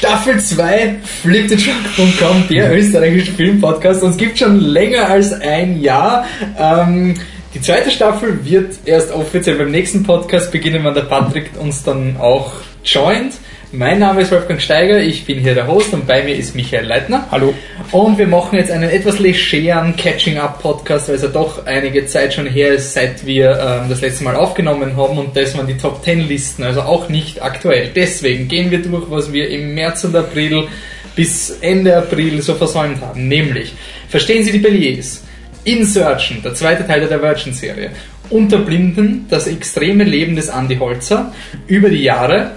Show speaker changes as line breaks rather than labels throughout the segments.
Staffel 2 fliptetruck.com, der österreichische Filmpodcast. Uns gibt schon länger als ein Jahr. Ähm, die zweite Staffel wird erst offiziell beim nächsten Podcast beginnen, wenn der Patrick uns dann auch joint. Mein Name ist Wolfgang Steiger, ich bin hier der Host und bei mir ist Michael Leitner.
Hallo.
Und wir machen jetzt einen etwas legeren Catching-up-Podcast, weil es ja doch einige Zeit schon her ist, seit wir ähm, das letzte Mal aufgenommen haben und das waren die Top 10 Listen, also auch nicht aktuell. Deswegen gehen wir durch, was wir im März und April bis Ende April so versäumt haben. Nämlich, verstehen Sie die Belliers? Insurgent, der zweite Teil der Divergent-Serie. Unter Blinden, das extreme Leben des Andy Holzer über die Jahre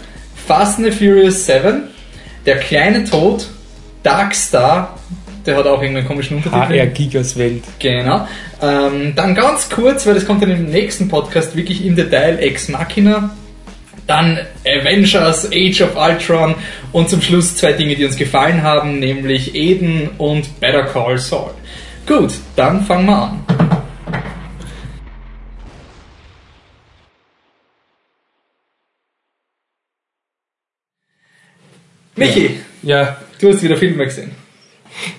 Fast and the Furious 7, Der kleine Tod, Dark Star, der hat auch irgendeinen komischen Untertitel.
HR Gigas Welt.
Genau. Ähm, dann ganz kurz, weil das kommt dann im nächsten Podcast wirklich im Detail, Ex Machina. Dann Avengers, Age of Ultron und zum Schluss zwei Dinge, die uns gefallen haben, nämlich Eden und Better Call Saul. Gut, dann fangen wir an. Michi,
Ja,
du hast wieder Filme gesehen.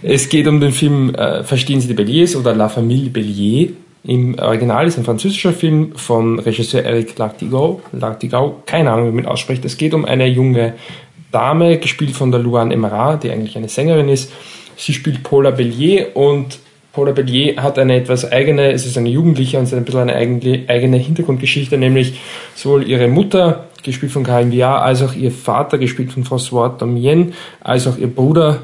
es geht um den Film äh, Verstehen Sie die Belliers oder La Famille Bellier. Im Original ist ein französischer Film von Regisseur Eric Lartigot. Lartigot, keine Ahnung, wie man ausspricht. Es geht um eine junge Dame, gespielt von der Luane Emerat, die eigentlich eine Sängerin ist. Sie spielt Paula Bellier und Paula Bellier hat eine etwas eigene, es ist eine Jugendliche und es ist ein bisschen eine eigene Hintergrundgeschichte, nämlich sowohl ihre Mutter, gespielt von Karin Viard, als auch ihr Vater, gespielt von François Domien, als auch ihr Bruder,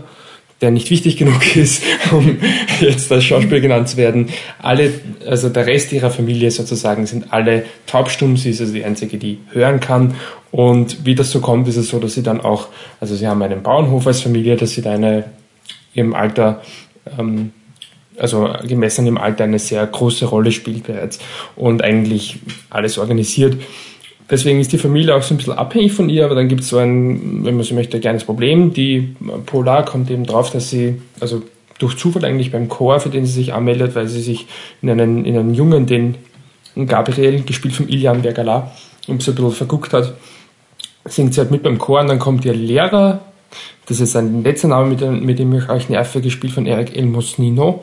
der nicht wichtig genug ist, um jetzt als Schauspieler genannt zu werden. Alle, also der Rest ihrer Familie sozusagen sind alle taubstumm. Sie ist also die einzige, die hören kann. Und wie das so kommt, ist es so, dass sie dann auch, also sie haben einen Bauernhof als Familie, dass sie da eine, ihrem Alter, ähm, also gemessen ihrem Alter eine sehr große Rolle spielt bereits und eigentlich alles organisiert. Deswegen ist die Familie auch so ein bisschen abhängig von ihr, aber dann gibt es so ein, wenn man so möchte, ein kleines Problem. Die Polar kommt eben drauf, dass sie, also durch Zufall eigentlich beim Chor, für den sie sich anmeldet, weil sie sich in einen, in einen Jungen, den Gabriel, gespielt von Ilian Vergala, so ein bisschen verguckt hat, singt sie halt mit beim Chor und dann kommt ihr Lehrer, das ist ein letzter Name, mit dem, mit dem ich euch nerve, gespielt von Eric Elmos Nino,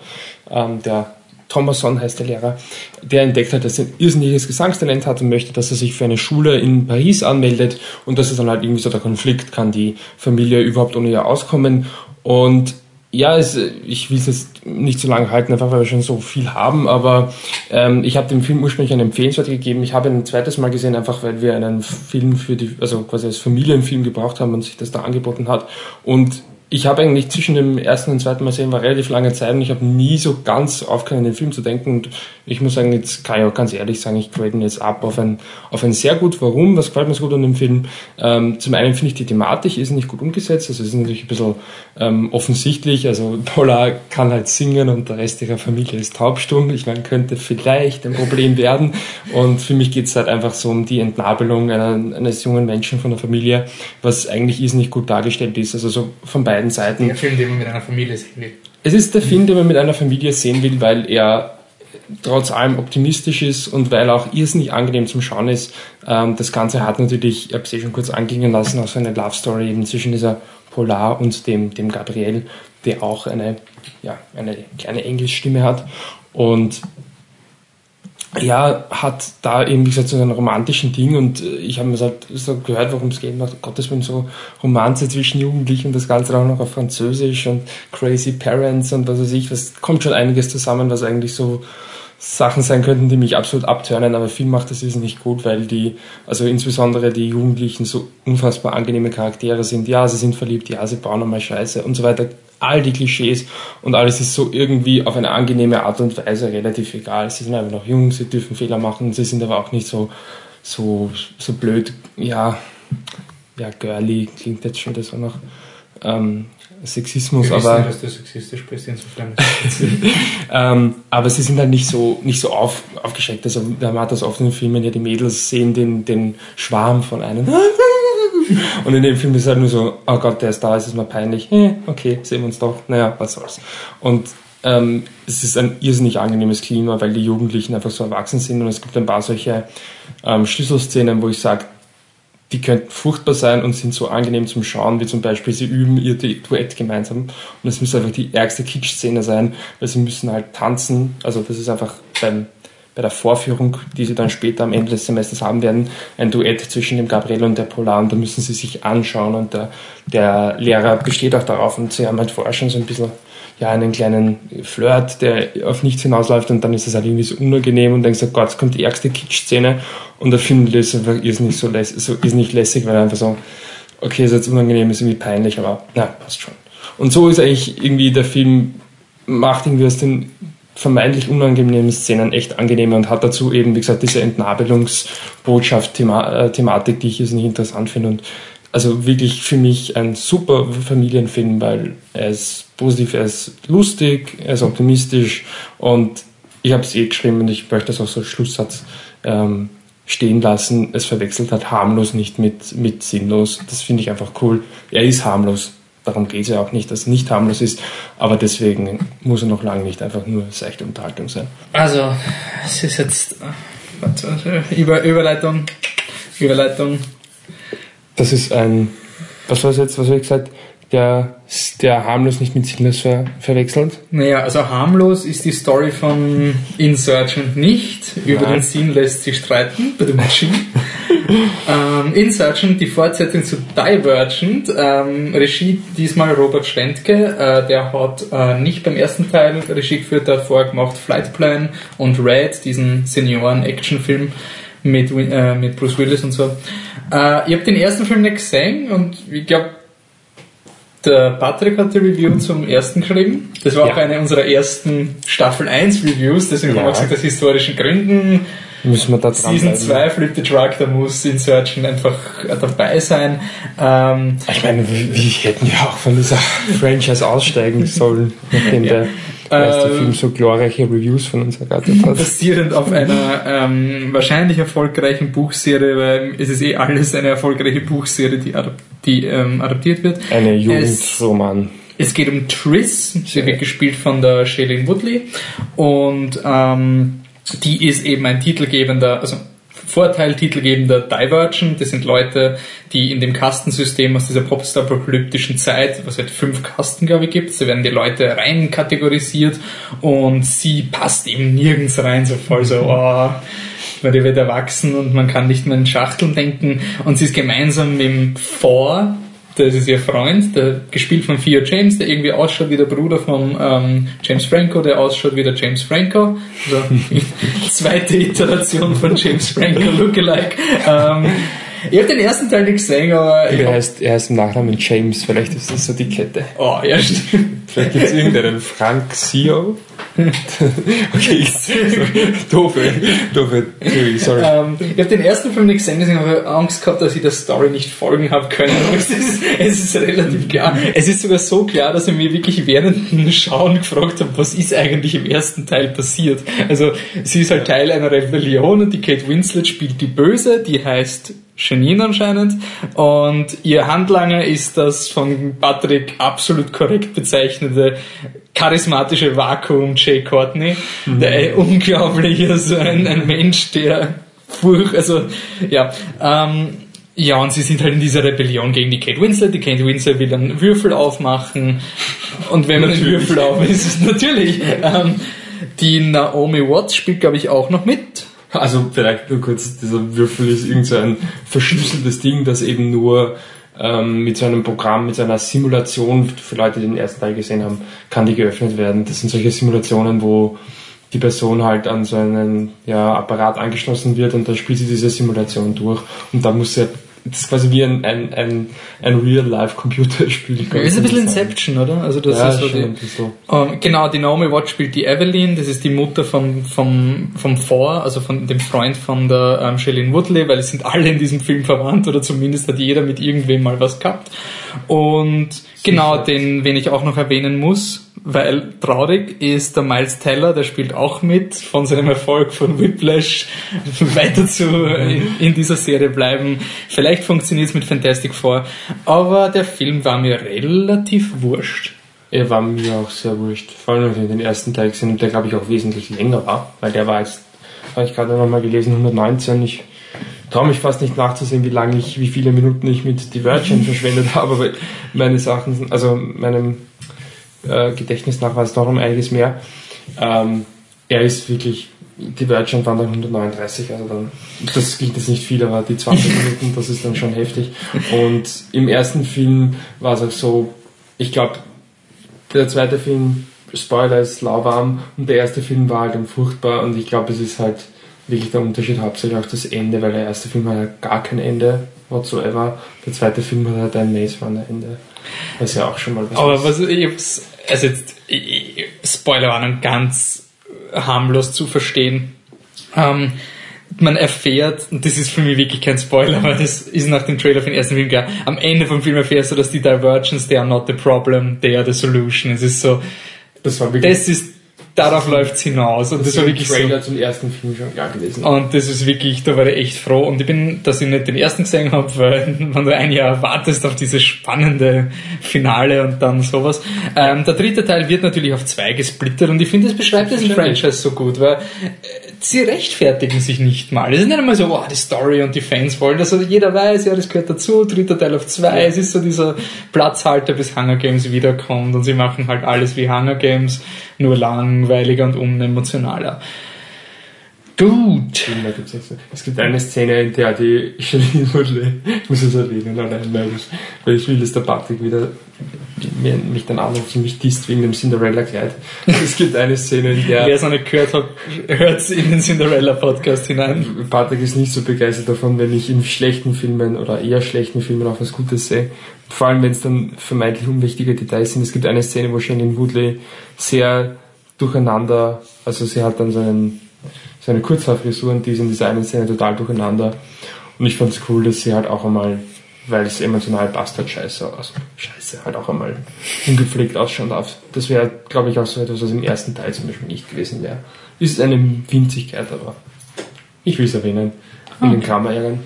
ähm, der Thomason heißt der Lehrer, der entdeckt hat, dass er ein irrsinniges Gesangstalent hat und möchte, dass er sich für eine Schule in Paris anmeldet und das ist dann halt irgendwie so der Konflikt, kann die Familie überhaupt ohne ihr auskommen und ja, es, ich will es jetzt nicht so lange halten, einfach weil wir schon so viel haben, aber ähm, ich habe dem Film ursprünglich eine Empfehlenswert gegeben. Ich habe ihn ein zweites Mal gesehen, einfach weil wir einen Film für die, also quasi als Familienfilm gebraucht haben und sich das da angeboten hat. Und ich habe eigentlich zwischen dem ersten und zweiten Mal sehen war relativ lange Zeit und ich habe nie so ganz aufgehört, an den Film zu denken. Und ich muss sagen, jetzt kann ich auch ganz ehrlich sagen, ich grade ihn jetzt ab auf ein, auf ein sehr gut. Warum? Was gefällt mir so gut an dem Film? Ähm, zum einen finde ich die Thematik ist nicht gut umgesetzt. Also es ist natürlich ein bisschen ähm, offensichtlich. Also Paula kann halt singen und der Rest ihrer Familie ist taubstumm. Ich meine, könnte vielleicht ein Problem werden. Und für mich geht es halt einfach so um die Entnabelung einer, eines jungen Menschen von der Familie, was eigentlich ist nicht gut dargestellt ist. Also so von beiden Seiten.
Der Film, den man mit einer Familie sehen will.
Es ist der Film, den man mit einer Familie sehen will, weil er trotz allem optimistisch ist und weil auch irrsinnig angenehm zum Schauen ist. Ähm, das Ganze hat natürlich, ich habe es eh schon kurz anklingen lassen, auch so eine Love Story eben zwischen dieser Polar und dem, dem Gabriel, der auch eine, ja, eine kleine Englischstimme hat. Und ja, hat da eben, wie gesagt, so einen romantischen Ding und äh, ich habe mir so, so gehört, worum es geht. Dachte, Gottes Willen, so Romanze zwischen Jugendlichen das Ganze auch noch auf Französisch und Crazy Parents und was weiß ich, was kommt schon einiges zusammen, was eigentlich so Sachen sein könnten, die mich absolut abtören, aber viel macht das ist nicht gut, weil die, also insbesondere die Jugendlichen so unfassbar angenehme Charaktere sind. Ja, sie sind verliebt, ja, sie bauen einmal Scheiße und so weiter. All die Klischees und alles ist so irgendwie auf eine angenehme Art und Weise relativ egal. Sie sind einfach noch jung, sie dürfen Fehler machen, sie sind aber auch nicht so, so, so blöd, ja, ja, girly klingt jetzt schon das auch noch. Ähm, Sexismus,
Wir
aber
wissen, dass du sexistisch bist, insofern.
ähm, aber sie sind halt nicht so nicht so auf, aufgeschreckt. Also man hat das oft in den Filmen, ja die Mädels sehen den, den Schwarm von einem und in dem Film ist halt nur so, oh Gott, der ist da, es ist mir peinlich. Eh, okay, sehen wir uns doch. Naja, was soll's. Und ähm, es ist ein irrsinnig angenehmes Klima, weil die Jugendlichen einfach so erwachsen sind und es gibt ein paar solche ähm, Schlüsselszenen, wo ich sage, die könnten furchtbar sein und sind so angenehm zum Schauen, wie zum Beispiel sie üben ihr Duett gemeinsam. Und es müsste einfach die ärgste Kitsch-Szene sein, weil sie müssen halt tanzen. Also das ist einfach beim, bei der Vorführung, die sie dann später am Ende des Semesters haben werden, ein Duett zwischen dem Gabriel und der Polar und da müssen sie sich anschauen. Und der, der Lehrer besteht auch darauf. Und sie haben halt vorher schon so ein bisschen ja, einen kleinen Flirt, der auf nichts hinausläuft. Und dann ist es halt irgendwie so unangenehm. Und denkst, oh Gott, es kommt die ärgste Kitsch-Szene. Und der Film ist einfach ist nicht so, lässig, so ist nicht lässig, weil er einfach so, okay, ist jetzt unangenehm, ist irgendwie peinlich, aber na, passt schon. Und so ist eigentlich irgendwie der Film, macht irgendwie aus den vermeintlich unangenehmen Szenen echt angenehmer und hat dazu eben, wie gesagt, diese Entnabelungsbotschaft-Thematik, äh, die ich jetzt nicht interessant finde und also wirklich für mich ein super Familienfilm, weil er ist positiv, er ist lustig, er ist optimistisch und ich habe es eh geschrieben und ich möchte das auch so als Schlusssatz ähm, stehen lassen. Es verwechselt halt harmlos nicht mit, mit sinnlos. Das finde ich einfach cool. Er ist harmlos. Darum geht es ja auch nicht, dass er nicht harmlos ist, aber deswegen muss er noch lange nicht einfach nur seichte Unterhaltung sein.
Also, es ist jetzt Über, Überleitung. Überleitung.
Das ist ein, was war es jetzt, was habe ich gesagt? der, der harmlos nicht mit sinnlos ver, verwechselt?
Naja, also harmlos ist die Story von Insurgent nicht. Über den Sinn lässt sich streiten bei dem ähm, Insurgent, die Fortsetzung zu Divergent, ähm, Regie diesmal Robert Schlentke, äh, der hat äh, nicht beim ersten Teil Regie geführt, der hat vorher gemacht Flightplan und Red, diesen Senioren-Actionfilm mit, äh, mit Bruce Willis und so. Äh, ich habe den ersten Film nicht gesehen und ich glaube, der Patrick hat die Review zum ersten geschrieben. Das war ja. auch eine unserer ersten Staffel 1 Reviews, deswegen ja. haben wir gesagt, aus historischen Gründen.
Müssen wir da
dran Season 2 Flip the Truck, da muss Insurgent einfach dabei sein. Ähm,
ich meine, wir, wir hätten ja auch von dieser Franchise aussteigen sollen, nachdem ja. der erste äh, Film so glorreiche Reviews von uns ergattert hat.
Basierend auf einer ähm, wahrscheinlich erfolgreichen Buchserie, weil es ist eh alles eine erfolgreiche Buchserie, die, die ähm, adaptiert wird.
Eine Jugendroman.
Es, es geht um Triss, sie wird gespielt von der Shailene Woodley und ähm, die ist eben ein titelgebender, also Vorteil titelgebender Divergent. Das sind Leute, die in dem Kastensystem aus dieser Popstar-apokalyptischen Zeit, was halt fünf Kasten, glaube ich, gibt, da werden die Leute rein kategorisiert und sie passt eben nirgends rein, so voll so, oh, weil die wird erwachsen und man kann nicht mehr in Schachteln denken und sie ist gemeinsam mit dem Vor, das ist ihr Freund, der gespielt von Theo James, der irgendwie ausschaut wie der Bruder von ähm, James Franco, der ausschaut wie der James Franco. Also zweite Iteration von James Franco Lookalike. Ähm, ich habe den ersten Teil nicht gesehen, aber.
Er heißt, er heißt im Nachnamen James, vielleicht ist das so die Kette.
Oh, ja, stimmt.
Vielleicht gibt es irgendeinen Frank Sio. okay, doofe, doofe Theorie, sorry.
Ähm, ich habe den ersten Film nicht gesehen, deswegen habe ich Angst gehabt, dass ich der Story nicht folgen habe können. es, ist, es ist relativ klar. Es ist sogar so klar, dass ich mir wirklich während dem Schauen gefragt habe, was ist eigentlich im ersten Teil passiert. Also sie ist halt Teil einer Rebellion und die Kate Winslet spielt die Böse, die heißt Janine anscheinend. Und ihr Handlanger ist das von Patrick absolut korrekt bezeichnete charismatische Vakuum Jay Courtney. Mhm. Der unglaublich, also ein, ein Mensch, der furch, also ja, ähm, ja, und sie sind halt in dieser Rebellion gegen die Kate Winslet. Die Kate Winslet will einen Würfel aufmachen. Und wenn man einen Würfel auf ist es natürlich. Ähm, die Naomi Watts spielt, glaube ich, auch noch mit.
Also vielleicht nur kurz, dieser Würfel ist irgend so ein verschlüsseltes Ding, das eben nur ähm, mit so einem Programm, mit so einer Simulation, für Leute, die den ersten Teil gesehen haben, kann die geöffnet werden. Das sind solche Simulationen, wo die Person halt an so einen ja, Apparat angeschlossen wird und dann spielt sie diese Simulation durch und da muss sie das ist quasi wie ein, ein, ein, ein Real-Life-Computerspiel.
Ja, ist ein bisschen Inception, oder? Also das ja, ist so die, so. Ähm, genau, die Naomi Watts spielt die Evelyn, das ist die Mutter vom, vom, vom Vor, also von dem Freund von der ähm, Shailene Woodley, weil es sind alle in diesem Film verwandt oder zumindest hat jeder mit irgendwem mal was gehabt. Und genau, den, wen ich auch noch erwähnen muss, weil traurig ist der Miles Teller, der spielt auch mit, von seinem Erfolg von Whiplash weiter zu in, in dieser Serie bleiben. Vielleicht funktioniert es mit Fantastic Four, aber der Film war mir relativ wurscht.
Er war mir auch sehr wurscht. Vor allem, wenn ich den ersten Teil gesehen habe, der glaube ich auch wesentlich länger war, weil der war jetzt, habe ich gerade nochmal gelesen, 119. Ich traue mich fast nicht nachzusehen, wie lange ich, wie viele Minuten ich mit Divergent verschwendet habe, aber meine Sachen, also meinem äh, Gedächtnis nach war es noch um einiges mehr. Ähm, er ist wirklich, Divergent waren dann 139, also dann, das klingt jetzt nicht viel, aber die 20 Minuten, das ist dann schon heftig. Und im ersten Film war es auch so, ich glaube, der zweite Film, Spoiler, ist lauwarm und der erste Film war halt dann furchtbar und ich glaube, es ist halt wirklich der Unterschied hauptsächlich auch das Ende, weil der erste Film hat ja gar kein Ende whatsoever. Der zweite Film hat halt ein Maze Runner Ende. Was ja auch schon mal
was Aber was ich hab's, also jetzt, Spoiler waren ganz harmlos zu verstehen. Ähm, man erfährt, und das ist für mich wirklich kein Spoiler, weil das ist nach dem Trailer für den ersten Film klar, am Ende vom Film erfährst du, dass die Divergence, they are not the problem, they are the solution. Es ist so, das war wirklich, das ist darauf läuft es hinaus. Und das, das war wirklich
Trailer so. zum ersten Film schon klar gewesen.
Und das ist wirklich, da war ich echt froh. Und ich bin, dass ich nicht den ersten gesehen habe, weil wenn du ein Jahr wartest auf dieses spannende Finale und dann sowas. Ähm, der dritte Teil wird natürlich auf zwei gesplittert und ich finde, das beschreibt diesen Franchise so gut, weil äh, sie rechtfertigen sich nicht mal. Es ist nicht einmal so, wow, die Story und die Fans wollen das. Also jeder weiß, ja, das gehört dazu, dritter Teil auf zwei. Ja. Es ist so dieser Platzhalter, bis Hunger Games wiederkommt und sie machen halt alles wie Hunger Games, nur langweiliger und unemotionaler. Gut.
Es gibt eine Szene, in der die Charlene Woodley, ich muss es erwähnen, allein, weil ich, weil ich will, dass der Patrick wieder mich dann anruft und mich disst wegen dem Cinderella-Kleid. Es gibt eine Szene, in der...
Wer es noch nicht gehört hat, hört es in den Cinderella-Podcast hinein.
Patrick ist nicht so begeistert davon, wenn ich in schlechten Filmen oder eher schlechten Filmen auch was Gutes sehe. Vor allem, wenn es dann vermeintlich unwichtige Details sind. Es gibt eine Szene, wo Charlene Woodley sehr durcheinander, also sie hat dann so einen seine Kurzhaarfrisur und die ist in dieser einen Szene total durcheinander. Und ich fand es cool, dass sie halt auch einmal, weil es emotional passt, halt scheiße aus. Scheiße, halt auch einmal ungepflegt ausschauen darf. Das wäre, glaube ich, auch so etwas, was im ersten Teil zum Beispiel nicht gewesen wäre. Ist eine Winzigkeit, aber ich will es erwähnen. In okay. den Kamerajahren.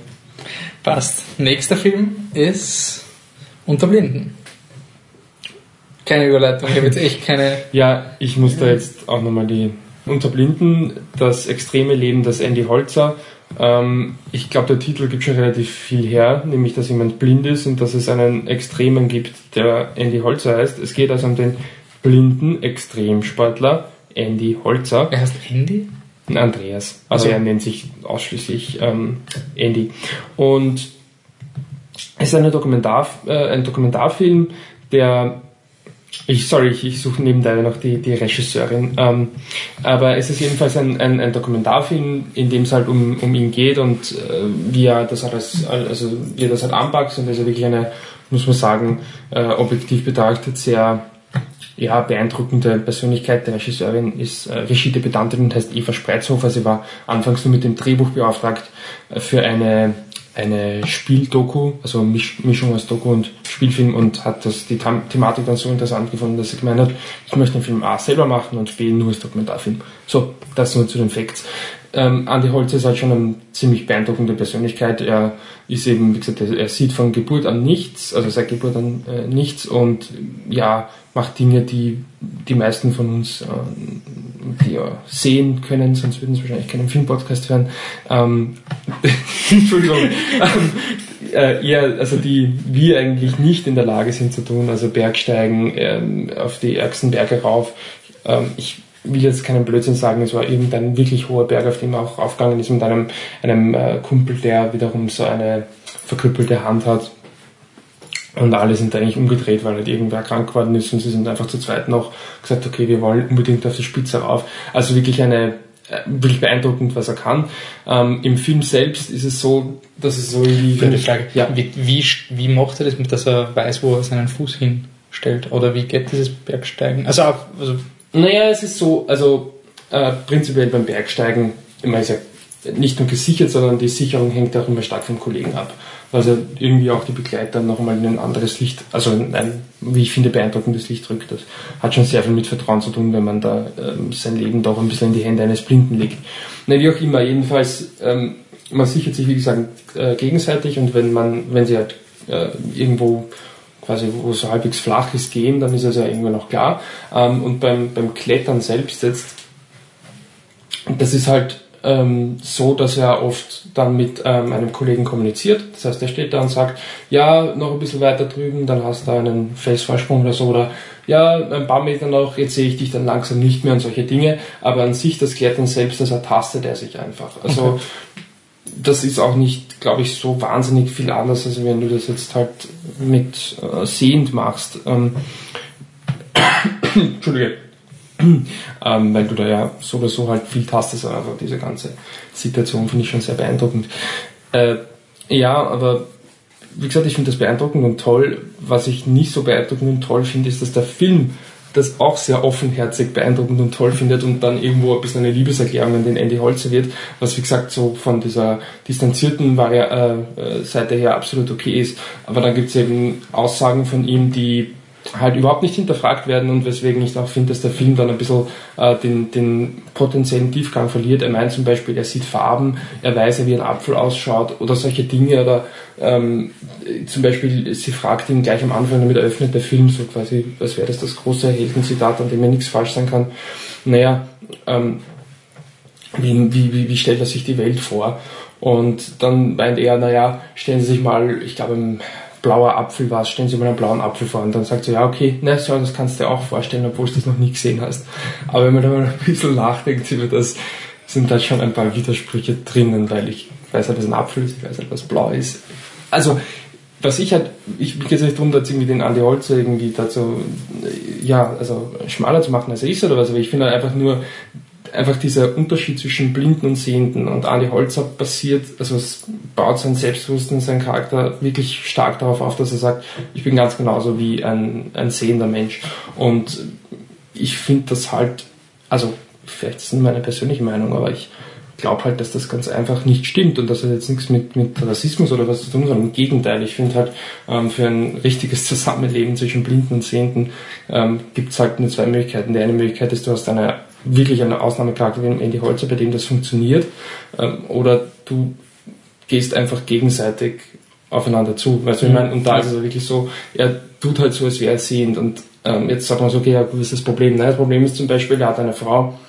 Passt. Nächster Film ist Unter Blinden. Keine Überleitung, ich habe jetzt echt keine.
Ja, ich muss da jetzt auch nochmal die unter Blinden, das extreme Leben des Andy Holzer. Ähm, ich glaube, der Titel gibt schon relativ viel her, nämlich dass jemand blind ist und dass es einen Extremen gibt, der Andy Holzer heißt. Es geht also um den blinden Extremsportler Andy Holzer.
Er heißt Andy?
Andreas. Also, also er nennt sich ausschließlich ähm, Andy. Und es ist eine Dokumentar, äh, ein Dokumentarfilm, der ich, sorry, ich, ich suche nebenbei noch die, die Regisseurin. Ähm, aber es ist jedenfalls ein, ein, ein Dokumentarfilm, in dem es halt um, um ihn geht und äh, wie er das alles, also wie er das halt anpackt und also wirklich eine, muss man sagen, äh, objektiv betrachtet sehr ja, beeindruckende Persönlichkeit. Der Regisseurin ist äh, Regiedebütantin und heißt Eva Spreizhofer. Sie war anfangs nur mit dem Drehbuch beauftragt für eine eine Spieldoku, also Mischung aus Doku und Spielfilm und hat das, die Thematik dann so interessant gefunden, dass er gemeint hat, ich möchte den Film A selber machen und B nur als Dokumentarfilm. So, das nur zu den Facts. Ähm, Andy Holz ist halt schon eine ziemlich beeindruckende Persönlichkeit. Er ist eben, wie gesagt, er, sieht von Geburt an nichts, also seit Geburt an äh, nichts und ja, macht Dinge, die die meisten von uns äh, die ja sehen können, sonst würden sie wahrscheinlich keinen Filmpodcast hören. Ähm, Entschuldigung. ähm, äh, eher, also die wir eigentlich nicht in der Lage sind zu tun, also Bergsteigen ähm, auf die ärgsten Berge rauf. Ähm, ich will jetzt keinen Blödsinn sagen, es war irgendein wirklich hoher Berg, auf dem er auch aufgegangen ist mit einem, einem äh, Kumpel, der wiederum so eine verkrüppelte Hand hat und alle sind eigentlich umgedreht, weil halt irgendwer krank geworden ist und sie sind einfach zu zweit noch gesagt, okay, wir wollen unbedingt auf die Spitze rauf. Also wirklich eine, äh, wirklich beeindruckend, was er kann. Ähm, Im Film selbst ist es so, dass es so
wie... Für die Frage, ja. wie, wie, wie macht er das, dass er weiß, wo er seinen Fuß hinstellt? Oder wie geht dieses Bergsteigen? Also, also
naja, es ist so, also äh, prinzipiell beim Bergsteigen, immer ist ja nicht nur gesichert, sondern die Sicherung hängt auch immer stark vom Kollegen ab also irgendwie auch die Begleiter noch einmal in ein anderes Licht, also ein, wie ich finde, beeindruckendes Licht rückt. Das hat schon sehr viel mit Vertrauen zu tun, wenn man da ähm, sein Leben doch ein bisschen in die Hände eines Blinden legt. Na, wie auch immer, jedenfalls, ähm, man sichert sich, wie gesagt, äh, gegenseitig und wenn man, wenn sie halt äh, irgendwo quasi, wo so halbwegs flach ist, gehen, dann ist es ja irgendwann noch klar. Ähm, und beim, beim Klettern selbst jetzt, das ist halt ähm, so, dass er oft dann mit ähm, einem Kollegen kommuniziert. Das heißt, er steht da und sagt, ja, noch ein bisschen weiter drüben, dann hast du einen Felsvorsprung oder so, oder ja, ein paar Meter noch, jetzt sehe ich dich dann langsam nicht mehr und solche Dinge. Aber an sich, das Klettern selbst, das ertastet er sich einfach. Also, okay. das ist auch nicht, glaube ich, so wahnsinnig viel anders, als wenn du das jetzt halt mit äh, sehend machst. Ähm, Entschuldige ähm, weil du da ja so oder so halt viel tastest, aber diese ganze Situation finde ich schon sehr beeindruckend. Äh, ja, aber wie gesagt, ich finde das beeindruckend und toll. Was ich nicht so beeindruckend und toll finde, ist, dass der Film das auch sehr offenherzig beeindruckend und toll findet und dann irgendwo ein bisschen eine Liebeserklärung an den Andy Holzer wird, was wie gesagt so von dieser distanzierten Vari äh, äh Seite her absolut okay ist. Aber dann gibt es eben Aussagen von ihm, die halt überhaupt nicht hinterfragt werden und weswegen ich auch finde, dass der Film dann ein bisschen äh, den, den potenziellen Tiefgang verliert. Er meint zum Beispiel, er sieht Farben, er weiß ja, wie ein Apfel ausschaut oder solche Dinge oder ähm, zum Beispiel, sie fragt ihn gleich am Anfang, damit eröffnet der Film so quasi, als wäre das das große Heldenzitat, an dem ja nichts falsch sein kann. Naja, ähm, wie, wie, wie stellt er sich die Welt vor? Und dann meint er, naja, stellen Sie sich mal, ich glaube, blauer Apfel war, stellen Sie mal einen blauen Apfel vor und dann sagt sie, ja okay, ne, so, das kannst du dir auch vorstellen, obwohl du das noch nie gesehen hast. Aber wenn man da mal ein bisschen nachdenkt über das, sind da schon ein paar Widersprüche drinnen, weil ich weiß halt, was ein Apfel ist, ich weiß halt, was blau ist. Also, was ich halt, ich bin jetzt nicht darum, dass irgendwie den Andi Holzer irgendwie dazu, ja, also schmaler zu machen, als er ist oder was, aber ich finde halt einfach nur, einfach dieser Unterschied zwischen Blinden und Sehenden. Und Andi Holzer basiert, also es baut sein Selbstbewusstsein, sein Charakter wirklich stark darauf auf, dass er sagt, ich bin ganz genauso wie ein, ein sehender Mensch. Und ich finde das halt, also vielleicht ist es meine persönliche Meinung, aber ich glaube halt, dass das ganz einfach nicht stimmt und das hat jetzt nichts mit, mit Rassismus oder was zu tun, sondern im Gegenteil. Ich finde halt, ähm, für ein richtiges Zusammenleben zwischen Blinden und Sehenden ähm, gibt es halt nur zwei Möglichkeiten. Die eine Möglichkeit ist, du hast eine wirklich eine Ausnahmecharakter wie Andy Holzer, bei dem das funktioniert, ähm, oder du gehst einfach gegenseitig aufeinander zu. Weißt du, ich meine, und da ist es wirklich so, er tut halt so, als wäre er sehend und ähm, jetzt sagt man so, okay, ja, was ist das Problem? Nein, das Problem ist zum Beispiel, er hat eine Frau,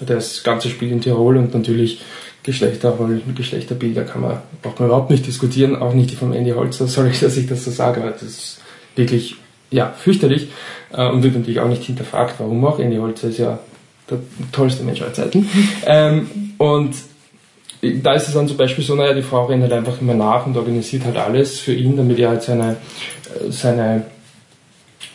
das ganze Spiel in Tirol und natürlich Geschlechterrollen, Geschlechterbilder kann man, braucht man überhaupt nicht diskutieren, auch nicht die von Andy Holzer, sorry, dass ich das so sage, aber das ist wirklich, ja, fürchterlich äh, und wird natürlich auch nicht hinterfragt, warum auch. Andy Holzer ist ja der tollste Mensch aller Zeiten. Ähm, und da ist es dann zum Beispiel so, naja, die Frau rennt halt einfach immer nach und organisiert halt alles für ihn, damit er halt seine, seine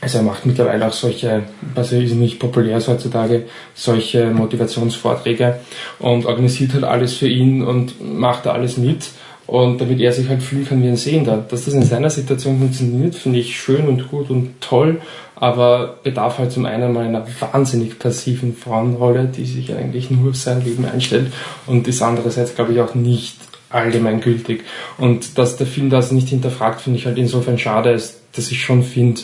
also er macht mittlerweile auch solche, was ist nicht populär ist heutzutage, solche Motivationsvorträge und organisiert halt alles für ihn und macht da alles mit. Und damit er sich halt fühlen kann wie ein Sehender. Dass das in seiner Situation funktioniert, finde ich schön und gut und toll, aber bedarf halt zum einen mal einer wahnsinnig passiven Frauenrolle, die sich eigentlich nur auf sein Leben einstellt und ist andererseits, glaube ich, auch nicht allgemeingültig. Und dass der Film das nicht hinterfragt, finde ich halt insofern schade, dass ich schon finde,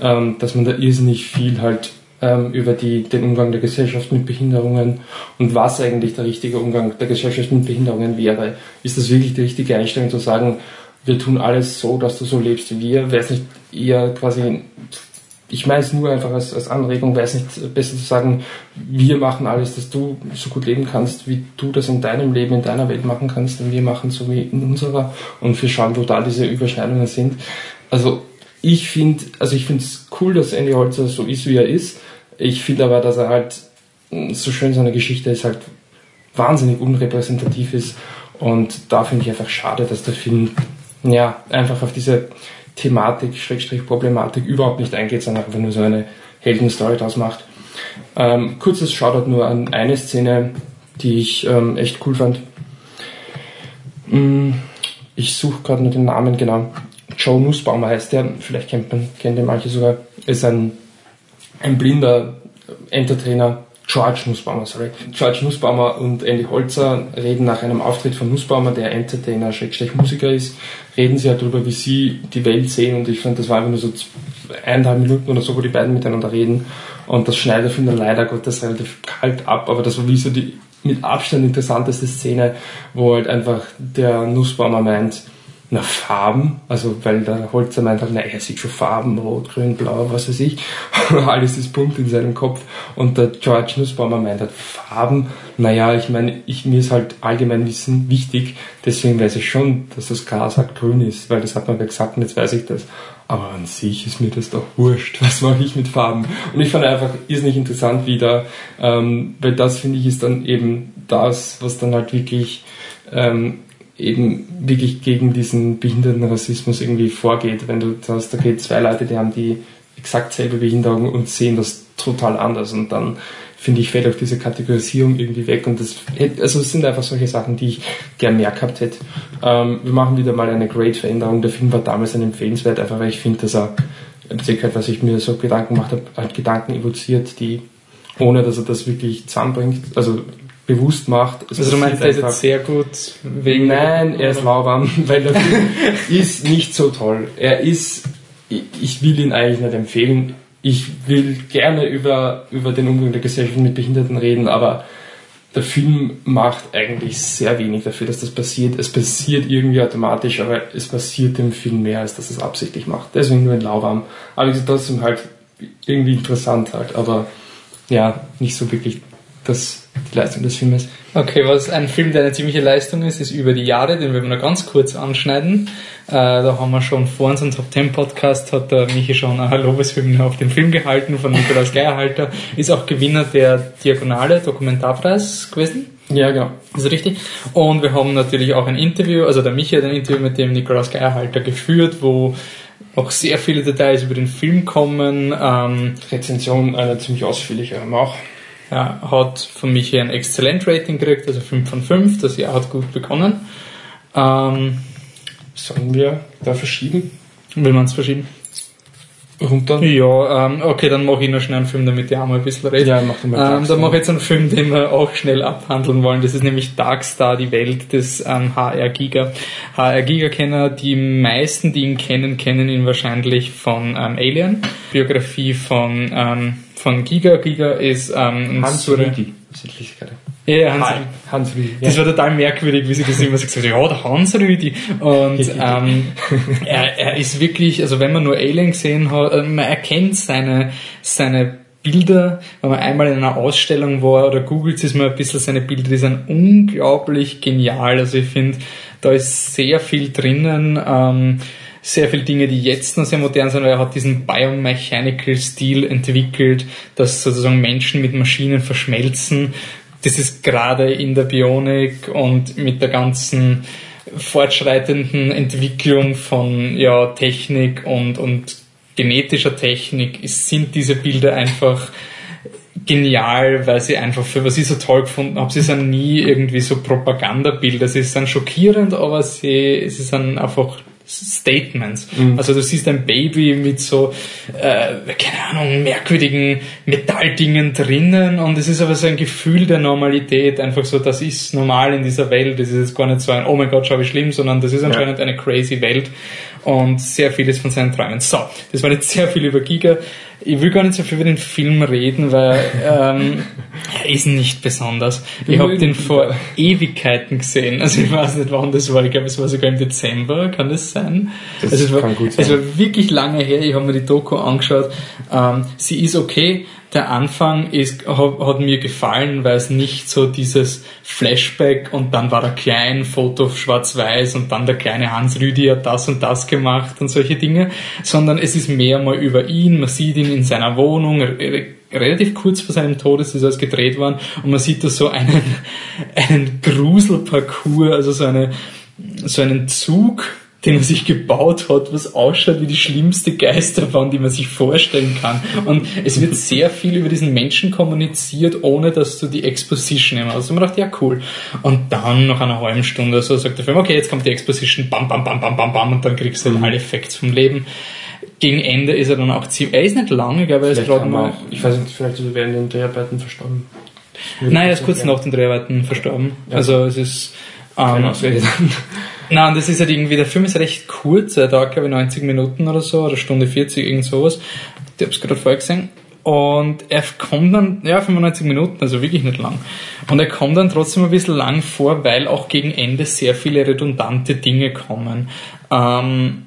ähm, dass man da irrsinnig viel halt ähm, über die, den Umgang der Gesellschaft mit Behinderungen und was eigentlich der richtige Umgang der Gesellschaft mit Behinderungen wäre. Ist das wirklich die richtige Einstellung zu sagen, wir tun alles so, dass du so lebst wie wir? Wäre es nicht eher quasi, ich meine es nur einfach als, als Anregung, wäre es nicht besser zu sagen, wir machen alles, dass du so gut leben kannst, wie du das in deinem Leben, in deiner Welt machen kannst, und wir machen so wie in unserer und wir schauen, wo da diese Überschneidungen sind. Also ich finde, also ich finde es cool, dass Andy Holzer so ist, wie er ist. Ich finde aber, dass er halt so schön seine Geschichte ist, halt wahnsinnig unrepräsentativ ist. Und da finde ich einfach schade, dass der Film ja einfach auf diese Thematik, Schrägstrich Problematik überhaupt nicht eingeht, sondern einfach nur so eine Heldenstory draus macht. Ähm, kurzes Shoutout nur an eine Szene, die ich ähm, echt cool fand. Mm, ich suche gerade nur den Namen genau. Joe Nussbaumer heißt der, vielleicht kennt man, kennt ihn manche sogar, ist ein, ein blinder Entertainer, George Nussbaumer, sorry. George Nussbaumer und Andy Holzer reden nach einem Auftritt von Nussbaumer, der Entertainer, Schrägstrich Musiker ist, reden sie halt darüber, wie sie die Welt sehen und ich fand, das war einfach nur so eineinhalb Minuten oder so, wo die beiden miteinander reden und das schneidet, finde ich, leider Gottes relativ kalt ab, aber das war wie so die mit Abstand interessanteste Szene, wo halt einfach der Nussbaumer meint, na Farben, also weil der Holzer meint halt, na er sieht schon Farben, rot, grün, blau, was weiß ich, alles ist bunt in seinem Kopf und der George Nussbaumer meint halt Farben, naja, ich meine, ich, mir ist halt allgemein Wissen wichtig, deswegen weiß ich schon, dass das Gras halt grün ist, weil das hat man gesagt und jetzt weiß ich das. Aber an sich ist mir das doch wurscht. Was mache ich mit Farben? Und ich fand einfach irrsinnig interessant wieder, ähm, weil das finde ich ist dann eben das, was dann halt wirklich ähm, eben wirklich gegen diesen Behindertenrassismus irgendwie vorgeht. Wenn du hast, okay, zwei Leute, die haben die exakt selbe Behinderung und sehen das total anders und dann finde ich, fällt auch diese Kategorisierung irgendwie weg und das, also es sind einfach solche Sachen, die ich gern mehr gehabt hätte. Ähm, wir machen wieder mal eine Great Veränderung. Der Film war damals ein empfehlenswert, einfach weil ich finde, dass er, halt, was ich mir so Gedanken gemacht habe, halt Gedanken evoziert, die, ohne dass er das wirklich zusammenbringt, also bewusst macht.
also du meinst, er ist jetzt sehr gut
wegen... Nein, er ist lauwarm, weil der Film ist nicht so toll. Er ist, ich will ihn eigentlich nicht empfehlen ich will gerne über, über den Umgang der Gesellschaft mit Behinderten reden, aber der Film macht eigentlich sehr wenig dafür, dass das passiert. Es passiert irgendwie automatisch, aber es passiert dem Film mehr, als dass es absichtlich macht. Deswegen nur ein Lauwarm. Aber es ist trotzdem halt irgendwie interessant halt, aber ja, nicht so wirklich das, die Leistung des Filmes.
Okay, was ein Film, der eine ziemliche Leistung ist, ist über die Jahre, den werden wir noch ganz kurz anschneiden. Äh, da haben wir schon vor unserem Top 10 Podcast, hat der Michi schon eine Lobeshymne auf den Film gehalten von Nikolaus Geierhalter, ist auch Gewinner der Diagonale Dokumentarpreis gewesen.
Ja, genau.
Ist richtig. Und wir haben natürlich auch ein Interview, also der Michi hat ein Interview mit dem Nikolaus Geierhalter geführt, wo auch sehr viele Details über den Film kommen.
Ähm, Rezension eine ziemlich ausführliche auch.
Ja, hat von Michi ein Exzellent-Rating gekriegt, also 5 von 5. Das Jahr hat gut begonnen. Ähm,
Sollen wir da verschieben?
Will man es verschieben?
Runter?
Ja, ähm, okay, dann mache ich noch schnell einen Film, damit ich auch mal ein bisschen rede.
Ja, mach mal
ähm, Dann mache ich jetzt einen Film, den wir auch schnell abhandeln wollen. Das ist nämlich Darkstar, die Welt des ähm, HR Giga. HR Giga kenner die meisten, die ihn kennen, kennen ihn wahrscheinlich von ähm, Alien. Biografie von, ähm, von Giga. Giga ist ähm,
Hans Rüdi.
Ja, Hans, Hi, Hans Rüdi. Das war total merkwürdig, wie sie das immer gesagt hat, ja, der Hans Rüdi. Und ähm, er, er ist wirklich, also wenn man nur Alien gesehen hat, äh, man erkennt seine, seine Bilder, wenn man einmal in einer Ausstellung war oder googelt, ist man ein bisschen seine Bilder, die sind unglaublich genial. Also ich finde, da ist sehr viel drinnen. Ähm, sehr viele Dinge, die jetzt noch sehr modern sind, weil er hat diesen Biomechanical Stil entwickelt, dass sozusagen Menschen mit Maschinen verschmelzen. Das ist gerade in der Bionik und mit der ganzen fortschreitenden Entwicklung von ja, Technik und, und genetischer Technik ist, sind diese Bilder einfach genial, weil sie einfach für was ich so toll gefunden habe, sie sind nie irgendwie so Propagandabilder, sie sind schockierend, aber sie, sie sind einfach Statements. Mhm. Also du siehst ein Baby mit so, äh, keine Ahnung, merkwürdigen Metalldingen drinnen und es ist aber so ein Gefühl der Normalität, einfach so, das ist normal in dieser Welt, das ist jetzt gar nicht so ein, oh mein Gott, schau wie schlimm, sondern das ist anscheinend ja. eine crazy Welt und sehr vieles von seinen Träumen. So, das war jetzt sehr viel über Giga. Ich will gar nicht so viel über den Film reden, weil ähm, er ist nicht besonders. Ich habe den vor Ewigkeiten gesehen. Also ich weiß nicht, wann das war. Ich glaube, es war sogar im Dezember. Kann das sein?
Das also es war, kann gut sein.
Es war wirklich lange her. Ich habe mir die Doku angeschaut. Ähm, sie ist okay, der Anfang ist, hat, mir gefallen, weil es nicht so dieses Flashback und dann war er klein, Foto schwarz-weiß und dann der kleine Hans Rüdi hat das und das gemacht und solche Dinge, sondern es ist mehr mal über ihn, man sieht ihn in seiner Wohnung, relativ kurz vor seinem Tod ist das alles gedreht worden und man sieht da so einen, einen Gruselparcours, also so eine, so einen Zug, den er sich gebaut hat, was ausschaut wie die schlimmste Geisterbahn, die man sich vorstellen kann. Und es wird sehr viel über diesen Menschen kommuniziert, ohne dass du die Exposition immer hast. Und man dachte, ja cool. Und dann nach einer halben Stunde so sagt der Film, okay, jetzt kommt die Exposition, bam, bam, bam, bam, bam, bam, und dann kriegst du mhm. alle Effekte vom Leben. Gegen Ende ist er dann auch ziemlich, er ist nicht lange, ich, er ist gerade mal.
Ich weiß nicht, vielleicht ist er während den Dreharbeiten verstorben.
Nein, er ist kurz nach den Dreharbeiten verstorben. Ja. Also es ist, ähm, Nein, das ist halt irgendwie, der Film ist recht kurz, er dauert glaube ich 90 Minuten oder so, oder Stunde 40, irgend sowas. Ich hab's gerade vorher gesehen. Und er kommt dann, ja, 95 Minuten, also wirklich nicht lang. Und er kommt dann trotzdem ein bisschen lang vor, weil auch gegen Ende sehr viele redundante Dinge kommen. Ähm,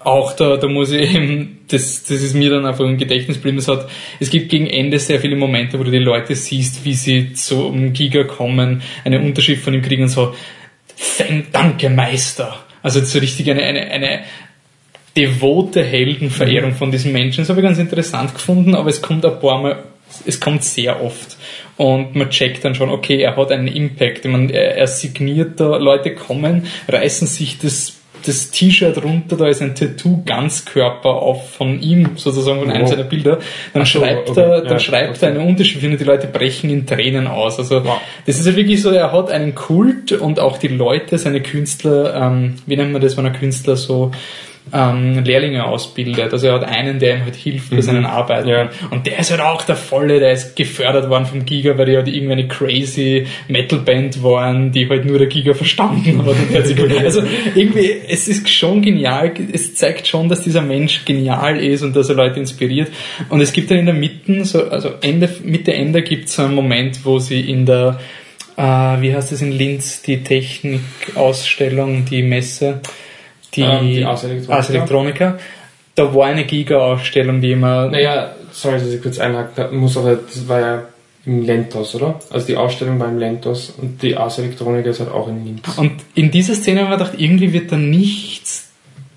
auch da, da muss ich eben, das, das ist mir dann einfach im Gedächtnis geblieben, es hat, es gibt gegen Ende sehr viele Momente, wo du die Leute siehst, wie sie zu einem Giga kommen, eine Unterschrift von ihm kriegen und so, danke Meister. Also so richtig eine, eine, eine devote Heldenverehrung von diesen Menschen. Das habe ich ganz interessant gefunden, aber es kommt ein paar Mal, es kommt sehr oft. Und man checkt dann schon, okay, er hat einen Impact. Ich meine, er, er signiert da, Leute kommen, reißen sich das das T-Shirt runter, da ist ein Tattoo Ganzkörper auf von ihm, sozusagen von oh. einem seiner Bilder, dann Ach schreibt okay. er, dann ja, schreibt okay. er eine Unterschrift und die Leute brechen in Tränen aus. Also wow. das ist ja wirklich so, er hat einen Kult und auch die Leute, seine Künstler, ähm, wie nennt man das, wenn ein Künstler so ähm, Lehrlinge ausbildet. Also er hat einen, der ihm halt hilft bei mhm. seinen Arbeiten. Ja. Und der ist halt auch der Volle, der ist gefördert worden vom Giga, weil die halt irgendwie eine crazy Metal-Band waren, die halt nur der Giga verstanden hat. also irgendwie, es ist schon genial, es zeigt schon, dass dieser Mensch genial ist und dass er Leute inspiriert. Und es gibt dann in der Mitte, so, also Ende, Mitte, Ende gibt es so einen Moment, wo sie in der äh, wie heißt es in Linz, die Technikausstellung, die Messe, die, ähm, die Ars Electronica. Ars Electronica. Da war eine Giga-Ausstellung, die immer.
Naja, sorry, dass ich kurz einhake, muss aber, das war ja im Lentos, oder? Also die Ausstellung war im Lentos und die Ars Electronica ist halt auch in Linz.
Und in dieser Szene haben wir gedacht, irgendwie wird da nichts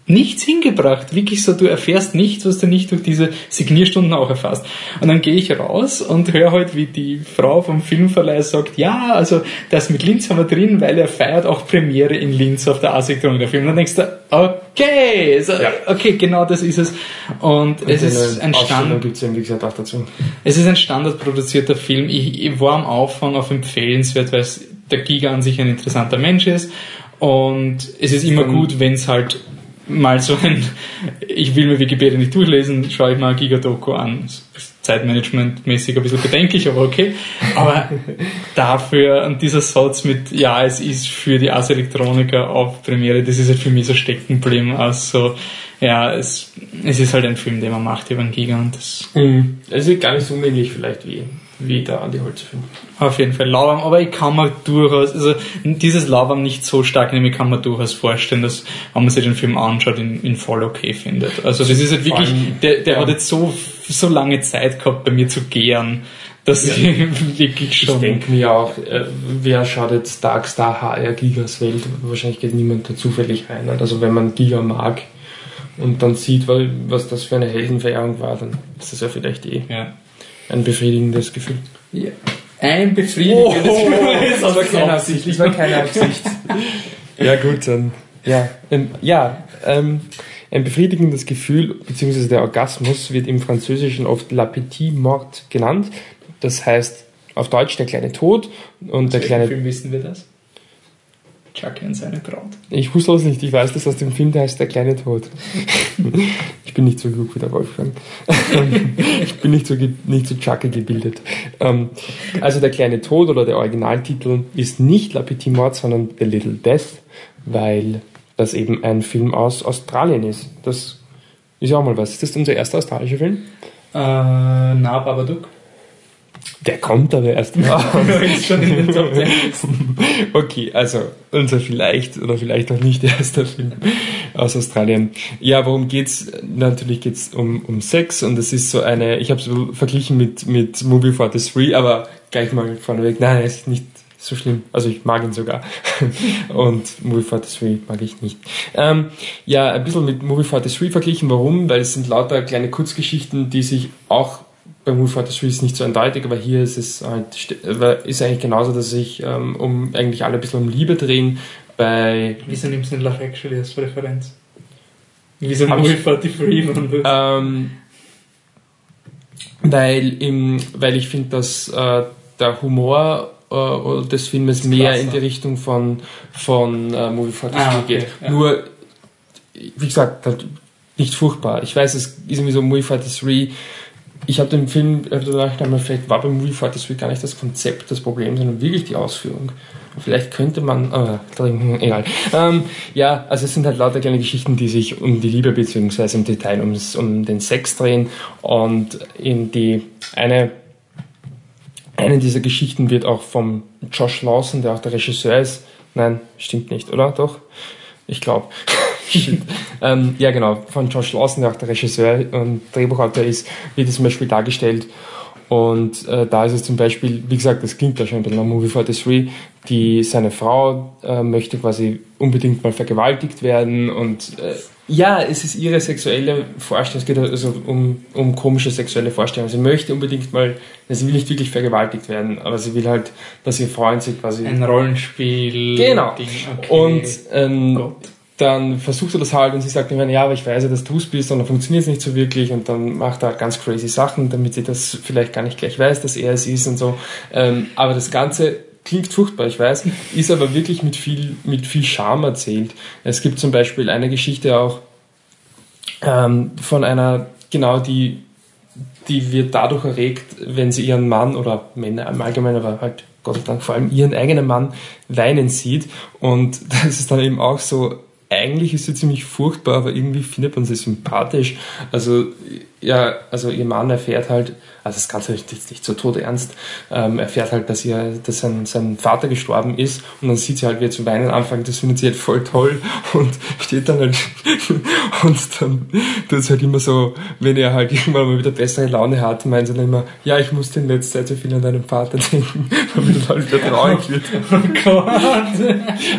nichts hingebracht. Wirklich so, du erfährst nichts, was du nicht durch diese Signierstunden auch erfährst. Und dann gehe ich raus und höre halt, wie die Frau vom Filmverleih sagt, ja, also das mit Linz haben wir drin, weil er feiert auch Premiere in Linz auf der A-Sektion der Film. Und dann denkst du, okay, so, ja. okay, genau das ist es. Und, und es ist ein Standard.
Gibt's eben, wie gesagt, auch dazu.
Es ist ein standardproduzierter Film. Ich, ich war am Anfang auf empfehlenswert, weil der Giga an sich ein interessanter Mensch ist. Und es ist immer gut, wenn es halt mal so ein, ich will mir Wikipedia nicht durchlesen, schaue ich mal Gigadoku an. Zeitmanagement-mäßig ein bisschen bedenklich, aber okay. Aber dafür, und dieser Satz mit, ja, es ist für die Ars Electronica auf Premiere, das ist halt für mich so steckenblieben. Also, ja, es, es ist halt ein Film, den man macht über einen Giga und das.
Mhm. Es ist gar nicht so ähnlich vielleicht wie wie der Andi Holzfilm.
Auf jeden Fall Lauwarm, aber ich kann mir durchaus, also dieses Lauwarm nicht so stark nehmen, ich kann mir durchaus vorstellen, dass, wenn man sich den Film anschaut, ihn, ihn voll okay findet. Also das ist halt wirklich, der, der ja. hat jetzt so, so lange Zeit gehabt, bei mir zu gären, dass ja. ich wirklich schon...
Ich denke mir auch, äh, wer schaut jetzt Darkstar HR Gigas Welt? Wahrscheinlich geht niemand da zufällig rein. Also wenn man Giga mag und dann sieht, was das für eine Heldenverehrung war, dann ist das ja vielleicht eh. Ja ein befriedigendes Gefühl.
Ja. Ein befriedigendes
oh, Gefühl. Das war keine Absicht. Das war keine Absicht. ja, gut, dann. Ja, ähm, ja ähm, ein befriedigendes Gefühl, beziehungsweise der Orgasmus, wird im Französischen oft La Petite Mort genannt. Das heißt auf Deutsch der kleine Tod und der kleine.
Film wissen wir das? Chucky und seine Braut.
Ich wusste das nicht. Ich weiß das aus dem Film, der heißt Der kleine Tod. ich bin nicht so klug wie der Wolfgang. ich bin nicht so, nicht so Chucky gebildet. Ähm, also Der kleine Tod oder der Originaltitel ist nicht La Petite Mort, sondern The Little Death, weil das eben ein Film aus Australien ist. Das ist ja auch mal was. Ist das unser erster australischer Film?
Äh, na, Babadook.
Der kommt aber erst mal. ist schon in den Top 10. okay, also unser vielleicht oder vielleicht auch nicht erster Film aus Australien. Ja, worum geht's? Natürlich geht's um, um Sex und es ist so eine, ich habe es verglichen mit, mit Movie 43, aber gleich mal vorneweg, nein, es ist nicht so schlimm. Also ich mag ihn sogar. Und Movie 43 mag ich nicht. Ähm, ja, ein bisschen mit Movie 43 verglichen. Warum? Weil es sind lauter kleine Kurzgeschichten, die sich auch bei Move for the Streets nicht so eindeutig, aber hier ist es halt, ist eigentlich genauso, dass sich ähm, um eigentlich alle ein bisschen um Liebe drehen. Bei
Wieso nimmst du nicht Love Actually als Referenz? Wieso Movie 43
ähm, weil, im, weil ich finde, dass äh, der Humor äh, des Filmes mehr in die Richtung von, von äh, Movie 43 ah, okay, geht. Ja. Nur, wie gesagt, halt nicht furchtbar. Ich weiß, es ist irgendwie so Movie 43 ich habe den Film, äh, danach einmal, vielleicht war beim Movie 43 gar nicht das Konzept das Problem, sondern wirklich die Ausführung. Vielleicht könnte man, oh, egal. Ähm, ja, also es sind halt lauter kleine Geschichten, die sich um die Liebe beziehungsweise im Detail ums, um den Sex drehen und in die eine eine dieser Geschichten wird auch vom Josh Lawson, der auch der Regisseur ist. Nein, stimmt nicht, oder? Doch? Ich glaube. ähm, ja, genau. Von Josh Lawson, der auch der Regisseur und Drehbuchautor ist, wird es zum Beispiel dargestellt. Und äh, da ist es zum Beispiel, wie gesagt, das klingt ja schon ein bisschen nach Movie 43, die, seine Frau äh, möchte quasi unbedingt mal vergewaltigt werden und äh, ja, es ist ihre sexuelle Vorstellung, es geht also um, um komische sexuelle Vorstellungen. Sie möchte unbedingt mal, sie will nicht wirklich vergewaltigt werden, aber sie will halt, dass ihr Freund sie quasi...
Ein Rollenspiel.
Genau. Okay. Und ähm, dann versucht er das halt und sie sagt immer, ja, aber ich weiß ja, dass du es bist und dann funktioniert es nicht so wirklich und dann macht er halt ganz crazy Sachen, damit sie das vielleicht gar nicht gleich weiß, dass er es ist und so. Ähm, aber das Ganze klingt furchtbar, ich weiß, ist aber wirklich mit viel, mit viel Charme erzählt. Es gibt zum Beispiel eine Geschichte auch ähm, von einer, genau die, die wird dadurch erregt, wenn sie ihren Mann oder Männer im Allgemeinen, aber halt Gott sei Dank vor allem ihren eigenen Mann weinen sieht. Und das ist dann eben auch so, eigentlich ist sie ziemlich furchtbar, aber irgendwie findet man sie sympathisch. Also, ja, also ihr Mann erfährt halt, also das Ganze ist jetzt nicht so todernst, ähm, erfährt halt, dass, ihr, dass sein, sein Vater gestorben ist und dann sieht sie halt, wie er zu weinen anfängt, das findet sie halt voll toll und steht dann halt und dann tut es halt immer so, wenn er halt irgendwann mal wieder bessere Laune hat, meint sie dann immer, ja, ich musste in letzter Zeit so viel an deinen Vater denken, damit er halt wieder traurig wird. Oh Gott!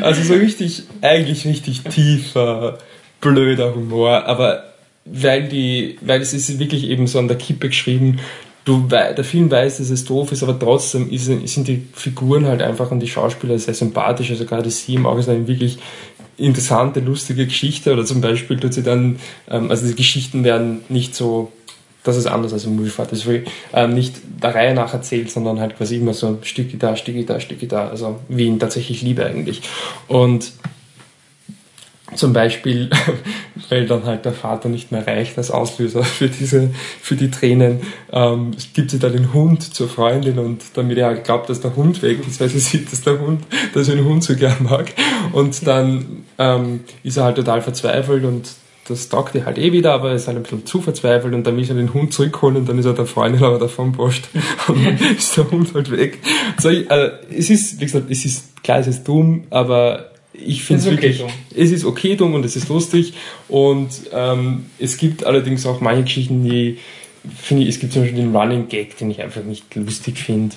Also so richtig, eigentlich richtig tiefer, blöder Humor, aber weil die, weil es ist wirklich eben so an der Kippe geschrieben, du, der Film weiß, dass es doof ist, aber trotzdem ist, sind die Figuren halt einfach und die Schauspieler sehr sympathisch. Also gerade sie im Auge ist eine wirklich interessante, lustige Geschichte. Oder zum Beispiel tut sie dann, ähm, also die Geschichten werden nicht so, das ist anders als im Movie das will ähm, nicht der Reihe nach erzählt, sondern halt quasi immer so Stücke da, Stücke da, Stücke da. Also wie in tatsächlich Liebe eigentlich. Und zum Beispiel, weil dann halt der Vater nicht mehr reicht als Auslöser für diese, für die Tränen, ähm, gibt sie dann den Hund zur Freundin und damit er halt glaubt, dass der Hund weg ist, weil sie sieht, dass der Hund, dass er den Hund so gern mag. Und dann ähm, ist er halt total verzweifelt und das taugt er halt eh wieder, aber er ist halt ein bisschen zu verzweifelt und dann will er den Hund zurückholen und dann ist er der Freundin aber davon borscht und dann ist der Hund halt weg. So, also, es ist, wie gesagt, es ist, klar, es ist dumm, aber ich finde es wirklich, okay es ist okay dumm und es ist lustig. Und ähm, es gibt allerdings auch manche Geschichten, die finde ich, es gibt zum Beispiel den Running Gag, den ich einfach nicht lustig finde,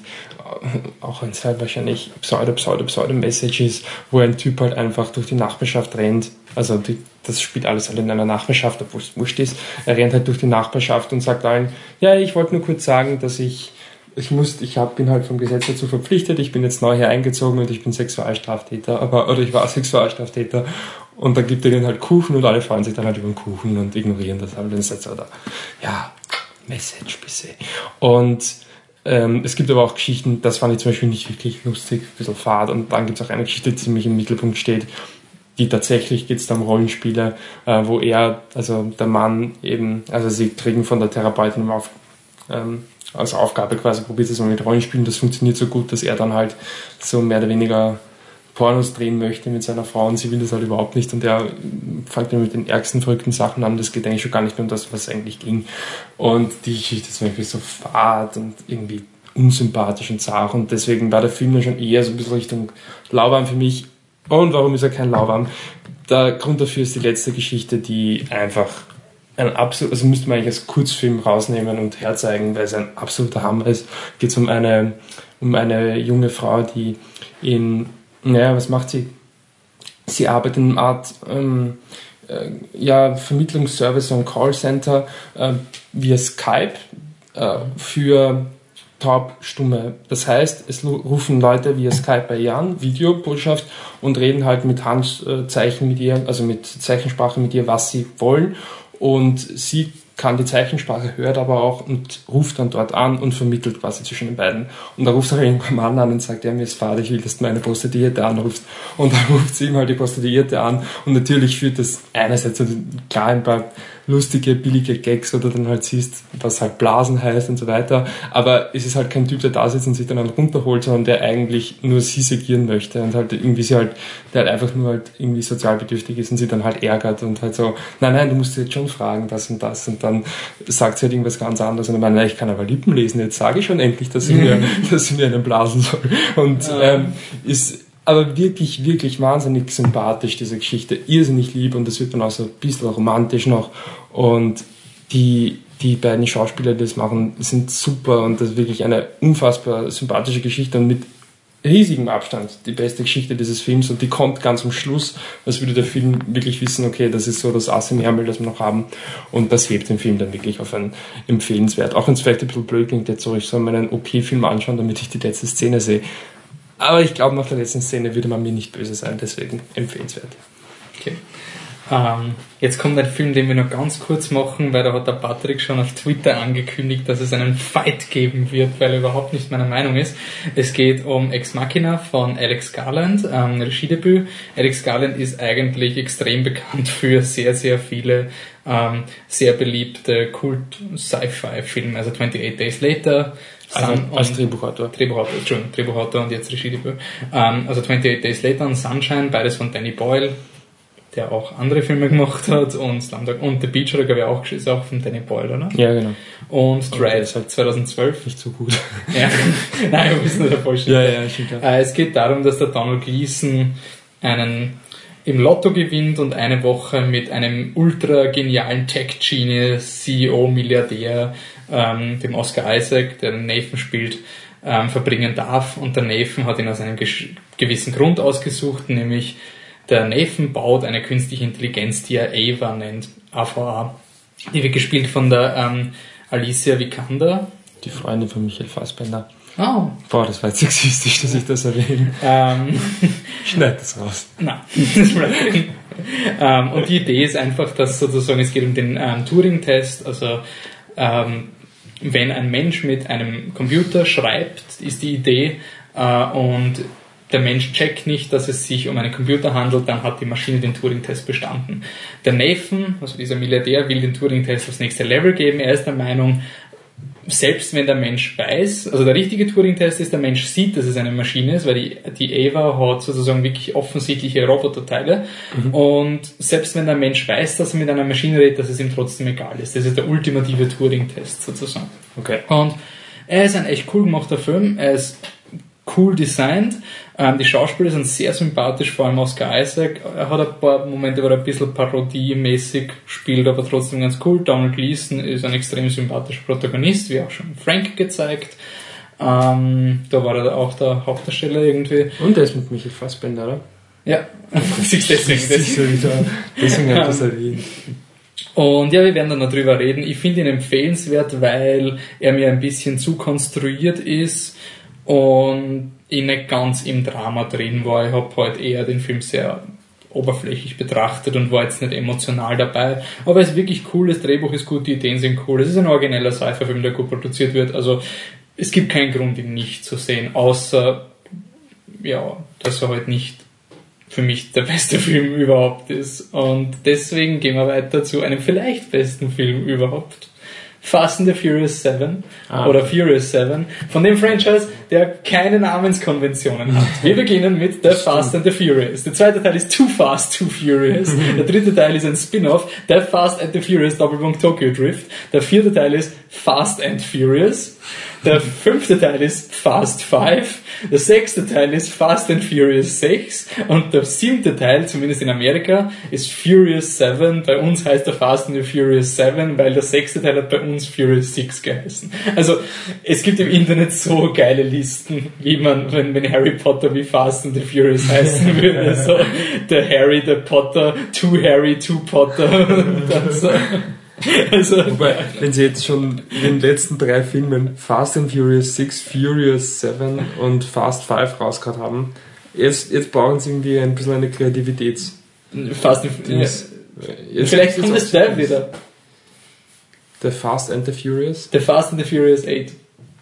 auch wenn es halt wahrscheinlich Pseudo, Pseudo, Pseudo Message ist, wo ein Typ halt einfach durch die Nachbarschaft rennt, also die, das spielt alles halt in einer Nachbarschaft, obwohl es wurscht ist, er rennt halt durch die Nachbarschaft und sagt allen, ja, ich wollte nur kurz sagen, dass ich ich muss, ich hab, bin halt vom Gesetz dazu verpflichtet, ich bin jetzt neu hier eingezogen und ich bin Sexualstraftäter, aber, oder ich war Sexualstraftäter. Und dann gibt er denen halt Kuchen und alle freuen sich dann halt über den Kuchen und ignorieren das den Satz oder, ja, Message bitte. Und, ähm, es gibt aber auch Geschichten, das fand ich zum Beispiel nicht wirklich lustig, ein bisschen fad. Und dann gibt es auch eine Geschichte, die ziemlich im Mittelpunkt steht, die tatsächlich geht es da um Rollenspiele, äh, wo er, also der Mann eben, also sie kriegen von der Therapeutin auf, ähm, als Aufgabe quasi probiert es mal mit Rollenspielen. Das funktioniert so gut, dass er dann halt so mehr oder weniger Pornos drehen möchte mit seiner Frau und sie will das halt überhaupt nicht und er fängt dann mit den ärgsten verrückten Sachen an. Das geht eigentlich schon gar nicht mehr um das, was eigentlich ging. Und die Geschichte ist irgendwie so fad und irgendwie unsympathisch und zart und deswegen war der Film dann schon eher so ein bisschen Richtung Lauwarm für mich. Und warum ist er kein Lauwarm? Der Grund dafür ist die letzte Geschichte, die einfach ein absolut, also müsste man eigentlich als Kurzfilm rausnehmen und herzeigen, weil es ein absoluter Hammer ist. Geht es um eine, um eine junge Frau, die in, naja, was macht sie? Sie arbeitet in einer Art, ähm, äh, ja, Vermittlungsservice und Callcenter äh, via Skype äh, für taubstumme. Das heißt, es rufen Leute via Skype bei ihr an, Videobotschaft und reden halt mit Handzeichen mit ihr, also mit Zeichensprache mit ihr, was sie wollen und sie kann die Zeichensprache, hört aber auch und ruft dann dort an und vermittelt quasi zwischen den beiden. Und da ruft auch irgendwann Mann an und sagt, ja, mir ist Vater, ich will, dass du meine Prostituierte anrufst. Und dann ruft sie ihm halt die Prostituierte an und natürlich führt das einerseits klar ein paar lustige, billige Gags, oder dann halt siehst, was halt Blasen heißt und so weiter. Aber es ist halt kein Typ, der da sitzt und sich dann runterholt, sondern der eigentlich nur sie segieren möchte und halt irgendwie sie halt, der halt einfach nur halt irgendwie sozialbedürftig ist und sie dann halt ärgert und halt so, nein, nein, du musst jetzt schon fragen, das und das. Und dann sagt sie halt irgendwas ganz anderes und dann meine, ich kann aber Lippen lesen, jetzt sage ich schon endlich, dass sie mir, dass sie mir einen blasen soll. Und ähm, ist aber wirklich, wirklich wahnsinnig sympathisch, diese Geschichte. Irrsinnig lieb und das wird dann auch so ein bisschen romantisch noch. Und die, die beiden Schauspieler, die das machen, sind super und das ist wirklich eine unfassbar sympathische Geschichte und mit riesigem Abstand die beste Geschichte dieses Films und die kommt ganz am Schluss, als würde der Film wirklich wissen, okay, das ist so das Ass im Ärmel, das wir noch haben und das hebt den Film dann wirklich auf ein empfehlenswert. Auch wenn es vielleicht ein bisschen blöd klingt, jetzt so, ich soll mir einen OP-Film anschauen, damit ich die letzte Szene sehe. Aber ich glaube, nach der letzten Szene würde man mir nicht böse sein, deswegen empfehlenswert.
Okay. Ähm, jetzt kommt ein Film, den wir noch ganz kurz machen, weil da hat der Patrick schon auf Twitter angekündigt, dass es einen Fight geben wird, weil er überhaupt nicht meiner Meinung ist. Es geht um Ex Machina von Alex Garland, ähm, Regiedebüt. Alex Garland ist eigentlich extrem bekannt für sehr, sehr viele ähm, sehr beliebte Kult-Sci-Fi-Filme, also 28 Days Later,
also als Drehbuchautor.
Drehbuchautor, Entschuldigung, Drehbuchautor und jetzt Regiedebüt. Ähm, also 28 Days Later und Sunshine, beides von Danny Boyle, der auch andere Filme gemacht hat und Slumdog und The Beach glaube ich auch, ist auch von Danny Boyle, oder?
Ja, genau.
Und Dread halt 2012.
Nicht so gut.
ja, nein, wir wissen nur der Vollständigkeit.
Ja, ja, stimmt. Ja.
Äh, es geht darum, dass der Donald Gleason einen im Lotto gewinnt und eine Woche mit einem ultra genialen Tech-Genius, CEO, Milliardär, ähm, dem Oscar Isaac, der den Nathan spielt, ähm, verbringen darf. Und der Nathan hat ihn aus einem gewissen Grund ausgesucht, nämlich der Nathan baut eine künstliche Intelligenz, die er Ava nennt, AVA. Die wird gespielt von der ähm, Alicia Vikander.
Die Freundin von Michael Fassbender.
Oh.
Boah, das war jetzt sexistisch, dass ich das erwähne.
Ähm,
Schneid das raus.
Nein, das bleibt drin. ähm, und die Idee ist einfach, dass sozusagen es geht um den ähm, Turing-Test, also ähm, wenn ein Mensch mit einem Computer schreibt, ist die Idee äh, und der Mensch checkt nicht, dass es sich um einen Computer handelt, dann hat die Maschine den Turing-Test bestanden. Der Nathan, also dieser Milliardär, will den Turing-Test aufs nächste Level geben. Er ist der Meinung, selbst wenn der Mensch weiß, also der richtige Turing-Test ist, der Mensch sieht, dass es eine Maschine ist, weil die, die Ava hat sozusagen wirklich offensichtliche Roboterteile. Mhm. Und selbst wenn der Mensch weiß, dass er mit einer Maschine redet, dass es ihm trotzdem egal ist. Das ist der ultimative Turing-Test sozusagen.
Okay.
Und er ist ein echt cool gemachter Film. Er ist cool designt. Ähm, die Schauspieler sind sehr sympathisch, vor allem Oscar Isaac. Er hat ein paar Momente, wo er ein bisschen parodiemäßig spielt, aber trotzdem ganz cool. Donald Gleason ist ein extrem sympathischer Protagonist, wie auch schon Frank gezeigt. Ähm, da war er auch der Hauptdarsteller irgendwie.
Und er ist mit Michael Fassbender, oder?
Ja, sich deswegen.
deswegen, deswegen hat das erwähnt.
Und ja, wir werden dann darüber reden. Ich finde ihn empfehlenswert, weil er mir ein bisschen zu konstruiert ist und ich nicht ganz im Drama drin war. Ich habe halt eher den Film sehr oberflächlich betrachtet und war jetzt nicht emotional dabei. Aber es ist wirklich cool, das Drehbuch ist gut, die Ideen sind cool. Es ist ein origineller Sci-Fi-Film, der gut produziert wird. Also es gibt keinen Grund, ihn nicht zu sehen, außer ja, dass er halt nicht für mich der beste Film überhaupt ist. Und deswegen gehen wir weiter zu einem vielleicht besten Film überhaupt. Fast and the Furious 7 ah, oder Furious 7 von dem Franchise, der keine Namenskonventionen hat. Wir beginnen mit The Fast and the Furious. Der zweite Teil ist Too Fast, Too Furious. Der dritte Teil ist ein Spin-off, The Fast and the Furious Doppelpunkt Tokyo Drift. Der vierte Teil ist Fast and Furious. Der fünfte Teil ist Fast 5, der sechste Teil ist Fast and Furious 6 und der siebte Teil, zumindest in Amerika, ist Furious 7. Bei uns heißt er Fast and the Furious 7, weil der sechste Teil hat bei uns Furious 6 geheißen. Also es gibt im Internet so geile Listen, wie man, wenn, wenn Harry Potter wie Fast and the Furious heißen würde. So, der Harry, der Potter, Two Harry, Two Potter. Und dann so.
Also, Wobei, wenn sie jetzt schon in den letzten drei Filmen Fast and Furious 6, Furious 7 und Fast 5 rausgehauen haben, jetzt, jetzt brauchen sie irgendwie ein bisschen eine Kreativität.
Fast and Furious. Ja. Vielleicht kommt es der wieder.
The Fast and the Furious?
The Fast and the Furious 8.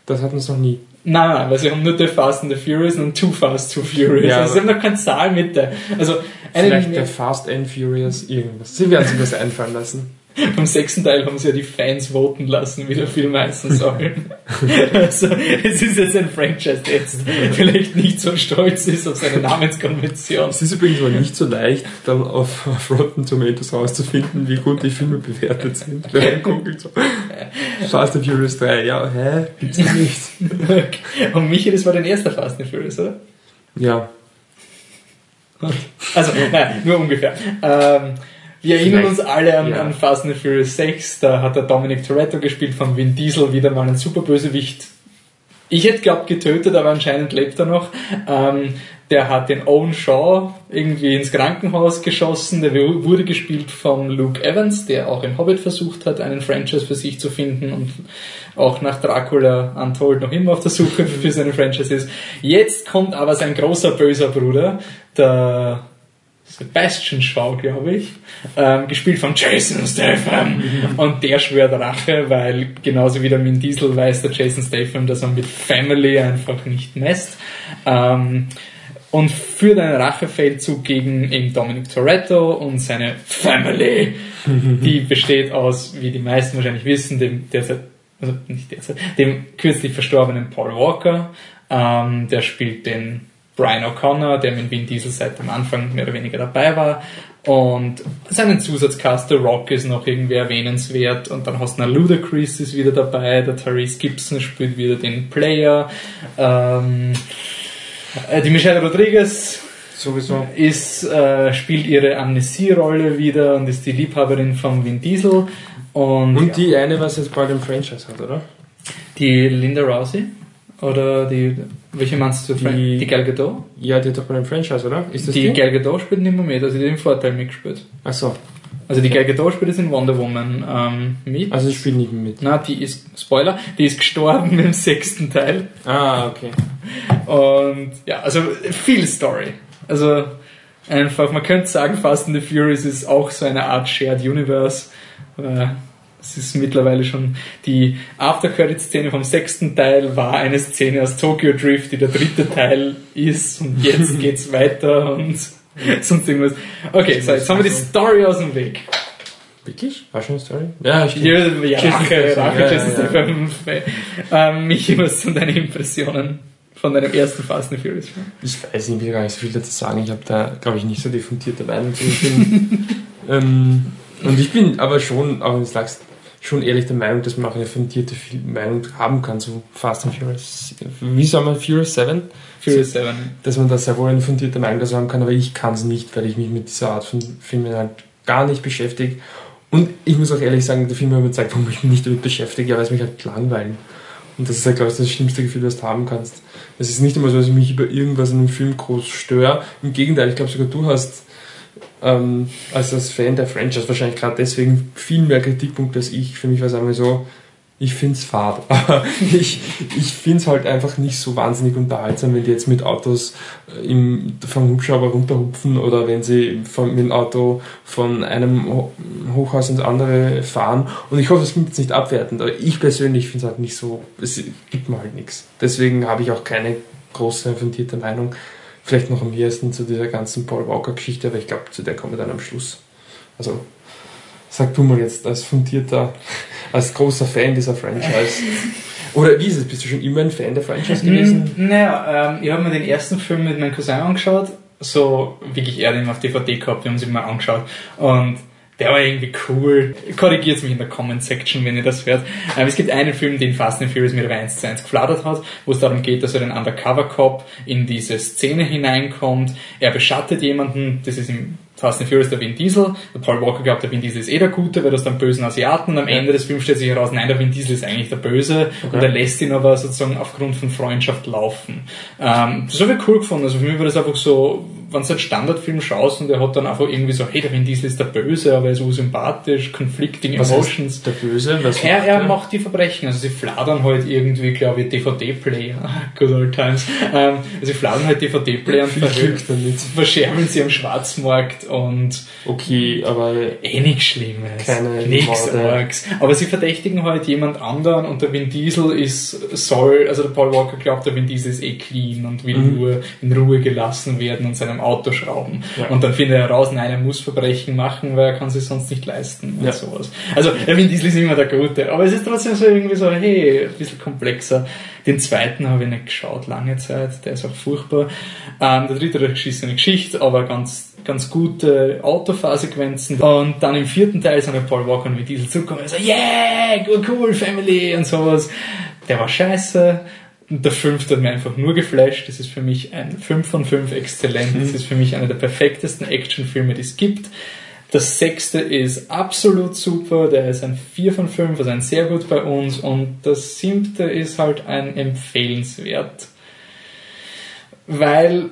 Das hatten wir noch nie.
Nein, nein, weil sie haben nur The Fast and the Furious und Too Fast, Too Furious.
Ja,
also sie haben noch keine Zahl mit der. Also
Vielleicht der Fast and Furious irgendwas. Sie werden sich was einfallen lassen.
Vom sechsten Teil haben sie ja die Fans voten lassen, wie der Film heißen soll. also, es ist jetzt ein Franchise, der jetzt vielleicht nicht so stolz ist auf seine Namenskonvention.
Es ist übrigens aber nicht so leicht, dann auf, auf Rotten Tomatoes rauszufinden, wie gut die Filme bewertet sind. Wenn man googelt so. Fast and Furious 3, ja, hä? Gibt's noch nicht.
Und Michi, das war dein erster Fast and Furious, oder?
Ja.
Also, nein, nur ungefähr. Ähm, wir erinnern uns alle an,
ja.
an Fast and the Furious 6, da hat der Dominic Toretto gespielt von Vin Diesel, wieder mal ein Superbösewicht. Ich hätte glaubt getötet, aber anscheinend lebt er noch. Ähm, der hat den Owen Shaw irgendwie ins Krankenhaus geschossen. Der wurde gespielt von Luke Evans, der auch in Hobbit versucht hat, einen Franchise für sich zu finden und auch nach Dracula Untold noch immer auf der Suche für seine Franchise ist. Jetzt kommt aber sein großer böser Bruder, der Sebastian Shaw, glaube ich, ähm, gespielt von Jason Statham. Und der schwört Rache, weil genauso wie der Vin Diesel weiß der Jason Statham, dass er mit Family einfach nicht messt. Ähm, und führt einen Rachefeldzug gegen eben Dominic Toretto und seine Family. Die besteht aus, wie die meisten wahrscheinlich wissen, dem derzeit, also nicht derzeit, dem kürzlich verstorbenen Paul Walker. Ähm, der spielt den Brian O'Connor, der mit Vin Diesel seit dem Anfang mehr oder weniger dabei war. Und seinen Zusatzcast, The Rock, ist noch irgendwie erwähnenswert. Und dann hast du noch Ludacris ist wieder dabei, der Therese Gibson spielt wieder den Player. Ähm, äh, die Michelle Rodriguez
Sowieso.
ist, äh, spielt ihre Amnesie-Rolle wieder und ist die Liebhaberin von Vin Diesel. Und,
Und
ja,
die eine, was jetzt bald im Franchise hat, oder?
die Linda Rousey? Oder die, welche meinst du?
Die-
die Gal Gadot?
Ja, die hat doch bei dem Franchise, oder? Ist das
Die
die?
Gal Gadot spielt nicht mehr mit, also die hat den Vorteil mitgespielt.
Ach so.
Also die Gal Gadot spielt jetzt in Wonder Woman ähm, mit.
Also ich spiele nicht mehr mit.
Na, die ist, Spoiler, die ist gestorben im sechsten Teil.
Ah, okay.
Und ja, also viel Story. Also einfach, man könnte sagen, Fast and the Furious ist auch so eine Art Shared Universe. Äh, Es ist mittlerweile schon die After-Credit-Szene vom sechsten Teil war eine Szene aus Tokyo Drift, die der dritte Teil ist und jetzt geht's weiter und sonst irgendwas. Okay, so, jetzt haben wir die Story aus dem Weg.
Wirklich? War schon eine Story? Ja, stimmt.
Ja, ja Rache, Rache,
ja, ja.
Ähm, Michi, was sind deine Impressionen von deinem ersten Fast and Furious Film?
Ich weiß nicht, ich will gar nicht so viel dazu sagen. Ich habe da, glaube ich, nicht so die fundierte Meinung zu dem Film. ähm, und ich bin aber schon, auch wenn du sagst, schon ehrlich der Meinung, dass man auch eine fundierte Meinung haben kann zu Fast and Furious. Wie soll man Furious 7?
Furious 7.
Dass man da sehr wohl eine fundierte Meinung dazu haben kann, aber ich kann es nicht, weil ich mich mit dieser Art von Filmen halt gar nicht beschäftige. Und ich muss auch ehrlich sagen, der Film hat mir gezeigt, warum ich mich nicht damit beschäftige, weil es mich halt langweilen. Und das ist halt, glaube ich, das schlimmste Gefühl, das du haben kannst. Es ist nicht immer so, dass ich mich über irgendwas in einem Film groß störe. Im Gegenteil, ich glaube sogar du hast ähm, als als Fan der Franchise wahrscheinlich gerade deswegen viel mehr Kritikpunkte als ich. Für mich war es einmal so, ich finde es fad. Ich, ich finde es halt einfach nicht so wahnsinnig unterhaltsam, wenn die jetzt mit Autos äh, im, vom Hubschrauber runterhupfen oder wenn sie von, mit dem Auto von einem Ho- Hochhaus ins andere fahren. Und ich hoffe, es klingt jetzt nicht abwertend, aber ich persönlich finde es halt nicht so, es gibt mir halt nichts. Deswegen habe ich auch keine große fundierte Meinung. Vielleicht noch am ehesten zu dieser ganzen Paul Walker-Geschichte, aber ich glaube, zu der kommen wir dann am Schluss. Also, sag du mal jetzt als fundierter, als großer Fan dieser Franchise. Oder wie ist es? Bist du schon immer ein Fan der Franchise gewesen?
Mm, Naja, ähm, ich habe mir den ersten Film mit meinem Cousin angeschaut. So wirklich eher den auf DVD gehabt, wir haben sie mal angeschaut. Und der war irgendwie cool. Korrigiert mich in der Comment-Section, wenn ihr das hört. Ähm, es gibt einen Film, den Fast and Furious aber 1 zu 1 geflattert hat, wo es darum geht, dass er ein Undercover-Cop in diese Szene hineinkommt. Er beschattet jemanden, das ist im Fast and Furious der Vin Diesel. Der Paul Walker glaubt, der Vin Diesel ist eh der Gute, weil das dann bösen Asiaten. Und am Ende des Films stellt sich heraus, nein, der Vin Diesel ist eigentlich der Böse. Und er lässt ihn aber sozusagen aufgrund von Freundschaft laufen. Ähm, das habe ich cool gefunden. Also für mich war das einfach so, wenn du einen Standardfilm schaust und der hat dann einfach irgendwie so, hey, der Vin Diesel ist der Böse, aber er ist unsympathisch, conflicting
Was
emotions.
heißt der Böse? Was
Er,
macht
er macht die Verbrechen, also sie fladern halt irgendwie, glaube ich, DVD-Player, good old times, ähm, sie fladern halt DVD-Player und verhö-
damit.
verschärfen sie am Schwarzmarkt und
Okay, aber
eh nichts Schlimmes.
Keine
nichts
Morde.
Args. Aber sie verdächtigen halt jemand anderen und der Vin Diesel ist, soll, also der Paul Walker glaubt, der Vin Diesel ist eh clean und will
Mhm.
nur in Ruhe gelassen werden und seinem Auto schrauben.
Ja.
Und dann findet er heraus, nein, er muss Verbrechen machen, weil er kann sich sonst nicht leisten und
Ja.
sowas. Also der Vin Diesel ist immer der Gute, aber es ist trotzdem so irgendwie so, hey, ein bisschen komplexer. Den zweiten habe ich nicht geschaut, lange Zeit, der ist auch furchtbar. Ähm, der dritte geschissen eine Geschichte, aber ganz, ganz gute Autofahrsequenzen. Und dann im vierten Teil sind ja Paul Walker und Vin Diesel zurückgekommen und so, yeah, cool, Family und sowas. Der war scheiße. Und der fünfte hat mir einfach nur geflasht. Das ist für mich ein 5 von 5 exzellent. Das ist für mich einer der perfektesten Actionfilme, die es gibt. Das sechste ist absolut super, der ist ein 4 von 5, also ein sehr gut bei uns. Und das siebte ist halt ein empfehlenswert. Weil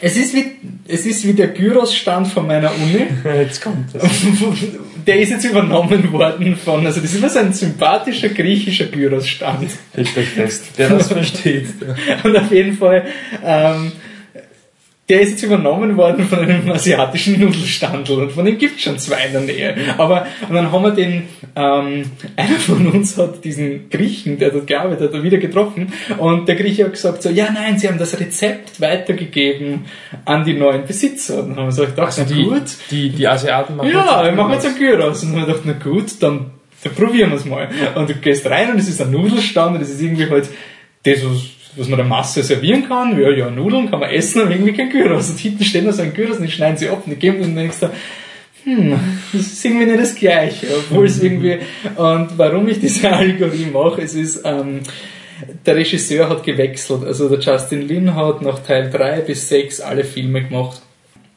es ist wie, es ist wie der Gyros-Stand von meiner Uni.
jetzt kommt das.
Der ist jetzt übernommen worden von, also das ist immer so ein sympathischer griechischer Gyros-Stand.
Ich euch fest. Wer das versteht.
Und auf jeden Fall, ähm, der ist jetzt übernommen worden von einem asiatischen Nudelstandel und von dem gibt schon zwei in der Nähe. Aber und dann haben wir den, ähm, einer von uns hat diesen Griechen, der dort gearbeitet hat, wieder getroffen und der Grieche hat gesagt so, ja nein, sie haben das Rezept weitergegeben an die neuen Besitzer. Und dann haben wir so gedacht,
Also
na
die,
gut,
die, die Asiaten machen
ja, wir machen jetzt ein Gyros. Und dann haben wir gedacht, na gut, dann, dann probieren wir es mal. Und du gehst rein und es ist ein Nudelstand und es ist irgendwie halt das, was, was man der Masse servieren kann. Ja, ja, Nudeln kann man essen, aber irgendwie kein Gyros. Und hinten steht noch so ein Gyros und die schneiden sie ab und die geben und denkst du, hm, das ist irgendwie nicht das Gleiche, obwohl es irgendwie, und warum ich diese Allegorie mache, es ist, ähm, der Regisseur hat gewechselt, also der Justin Lin hat nach Teil 3 bis 6 alle Filme gemacht.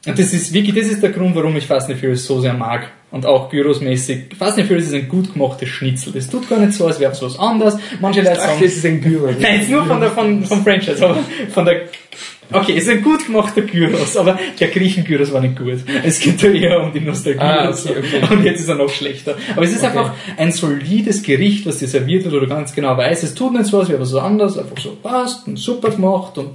Und das ist wirklich, das ist der Grund, warum ich Fast and Furious so sehr mag. Und auch Gyros-mäßig. Fast and Furious ist ein gut gemachtes Schnitzel. Das tut gar nicht so, als wäre es was anderes. Manche Leute
Ach,
sagen,
das ist ein Gyros.
Nein, jetzt nur von der, von, vom Franchise, aber von der, okay, es ist ein gut gemachter Gyros, aber der Griechen-Gyros war nicht gut. Es geht da eher um die Nostalgie
Ah, okay, okay.
Und jetzt ist er noch schlechter. Aber es ist
Okay.
einfach ein solides Gericht, was dir serviert wird, oder du ganz genau weißt, es tut nicht so, als wäre was anderes, einfach so passt und super gemacht und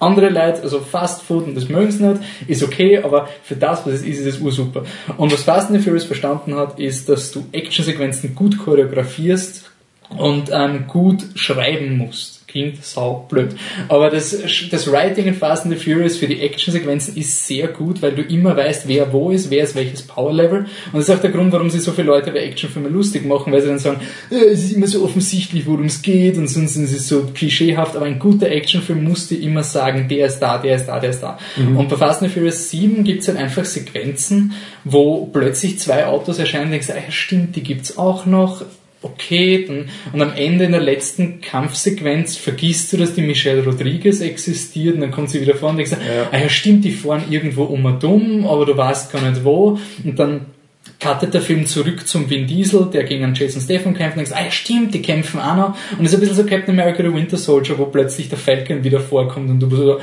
andere Leute, also Fast Food und das mögen sie nicht, ist okay, aber für das, was es ist, ist es ursuper. Und was Fast and the Furious verstanden hat, ist, dass du Actionsequenzen gut choreografierst und ähm, gut schreiben musst. Klingt sau blöd. Aber das, das Writing in Fast and the Furious für die Actionsequenzen ist sehr gut, weil du immer weißt, wer wo ist, wer ist welches Power-Level. Und das ist auch der Grund, warum sie so viele Leute bei Actionfilmen lustig machen, weil sie dann sagen, äh, es ist immer so offensichtlich, worum es geht und sonst sind sie so klischeehaft. Aber ein guter Actionfilm muss dir immer sagen, der ist da, der ist da, der ist da. Und bei Fast and the Furious 7 gibt es halt einfach Sequenzen, wo plötzlich zwei Autos erscheinen und denkst, ah, ja stimmt, die gibt's auch noch okay, dann, und am Ende in der letzten Kampfsequenz vergisst du, dass die Michelle Rodriguez existiert und dann kommt sie wieder vor und denkst,
Ja.
ah ja stimmt, die fahren irgendwo um und um, aber du weißt gar nicht wo und dann cuttet der Film zurück zum Vin Diesel, der gegen einen Jason Statham kämpft und denkst, ah ja stimmt, die kämpfen auch noch und es ist ein bisschen so Captain America The Winter Soldier, wo plötzlich der Falcon wieder vorkommt und du so,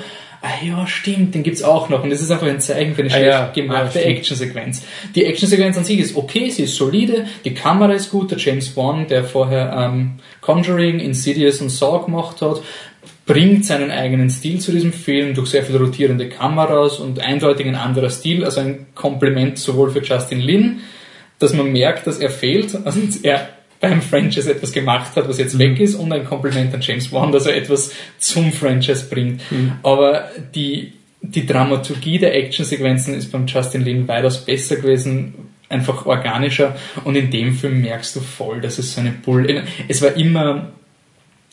ah ja stimmt, den gibt's auch noch und das ist einfach ein Zeichen für eine
Ah
schlecht
ja,
gemachte
stimmt.
Actionsequenz. Die Actionsequenz an sich ist okay, sie ist solide, die Kamera ist gut, der James Wan, der vorher ähm, Conjuring, Insidious und Saw gemacht hat, bringt seinen eigenen Stil zu diesem Film durch sehr viele rotierende Kameras und eindeutig ein anderer Stil, also ein Kompliment sowohl für Justin Lin, dass man merkt, dass er fehlt und er beim Franchise etwas gemacht hat, was jetzt weg ist und ein Kompliment an James Wan, dass er etwas zum Franchise bringt. Aber die, die Dramaturgie der Actionsequenzen ist beim Justin Lin weitaus besser gewesen, einfach organischer und in dem Film merkst du voll, dass es so eine Bull... Es war immer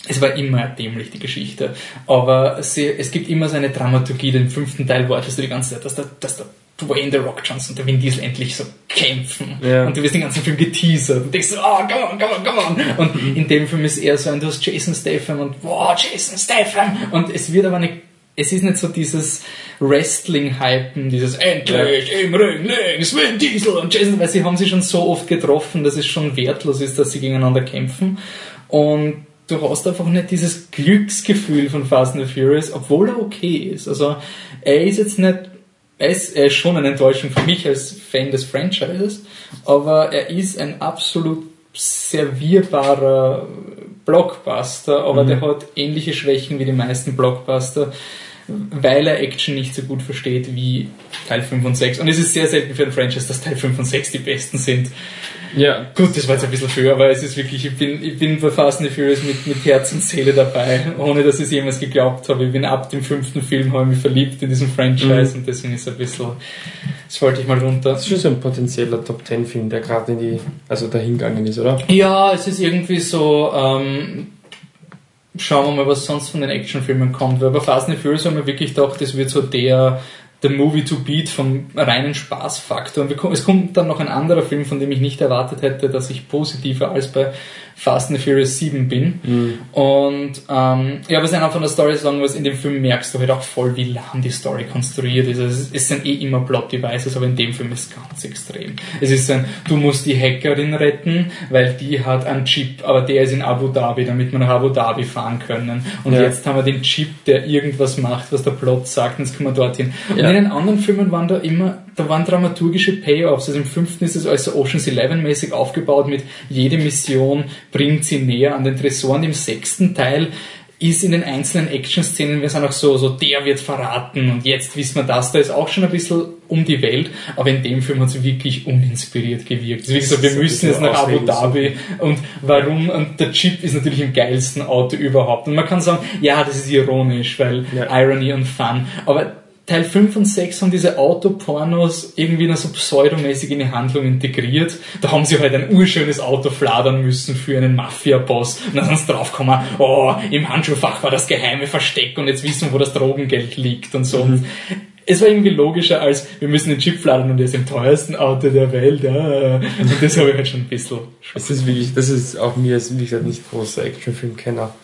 es war immer dämlich, die Geschichte. Aber sie, es gibt immer so eine Dramaturgie. Den fünften Teil wartest du die ganze Zeit, dass der, dass der Dwayne The Rock Johnson und der Vin Diesel endlich so kämpfen.
Ja.
Und du wirst den ganzen Film geteasert und denkst so, oh, come on, come on, come on. Und in dem Film ist eher so ein, du hast Jason Statham und wow, Jason Statham. Und es wird aber nicht, es ist nicht so dieses Wrestling-Hypen, dieses endlich im Ring links, Vin Diesel und Jason, weil sie haben sich schon so oft getroffen, dass es schon wertlos ist, dass sie gegeneinander kämpfen. Und du hast einfach nicht dieses Glücksgefühl von Fast and the Furious, obwohl er okay ist. Also er ist jetzt nicht, er ist, ist schon eine Enttäuschung für mich als Fan des Franchises, aber er ist ein absolut servierbarer Blockbuster, aber mhm. der hat ähnliche Schwächen wie die meisten Blockbuster, weil er Action nicht so gut versteht wie Teil 5 und 6. Und es ist sehr selten für ein Franchise, dass Teil 5 und 6 die besten sind. Ja. Gut, das war jetzt ein bisschen früher, aber es ist wirklich, ich bin, ich bin bei Fast and the Furious mit, mit Herz und Seele dabei, ohne dass ich es jemals geglaubt habe. Ich bin ab dem fünften Film habe ich mich verliebt in diesen Franchise mhm. und deswegen ist es ein bisschen, das wollte ich mal runter.
Das ist schon so ein potenzieller Top Ten Film, der gerade in die, also dahingegangen ist, oder?
Ja, es ist irgendwie so, ähm, schauen wir mal, was sonst von den Actionfilmen kommt. Weil bei Fast and the Furious haben wir wirklich gedacht, das wird so der der Movie to Beat vom reinen Spaßfaktor. Und es kommt dann noch ein anderer Film, von dem ich nicht erwartet hätte, dass ich positiver als bei Fast and Furious 7 bin. Mhm. Und ähm, ja, was ich einfach von der Story sagen was in dem Film merkst du halt auch voll, wie lahm die Story konstruiert ist. Also es, sind eh immer Plot-Devices, aber in dem Film ist es ganz extrem. Es ist ein, du musst die Hackerin retten, weil die hat einen Chip, aber der ist in Abu Dhabi, damit wir nach Abu Dhabi fahren können. Und ja. jetzt haben wir den Chip, der irgendwas macht, was der Plot sagt, und jetzt kommen wir dorthin. Und ja. in den anderen Filmen waren da immer da waren dramaturgische Payoffs. Also im fünften ist es also Ocean's Eleven mäßig aufgebaut mit jede Mission bringt sie näher an den Tresoren. Im sechsten Teil ist in den einzelnen Action-Szenen, wir sind auch so, so, der wird verraten und jetzt wissen wir das, da ist auch schon ein bisschen um die Welt, aber in dem Film hat es wirklich uninspiriert gewirkt. Es ist so, wir müssen jetzt nach Abu Dhabi und warum, und der Chip ist natürlich im geilsten Auto überhaupt. Und man kann sagen, ja, das ist ironisch, weil ja. Irony und Fun, aber Teil 5 und 6 haben diese Autopornos irgendwie noch so pseudomäßig in die Handlung integriert. Da haben sie halt ein urschönes Auto fladern müssen für einen Mafia-Boss. Und dann sind sie draufgekommen, oh, im Handschuhfach war das geheime Versteck und jetzt wissen wir, wo das Drogengeld liegt und so. Mhm. Es war irgendwie logischer als, wir müssen den Chip fladern und der ist im teuersten Auto der Welt. Ja. Und das habe ich halt schon ein bisschen.
Das ist wirklich, das ist auch mir, wie gesagt, nicht großer Actionfilmkenner.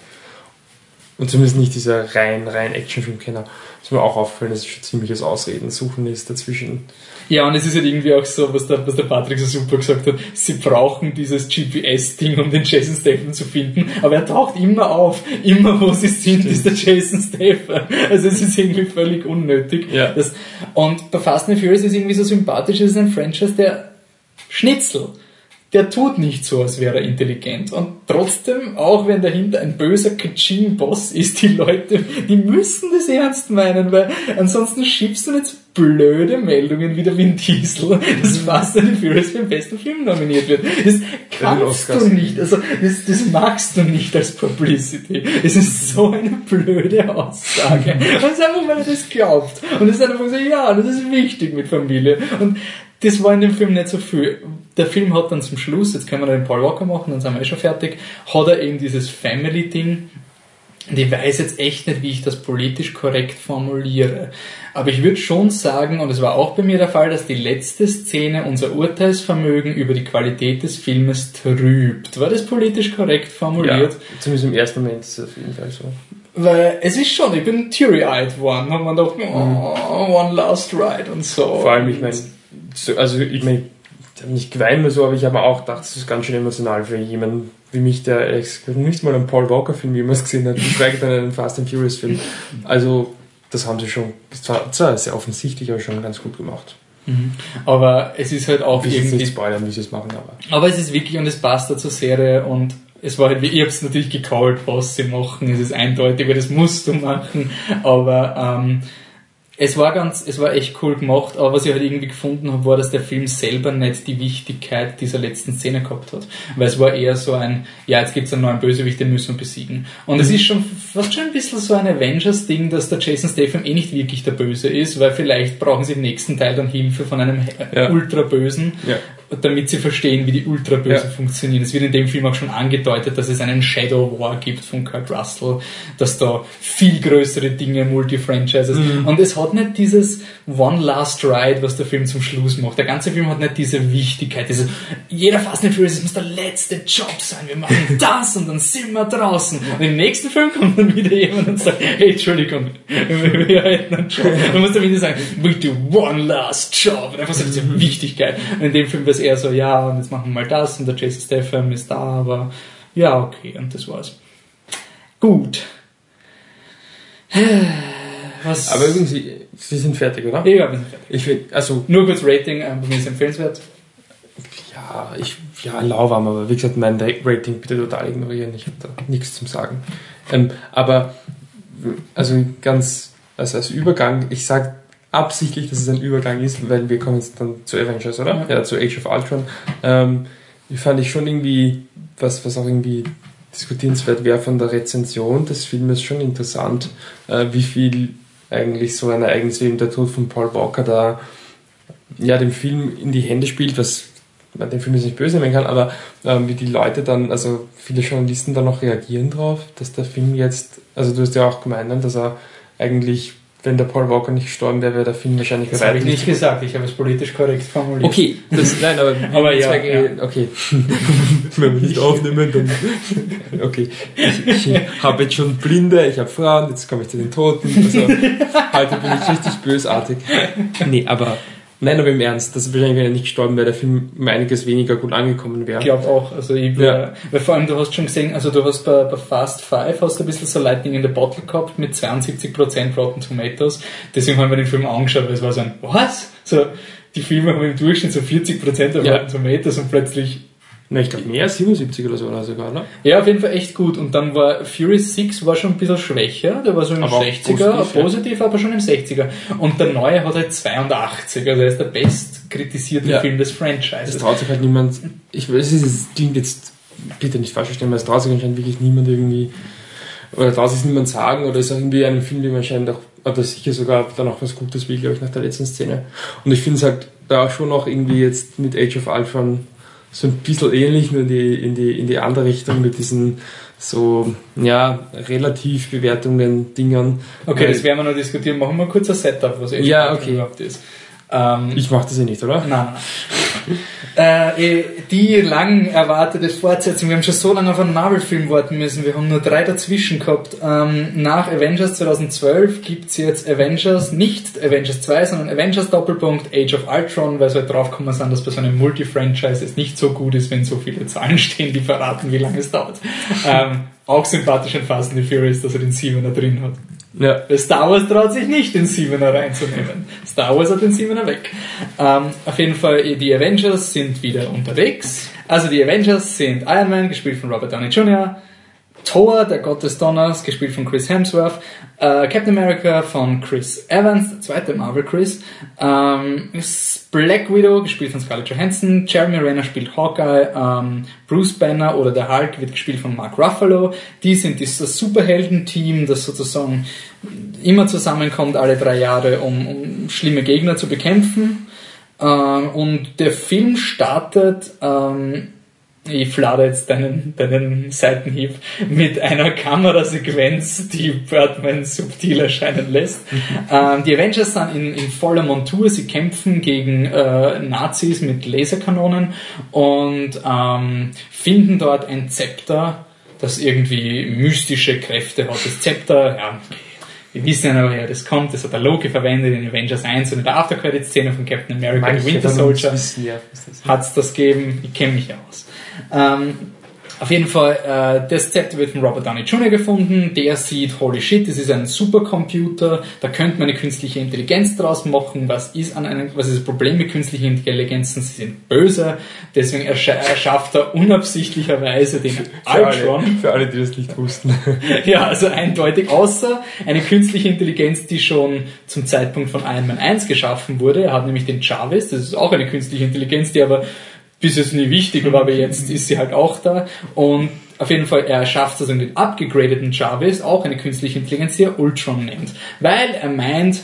Und zumindest nicht dieser rein, rein Actionfilmkenner. Ist mir auch auffallen, dass es schon ziemliches Ausreden suchen ist dazwischen.
Ja, und es ist halt irgendwie auch so, was der, was der Patrick so super gesagt hat, sie brauchen dieses GPS-Ding, um den Jason Statham zu finden, aber er taucht immer auf. Immer wo sie sind, ist der Jason Statham. Also es ist irgendwie völlig unnötig. Ja. Das, und bei Fast and Furious ist irgendwie so sympathisch, es ist ein Franchise, der Schnitzel der tut nicht so, als wäre er intelligent. Und trotzdem, auch wenn dahinter ein böser Kaching-Boss ist, die Leute, die müssen das ernst meinen, weil ansonsten schiebst du jetzt blöde Meldungen wie der Vin Diesel, dass Fast and Furious für den besten Film nominiert wird. Das kannst du nicht, also das, das magst du nicht als Publicity. Es ist so eine blöde Aussage. Und es ist einfach, weil er das glaubt. Und es ist einfach so, ja, das ist wichtig mit Familie. Und das war in dem Film nicht so viel. Der Film hat dann zum Schluss, jetzt können wir den Paul Walker machen, dann sind wir eh schon fertig, hat er eben dieses Family-Ding. Und ich weiß jetzt echt nicht, wie ich das politisch korrekt formuliere. Aber ich würde schon sagen, und es war auch bei mir der Fall, dass die letzte Szene unser Urteilsvermögen über die Qualität des Filmes trübt. War das politisch korrekt formuliert? Ja,
zumindest im ersten Moment ist es auf jeden Fall so.
Weil es ist schon, ich bin teary-eyed worden, hat man doch, oh, one last ride und so.
Vor allem, ich meine, also ich meine, nicht geweint so, aber ich habe auch gedacht, das ist ganz schön emotional für jemanden wie mich, der nicht mal einen Paul Walker-Film jemals gesehen hat, geschweige denn einen Fast and Furious-Film. Also, das haben sie schon, das war zwar sehr offensichtlich, aber schon ganz gut gemacht.
Mhm. Aber es ist halt auch
ich irgendwie. Nicht spoilern, wie sie es machen, aber.
Aber es ist wirklich und es passt da zur Serie und es war halt, ich hab's natürlich gecallt, was sie machen, es ist eindeutig, weil das musst du machen, aber ähm, es war ganz, es war echt cool gemacht, aber was ich halt irgendwie gefunden habe, war, dass der Film selber nicht die Wichtigkeit dieser letzten Szene gehabt hat. Weil es war eher so ein, ja, jetzt gibt's einen neuen Bösewicht, den müssen wir besiegen. Und mhm. es ist schon fast schon ein bisschen so ein Avengers-Ding, dass der Jason Statham eh nicht wirklich der Böse ist, weil vielleicht brauchen sie im nächsten Teil dann Hilfe von einem ja. Ultra-Bösen. Ja damit sie verstehen, wie die Ultraböse ja. funktionieren. Es wird in dem Film auch schon angedeutet, dass es einen Shadow War gibt von Kurt Russell, dass da viel größere Dinge, Multi-Franchises. Mhm. Und es hat nicht dieses One Last Ride, was der Film zum Schluss macht. Der ganze Film hat nicht diese Wichtigkeit, diese, jeder Fast and Furious muss der letzte Job sein. Wir machen das und dann sind wir draußen. Und im nächsten Film kommt dann wieder jemand und sagt, hey, Entschuldigung, wir hätten einen Job. Man muss dann wieder sagen, we do one last job. Und einfach so diese Wichtigkeit. Und in dem Film wäre eher so, ja, und jetzt machen wir mal das und der Jason Statham ist da, aber ja, okay, und das war's. Gut. Was?
Aber irgendwie, Sie sind fertig, oder?
Ja, wir sind fertig.
Ich find, also,
Nur kurz Rating, äh, mir ist empfehlenswert.
ja, ich, ja, lauwarm, aber wie gesagt, mein Rating bitte total ignorieren. Ich habe da nichts zum Sagen. Ähm, aber, also ganz, also als Übergang, ich sage absichtlich, dass es ein Übergang ist, weil wir kommen jetzt dann zu Avengers, oder?
Ja.
Ja, zu Age of Ultron. Ähm, fand ich schon irgendwie, was, was auch irgendwie diskutierenswert wäre von der Rezension des Filmes, schon interessant, äh, wie viel eigentlich so ein Ereignis wie eben der Tod von Paul Walker da ja, dem Film in die Hände spielt, was man den Film jetzt nicht böse nehmen kann, aber ähm, wie die Leute dann, also viele Journalisten dann noch reagieren drauf, dass der Film jetzt, also du hast ja auch gemeint, ne, dass er eigentlich, wenn der Paul Walker nicht gestorben wäre, wäre der Film wahrscheinlich
Das habe ich nicht gesagt, ich habe es politisch korrekt formuliert.
Okay, das, nein, aber,
Aber ja,
zwei-
ja.
okay. Wenn wir nicht aufnehmen, dann, okay. Ich, ich habe jetzt schon Blinde, ich habe Frauen, jetzt komme ich zu den Toten, also, heute bin ich richtig bösartig. Nee, aber, nein, aber im Ernst, dass wahrscheinlich, wenn er nicht gestorben wäre, der Film um einiges weniger gut angekommen wäre.
Ich glaube auch. Also ich
Ja.
weil vor allem du hast schon gesehen, also du hast bei, bei Fast Five hast du ein bisschen so Lightning in the Bottle gehabt mit 72% Rotten Tomatoes. Deswegen haben wir den Film angeschaut, weil es war so ein, was? So, die Filme haben im Durchschnitt so 40% auf
Ja.
Rotten Tomatoes und plötzlich,
Ne, ich glaube mehr, 77 oder so oder sogar, ne?
ja, auf jeden Fall echt gut. Und dann war Fury 6 war schon ein bisschen schwächer, der war so im
Aber auch
60er,
positiv, ja.
positiv, aber schon im 60er. Und der neue hat halt 82, also er ist der best kritisierte
Ja.
Film des
Es
Franchises.
traut sich halt niemand, ich weiß, es es klingt jetzt, bitte nicht falsch verstehen, weil es traut sich anscheinend wirklich niemand irgendwie, oder traut sich niemand sagen, oder ist irgendwie ein Film, dem anscheinend auch, oder sicher sogar dann auch was Gutes will, glaube ich, nach der letzten Szene. Und ich finde es halt da schon noch irgendwie jetzt mit Age of Ultron so ein bisschen ähnlich, nur in die, in die, in die andere Richtung mit diesen so, ja, relativ Bewertungen, Dingern.
Okay, das werden wir noch diskutieren. Machen wir kurz ein Setup, was
Ja, okay.
überhaupt ist. Ähm,
Ich mache das ja nicht, oder?
nein, äh, eh, die lang erwartete Fortsetzung, wir haben schon so lange auf einen Marvel-Film warten müssen, wir haben nur drei dazwischen gehabt. Ähm, nach Avengers 2012 gibt's jetzt Avengers, nicht Avengers 2, sondern Avengers Doppelpunkt Age of Ultron, weil sie halt draufgekommen sind, dass bei so einem Multi-Franchise es nicht so gut ist, wenn so viele Zahlen stehen, die verraten, wie lange es dauert. Ähm, auch sympathisch an Fast and the Furious, dass er den Siebener drin hat.
Ja.
Star Wars traut sich nicht, den Siebener reinzunehmen. Star Wars hat den Siebener weg. Ähm, auf jeden Fall, die Avengers sind wieder unterwegs. Also die Avengers sind Iron Man, gespielt von Robert Downey Jr., Thor, der Gott des Donners, gespielt von Chris Hemsworth, äh, Captain America von Chris Evans, der zweite Marvel Chris, ähm, Black Widow, gespielt von Scarlett Johansson, Jeremy Renner spielt Hawkeye, ähm, Bruce Banner oder der Hulk wird gespielt von Mark Ruffalo. Die sind das Superhelden-Team, das sozusagen immer zusammenkommt alle drei Jahre, um, um schlimme Gegner zu bekämpfen. Ähm, und der Film startet ähm, ich flade jetzt deinen, deinen Seitenhieb mit einer Kamerasequenz, die Birdman subtil erscheinen lässt. ähm, die Avengers sind in, in voller Montur, sie kämpfen gegen äh, Nazis mit Laserkanonen und ähm, finden dort ein Zepter, das irgendwie mystische Kräfte hat. Das Zepter, ja, wir wissen ja noch, woher das kommt, das hat der Loki verwendet in Avengers 1 und in der Aftercredit-Szene von Captain America,
Manche
Winter Soldier
ja,
hat es das gegeben. Ich kenne mich ja aus. Ähm, auf jeden Fall, äh, das Zepter wird von Robert Downey Jr. gefunden. Der sieht, holy shit, das ist ein Supercomputer. Da könnte man eine künstliche Intelligenz draus machen. Was ist an einem, was ist das Problem mit künstlichen Intelligenzen? Sie sind böse. Deswegen erscha erschafft er unabsichtlicherweise den
Für
Ultron.
für alle, die das nicht wussten.
Ja, also eindeutig, außer eine künstliche Intelligenz, die schon zum Zeitpunkt von Iron Man 1 geschaffen wurde. Er hat nämlich den Jarvis, das ist auch eine künstliche Intelligenz, die aber bis jetzt nie wichtig war, aber jetzt ist sie halt auch da. Und auf jeden Fall, er schafft sozusagen den upgegradeten Jarvis, auch eine künstliche Intelligenz, die er Ultron nennt. Weil er meint,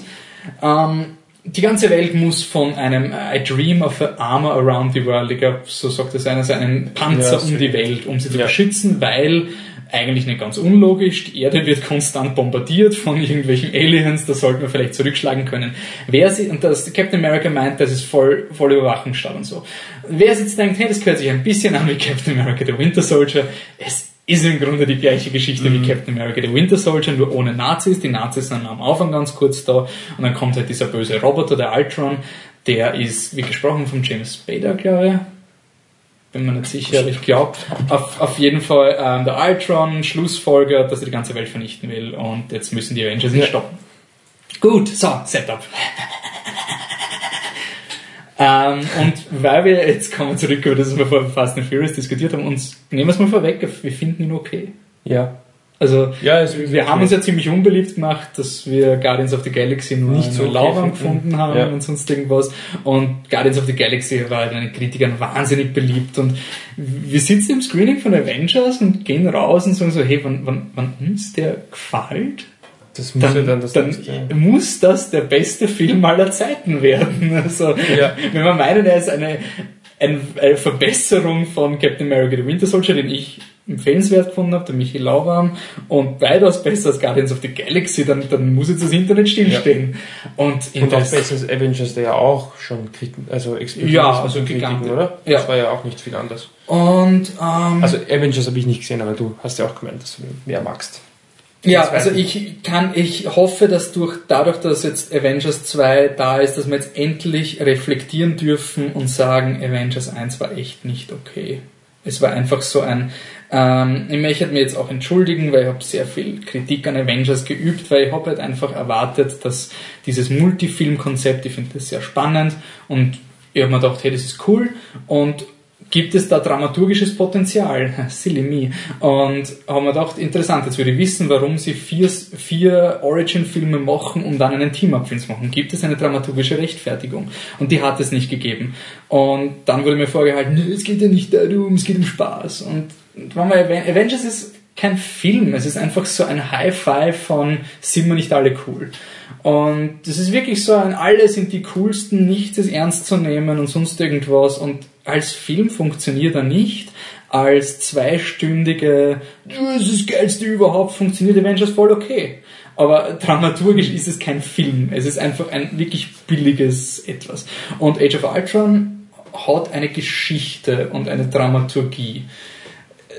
ähm, die ganze Welt muss von einem I dream of a armor around the world, ich glaube, so sagt es einer, also einen Panzer
Ja,
um die Welt, um sie zu
Ja.
beschützen, weil eigentlich nicht ganz unlogisch, die Erde wird konstant bombardiert von irgendwelchen Aliens, da sollten wir vielleicht zurückschlagen können. Wer sie, und das Captain America meint, das ist voll, voll Überwachungsstaat und so. Wer jetzt denkt, hey, das gehört sich ein bisschen an wie Captain America the Winter Soldier, es ist im Grunde die gleiche Geschichte wie Captain America the Winter Soldier, nur ohne Nazis. Die Nazis sind am Anfang ganz kurz da und dann kommt halt dieser böse Roboter, der Ultron, der ist, wie gesprochen, von James Spader, glaube ich bin mir nicht sicher, ich glaube, auf, auf jeden Fall ähm, der Ultron schlussfolgert, dass er die ganze Welt vernichten will und jetzt müssen die Avengers ihn
Ja.
stoppen. Gut, so, Setup. Ähm, und weil wir, jetzt kommen wir zurück über das, was wir vor Fast and Furious diskutiert haben, uns, nehmen wir es mal vorweg, wir finden ihn okay.
Ja.
Also,
Ja,
wir haben uns ja ziemlich unbeliebt gemacht, dass wir Guardians of the Galaxy nur
Nicht so
Lauwarm gefunden haben
Ja.
und sonst irgendwas. Und Guardians of the Galaxy war halt den Kritikern wahnsinnig beliebt. Und wir sitzen im Screening von Avengers und gehen raus und sagen so, hey, wenn, wenn, wenn uns der gefällt,
Das muss ja
dann,
dann das
dann muss das der beste Film aller Zeiten werden. Also,
Ja.
wenn wir meinen, er ist eine, ein- eine Verbesserung von Captain America the Winter Soldier, den ich empfehlenswert gefunden habe, der Michi Lauwarm, und weitaus besser als Guardians of the Galaxy, dann, dann muss jetzt das Internet stillstehen. Und, in
Und auch besser als Avengers, der ja auch schon Kritiken, also explodiert
Ja, also
Kritiken, oder?
Ja.
Das war ja auch nicht viel anders.
und ähm,
Also Avengers habe ich nicht gesehen, aber du hast ja auch gemeint, dass du mehr magst.
Ja, also ich kann, ich hoffe, dass durch, dadurch, dass jetzt Avengers 2 da ist, dass wir jetzt endlich reflektieren dürfen und sagen, Avengers 1 war echt nicht okay. Es war einfach so ein, ähm, ich möchte mich jetzt auch entschuldigen, weil ich habe sehr viel Kritik an Avengers geübt, weil ich habe halt einfach erwartet, dass dieses Multifilm-Konzept, ich finde das sehr spannend und ich habe mir gedacht, hey, das ist cool und gibt es da dramaturgisches Potenzial? Silly me. Und haben wir gedacht, interessant, jetzt würde ich wissen, warum sie vier, vier Origin-Filme machen, um dann einen Team-Up-Film zu machen. Gibt es eine dramaturgische Rechtfertigung? Und die hat es nicht gegeben. Und dann wurde mir vorgehalten, "Nö, es geht ja nicht darum, es geht um Spaß. Und, wenn man Aven- Avengers ist kein Film, es ist einfach so ein High-Five von sind wir nicht alle cool. Und das ist wirklich so ein, alle sind die coolsten, nichts ist ernst zu nehmen und sonst irgendwas. Und als Film funktioniert er nicht. Als zweistündige, das ist das geilste überhaupt, funktioniert Avengers voll okay. Aber dramaturgisch ist es kein Film. Es ist einfach ein wirklich billiges etwas. Und Age of Ultron hat eine Geschichte und eine Dramaturgie.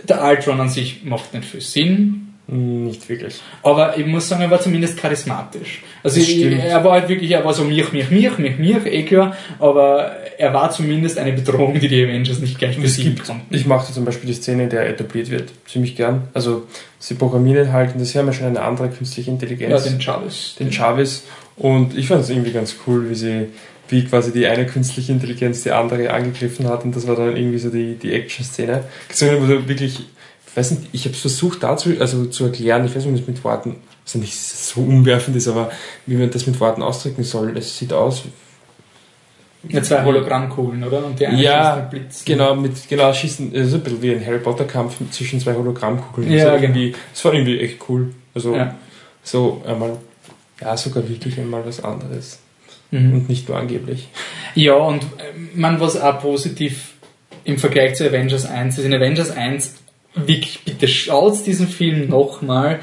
Der Ultron an sich macht nicht viel Sinn,
Nicht wirklich.
aber ich muss sagen, er war zumindest charismatisch. Also ich, er war halt wirklich, er war so mich, mich, mich, mich, mich, eh klar, aber er war zumindest eine Bedrohung, die die Avengers nicht gleich
Es
besiegen konnten.
ich mochte zum Beispiel die Szene, in der etabliert wird, ziemlich gern. Also sie programmieren halt, und das haben ja schon eine andere künstliche
Ja,
Intelligenz,
den Chavez.
den Jarvis. Und ich fand es irgendwie ganz cool, wie sie, wie quasi die eine künstliche Intelligenz die andere angegriffen hat und das war dann irgendwie so die, die Action-Szene. So, wo du wirklich, ich weiß nicht, ich habe es versucht dazu, also zu erklären, ich weiß nicht, wie man das mit Worten, also nicht so umwerfend ist, aber wie man das mit Worten ausdrücken soll. Es sieht aus,
Ja, zwei Hologrammkugeln, oder? Und die eine
Ja,
schießt den Blitz.
Genau, mit genau schießen, ist ein bisschen wie ein Harry Potter Kampf zwischen zwei Hologrammkugeln.
Ja,
so irgendwie, das war irgendwie echt cool. Also
Ja.
so einmal, ja sogar wirklich einmal was anderes
Mhm.
und nicht nur angeblich.
Ja, und ähm, man, was auch positiv im Vergleich zu Avengers 1 ist, in Avengers 1, wirklich, bitte schaut diesen Film nochmal.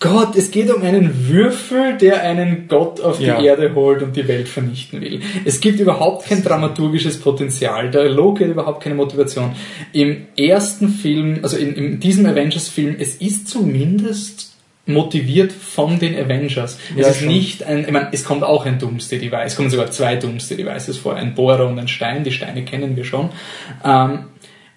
Gott, es geht um einen Würfel, der einen Gott auf die
Ja.
Erde holt und die Welt vernichten will. Es gibt überhaupt kein dramaturgisches Potenzial. Der Loki hat überhaupt keine Motivation. Im ersten Film, also in, in diesem Avengers-Film, es ist zumindest motiviert von den Avengers.
Ja,
es ist
schon.
nicht ein, ich meine, es kommt auch ein Doomsday Device, es kommen sogar zwei Doomsday Devices vor, ein Bohrer und ein Stein, die Steine kennen wir schon. Ähm,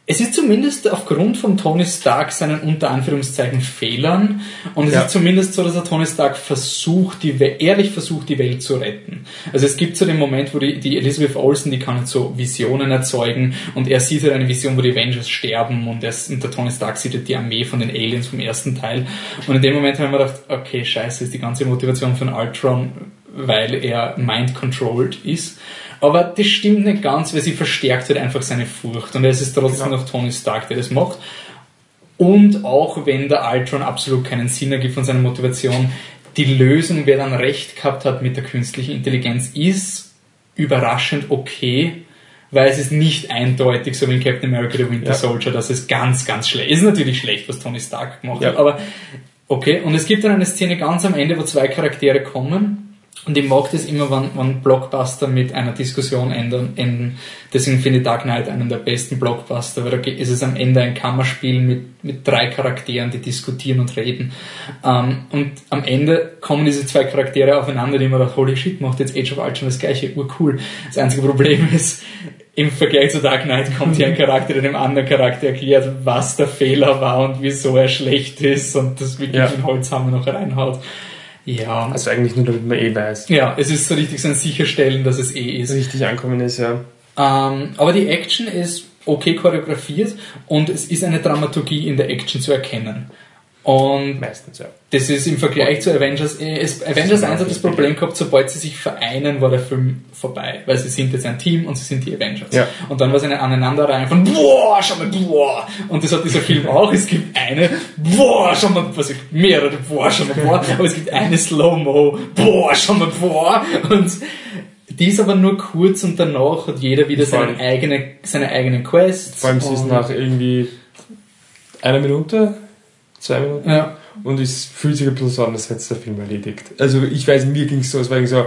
es ist zumindest aufgrund von Tony Stark seinen unter Anführungszeichen Fehlern und es
Ja.
ist zumindest so, dass er Tony Stark versucht, die, ehrlich versucht, die Welt zu retten. Also es gibt so den Moment, wo die, die Elizabeth Olsen, die kann jetzt so Visionen erzeugen und er sieht halt eine Vision, wo die Avengers sterben und, er, und der Tony Stark sieht halt die Armee von den Aliens vom ersten Teil und in dem Moment haben wir gedacht, okay, scheiße, ist die ganze Motivation von Ultron, weil er mind-controlled ist. Aber das stimmt nicht ganz, weil sie verstärkt halt einfach seine Furcht. Und es ist trotzdem
Genau.
noch Tony Stark, der das macht. Und auch wenn der Ultron absolut keinen Sinn ergibt von seiner Motivation, die Lösung, wer dann recht gehabt hat mit der künstlichen Intelligenz, ist überraschend okay, weil es ist nicht eindeutig, so wie in Captain America The Winter
Ja.
Soldier, dass es ganz, ganz schlecht ist. natürlich schlecht, was Tony Stark gemacht
Ja.
hat, aber okay. Und es gibt dann eine Szene ganz am Ende, wo zwei Charaktere kommen. Und ich mag das immer, wenn, wenn Blockbuster mit einer Diskussion enden, enden. Deswegen finde ich Dark Knight einen der besten Blockbuster, weil da ist es am Ende ein Kammerspiel mit, mit drei Charakteren, die diskutieren und reden. Ähm, und am Ende kommen diese zwei Charaktere aufeinander, die man dachte, holy shit, macht jetzt Age of Ultron das gleiche, urcool. Das einzige Problem ist, im Vergleich zu Dark Knight kommt hier ein Charakter, der dem anderen Charakter erklärt, was der Fehler war und wieso er schlecht ist und das wirklich
Ja.
den Holzhammer noch reinhaut. Ja.
Also eigentlich nur, damit man eh weiß,
Ja, es ist so richtig so ein Sicherstellen, dass es eh ist.
richtig ankommen ist, ja.
Ähm, aber die Action ist okay choreografiert und es ist eine Dramaturgie in der Action zu erkennen. Und
Meistens, ja.
das ist im Vergleich zu Avengers, äh, es, Avengers 1 hat das Problem gehabt, sobald sie sich vereinen, war der Film vorbei. Weil sie sind jetzt ein Team und sie sind die Avengers.
Ja.
Und dann war es eine Aneinanderreihung von boah, schau mal, boah. Und das hat dieser Film auch. Es gibt eine, boah, schau mal, was ich, mehrere, boah, schau mal, boah. Aber es gibt eine Slow-Mo, boah, schau mal, boah. Und die ist aber nur kurz und danach hat jeder wieder seine, eigene, seine eigenen Quests.
Vor allem sie ist nach irgendwie einer Minute, zwei Minuten
Ja.
und es fühlt sich ein bisschen so an, als hätte es der Film erledigt. Also ich weiß, mir ging es so, es war irgendwie so,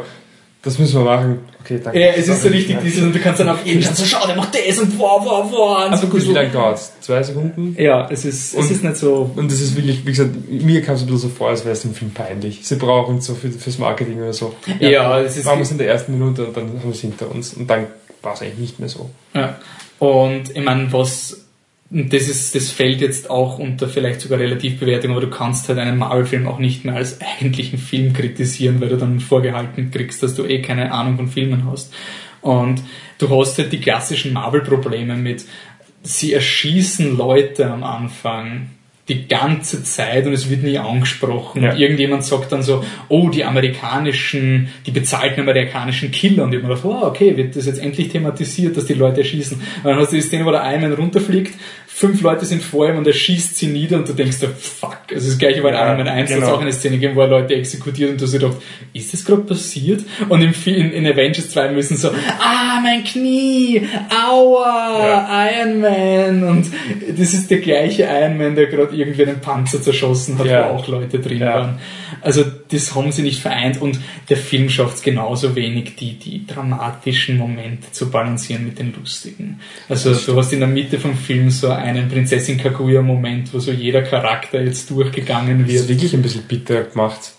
das müssen wir machen. Okay, danke.
Ja, es ist so richtig dieses, und du kannst dann auf jeden Fall so, schau, der macht das und boah, boah, boah.
Also
so
gut, wie lange dauert es? Zwei Sekunden?
Ja, es ist, es
Und-
ist nicht so.
Und das ist wirklich, wie gesagt, mir kam es ein bisschen so vor, als wäre es dem Film peinlich. Sie brauchen so für, fürs Marketing oder so.
Ja, es ist-
Machen wir es in der ersten Minute und dann haben wir es hinter uns. Und dann war es eigentlich nicht mehr so.
Ja. Und ich meine, was und das ist, das fällt jetzt auch unter vielleicht sogar Relativbewertung, aber du kannst halt einen Marvel-Film auch nicht mehr als eigentlichen Film kritisieren, weil du dann vorgehalten kriegst, dass du eh keine Ahnung von Filmen hast. Und du hast halt die klassischen Marvel-Probleme mit, sie erschießen Leute am Anfang die ganze Zeit und es wird nie angesprochen.
Ja.
Und irgendjemand sagt dann so, oh, die amerikanischen, die bezahlten amerikanischen Killer. Und ich hab mir gedacht, oh, okay, wird das jetzt endlich thematisiert, dass die Leute erschießen. Und dann hast du die Szene, wo der Iron Man runterfliegt, fünf Leute sind vor ihm und er schießt sie nieder und du denkst dir, fuck. Also das gleiche
Ja,
Iron Man 1,
genau.
auch eine Szene gegeben, wo er Leute exekutiert und du hast dir gedacht, ist das gerade passiert? Und Fi- in, in Avengers 2 müssen so, ah, mein Knie, aua, Iron Man. Und das ist der gleiche Iron Man, der gerade irgendwie einen Panzer zerschossen hat,
Ja.
wo auch Leute drin
Ja.
waren. Also das haben sie nicht vereint und der Film schafft es genauso wenig, die, die dramatischen Momente zu balancieren mit den lustigen. Also du hast in der Mitte vom Film so einen Prinzessin Kaguya-Moment, wo so jeder Charakter jetzt durchgegangen
Das ist
wird.
wirklich ein bisschen bitter gemacht.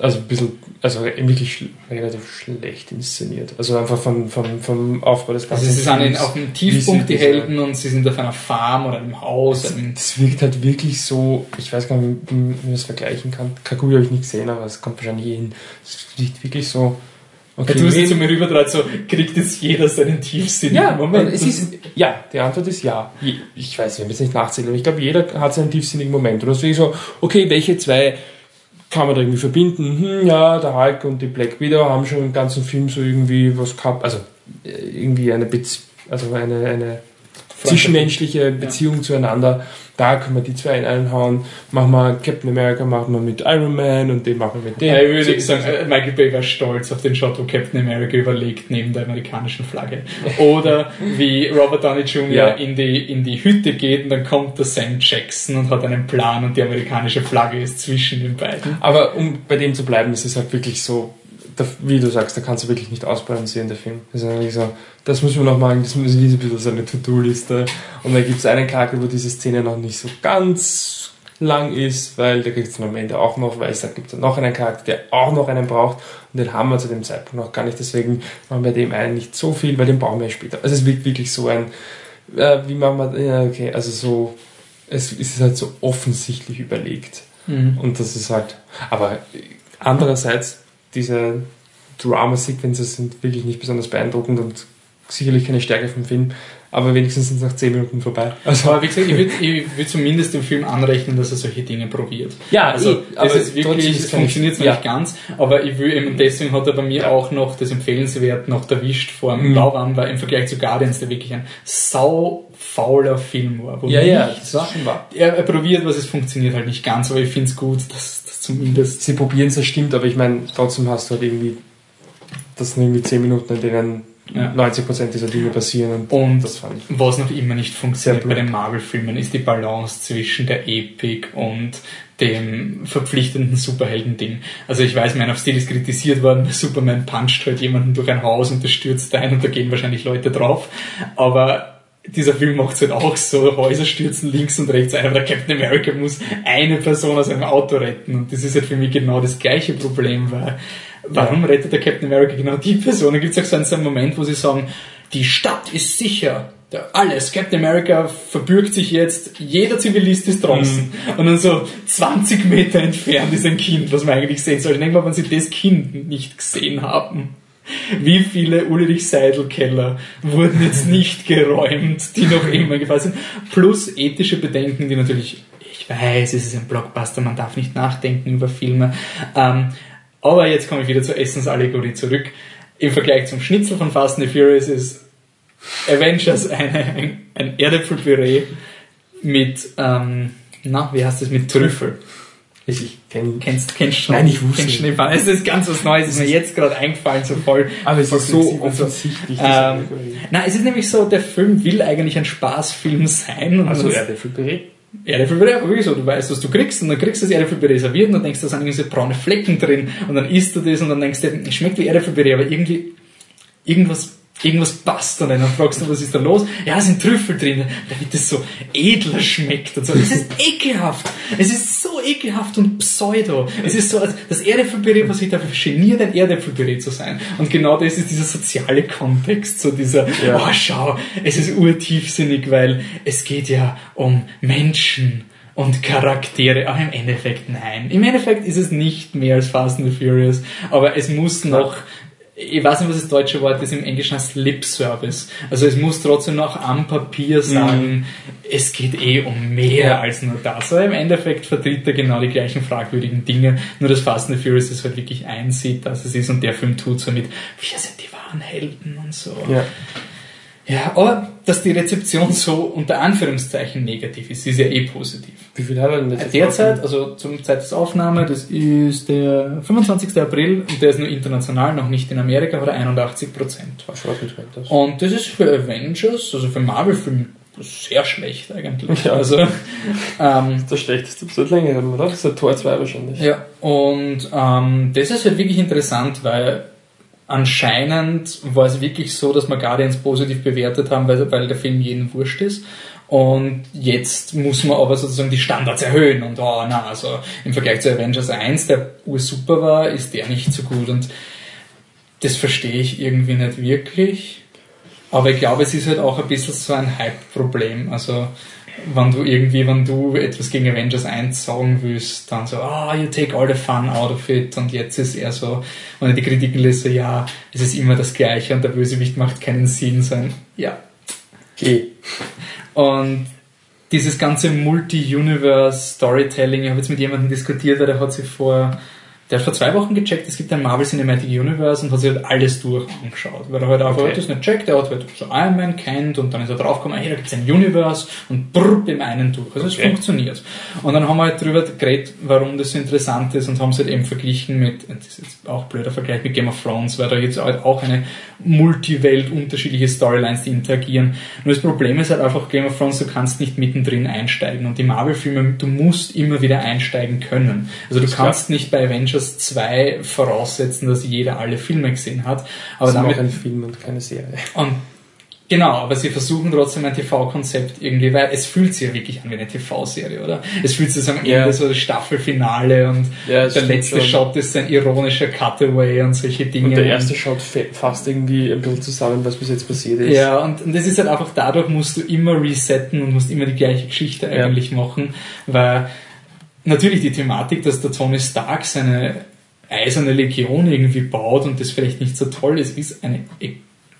Also ein bisschen, also wirklich relativ schlecht inszeniert. Also einfach vom, vom, vom Aufbau des
Also sie sind
Films,
auf dem Tiefpunkt, die Helden, und sie sind auf einer Farm oder einem Haus. Einem,
Das wirkt halt wirklich so, ich weiß gar nicht, wie man das vergleichen kann. Kaguya habe ich nicht gesehen, aber es kommt wahrscheinlich eh hin. Es wirkt wirklich so.
okay, du hast zu mir rübertragen, so kriegt jetzt jeder seinen tiefsinnigen
ja,
Moment.
es ist, ja, die Antwort ist ja. Ich weiß, wir haben jetzt nicht nachzählen, aber ich glaube, jeder hat seinen tiefsinnigen Moment. Deswegen so, okay, welche zwei kann man da irgendwie verbinden? Hm, ja, der Hulk und die Black Widow haben schon im ganzen Film so irgendwie was gehabt, also äh, irgendwie eine, Bez also eine, eine zwischenmenschliche Beziehung zueinander. Da können wir die zwei in einhauen. Machen wir Captain America, machen wir mit Iron Man und den machen wir mit dem.
Ja, ich würde sagen, äh, Michael Bay war stolz auf den Shot, wo Captain America überlegt neben der amerikanischen Flagge. Oder wie Robert Downey Jr.
Ja.
in, die, in die Hütte geht und dann kommt der Sam Jackson und hat einen Plan und die amerikanische Flagge ist zwischen den beiden.
Aber um bei dem zu bleiben, ist es halt wirklich so, da, wie du sagst, da kannst du wirklich nicht ausbalancieren, der Film. Das ist eigentlich so, das müssen wir noch machen, das wir ein bisschen so eine To-Do-Liste. Und dann gibt es einen Charakter, wo diese Szene noch nicht so ganz lang ist, weil der kriegt es dann am Ende auch noch, weil es da gibt es noch einen Charakter, der auch noch einen braucht und den haben wir zu dem Zeitpunkt noch gar nicht, deswegen machen wir dem einen nicht so viel, weil den brauchen wir später. Also es wird wirklich so ein, äh, wie machen wir, ja okay, also so, es ist halt so offensichtlich überlegt. Und das ist halt, aber andererseits, diese Drama-Sequences sind wirklich nicht besonders beeindruckend und sicherlich keine Stärke vom Film, aber wenigstens sind es nach 10 Minuten vorbei. Also,
Aber wie gesagt, ich würde ich würd zumindest dem Film anrechnen, dass er solche Dinge probiert.
Ja,
also das
aber
ist wirklich, es funktioniert zwar
ja.
nicht ganz, aber ich will eben, deswegen hat er bei mir auch noch das Empfehlenswert noch erwischt vor dem
Mhm.
Lauwarm, weil im Vergleich zu Guardians der wirklich ein sau fauler Film war.
Ja, ja, das ist schon wahr.
er, er probiert was, es funktioniert halt nicht ganz, aber ich finde es gut, dass zumindest.
Sie probieren es, das stimmt, aber ich meine, trotzdem hast du halt irgendwie, das sind irgendwie 10 Minuten, in denen
Ja.
90% dieser Dinge passieren und,
Und
das fand ich.
was noch immer nicht funktioniert bei den Marvel-Filmen, ist die Balance zwischen der Epik und dem verpflichtenden Superhelden-Ding. Also ich weiß, Man of Steel ist kritisiert worden, Superman puncht halt jemanden durch ein Haus und das stürzt ein und da gehen wahrscheinlich Leute drauf. Aber dieser Film macht halt auch so, Häuser stürzen links und rechts ein, aber der Captain America muss eine Person aus einem Auto retten und das ist halt für mich genau das gleiche Problem, weil warum rettet der Captain America genau die Person? Da gibt es auch so einen, so einen Moment, wo sie sagen, die Stadt ist sicher. Alles, Captain America verbürgt sich jetzt, jeder Zivilist ist draußen. Und dann so 20 Meter entfernt ist ein Kind, was man eigentlich sehen soll. Ich denke mal, wenn sie das Kind nicht gesehen haben, wie viele Ulrich-Seidel-Keller wurden jetzt nicht geräumt, die noch immer gefallen sind. Plus ethische Bedenken, die natürlich, ich weiß, es ist ein Blockbuster, man darf nicht nachdenken über Filme. Ähm, aber jetzt komme ich wieder zur Essensallegorie zurück. Im Vergleich zum Schnitzel von Fast and the Furious ist Avengers eine, ein, ein Erdäpfelpüree mit, ähm, na, wie heißt das, mit Trüffel.
Ich, ich kenn,
Kennst, kennst schon?
Nein, ich wusste
kennst
nicht.
schon Es ist ganz was Neues, ist mir jetzt gerade eingefallen, so voll.
aber es ist so offensichtlich.
Ähm, na, es ist nämlich so, der Film will eigentlich ein Spaßfilm sein.
Also Erdäpfelpüree.
Erdäpfelpüree, aber wirklich so, du weißt, was du kriegst und dann kriegst du das Erdäpfelpüree serviert und dann denkst du, da sind irgendwie so braune Flecken drin und dann isst du das und dann denkst du, es schmeckt wie Erdäpfelpüree, aber irgendwie, irgendwas, irgendwas passt da nicht. Dann fragst du, was ist da los? Ja, es sind Trüffel drin, damit es so edler schmeckt und so. Es ist ekelhaft. Es ist so ekelhaft und pseudo. Es ist so, als das Erdäpfelpüree, was sich dafür geniert, ein Erdäpfelpüree zu sein. Und genau das ist dieser soziale Kontext, so dieser,
Ja.
oh, schau, es ist urtiefsinnig, weil es geht ja um Menschen und Charaktere, aber im Endeffekt nein. Im Endeffekt ist es nicht mehr als Fast and the Furious, aber es muss noch, ich weiß nicht, was das deutsche Wort ist, im Englischen heißt Lip Service. Also es muss trotzdem noch am Papier sagen, es geht eh um mehr als nur das. Aber im Endeffekt vertritt er genau die gleichen fragwürdigen Dinge, nur dass Fast and the Furious es halt wirklich einsieht, dass es ist und der Film tut so mit, wir sind die wahren Helden und so.
Ja.
Ja, aber dass die Rezeption so unter Anführungszeichen negativ ist, ist ja eh positiv.
Wie viel hat er denn jetzt?
Derzeit, also zum Zeit des Aufnahme, das ist der 25. April und der ist nur international, noch nicht in Amerika, hat er 81 Prozent. Und das ist für Avengers, also für Marvel-Filme, sehr schlecht eigentlich.
Ja.
Also, ähm,
Das schlechteste seit längerem, oder? Das ist der Tor 2 wahrscheinlich.
ja, und ähm, das ist halt wirklich interessant, weil anscheinend war es wirklich so, dass wir Guardians positiv bewertet haben, weil, weil der Film jeden wurscht ist. Und jetzt muss man aber sozusagen die Standards erhöhen. Und oh, na, also im Vergleich zu Avengers 1, der ursuper war, ist der nicht so gut. Und das verstehe ich irgendwie nicht wirklich. Aber ich glaube, es ist halt auch ein bisschen so ein Hype-Problem. Also, wenn du irgendwie, wenn du etwas gegen Avengers 1 sagen willst, dann so, ah, you take all the fun out of it. Und jetzt ist eher so, wenn ich die Kritiken lese, ja, es ist immer das Gleiche und der Bösewicht macht keinen Sinn, sein. Ja.
Geh.
Und dieses ganze Multi-Universe-Storytelling, ich habe jetzt mit jemandem diskutiert, der hat sich vor, der hat vor zwei Wochen gecheckt, es gibt ein Marvel Cinematic Universe und hat sich halt alles durch angeschaut, weil er halt einfach
Okay.
das nicht checkt, der hat halt so Iron Man kennt und dann ist er draufgekommen, hey, da gibt es ein Universe und brrrt im einen durch. Also es
Okay.
funktioniert. Und dann haben wir halt drüber geredet, warum das so interessant ist und haben es halt eben verglichen mit, das ist jetzt auch ein blöder Vergleich mit Game of Thrones, weil da gibt es halt auch eine Multiwelt, unterschiedliche Storylines, die interagieren. Nur das Problem ist halt einfach Game of Thrones, du kannst nicht mittendrin einsteigen und die Marvel-Filme, du musst immer wieder einsteigen können. Also du
Ist klar.
kannst nicht bei Avengers 2 voraussetzen, dass jeder alle Filme gesehen hat, aber
Das ist
damit
auch ein Film und keine Serie.
und genau, aber sie versuchen trotzdem ein TV-Konzept irgendwie, weil es fühlt sich ja wirklich an wie eine TV-Serie, oder? Es fühlt sich so am Ende
Ja.
so das Staffelfinale und
Ja,
der letzte
schon.
Shot ist ein ironischer Cutaway und solche Dinge.
Und der erste schaut fa- fast irgendwie ein bisschen zusammen, was bis jetzt passiert ist.
Ja, und, und das ist halt einfach, dadurch musst du immer resetten und musst immer die gleiche Geschichte
Ja.
eigentlich machen, weil natürlich die Thematik, dass der Tony Stark seine eiserne Legion irgendwie baut und das vielleicht nicht so toll ist, ist eine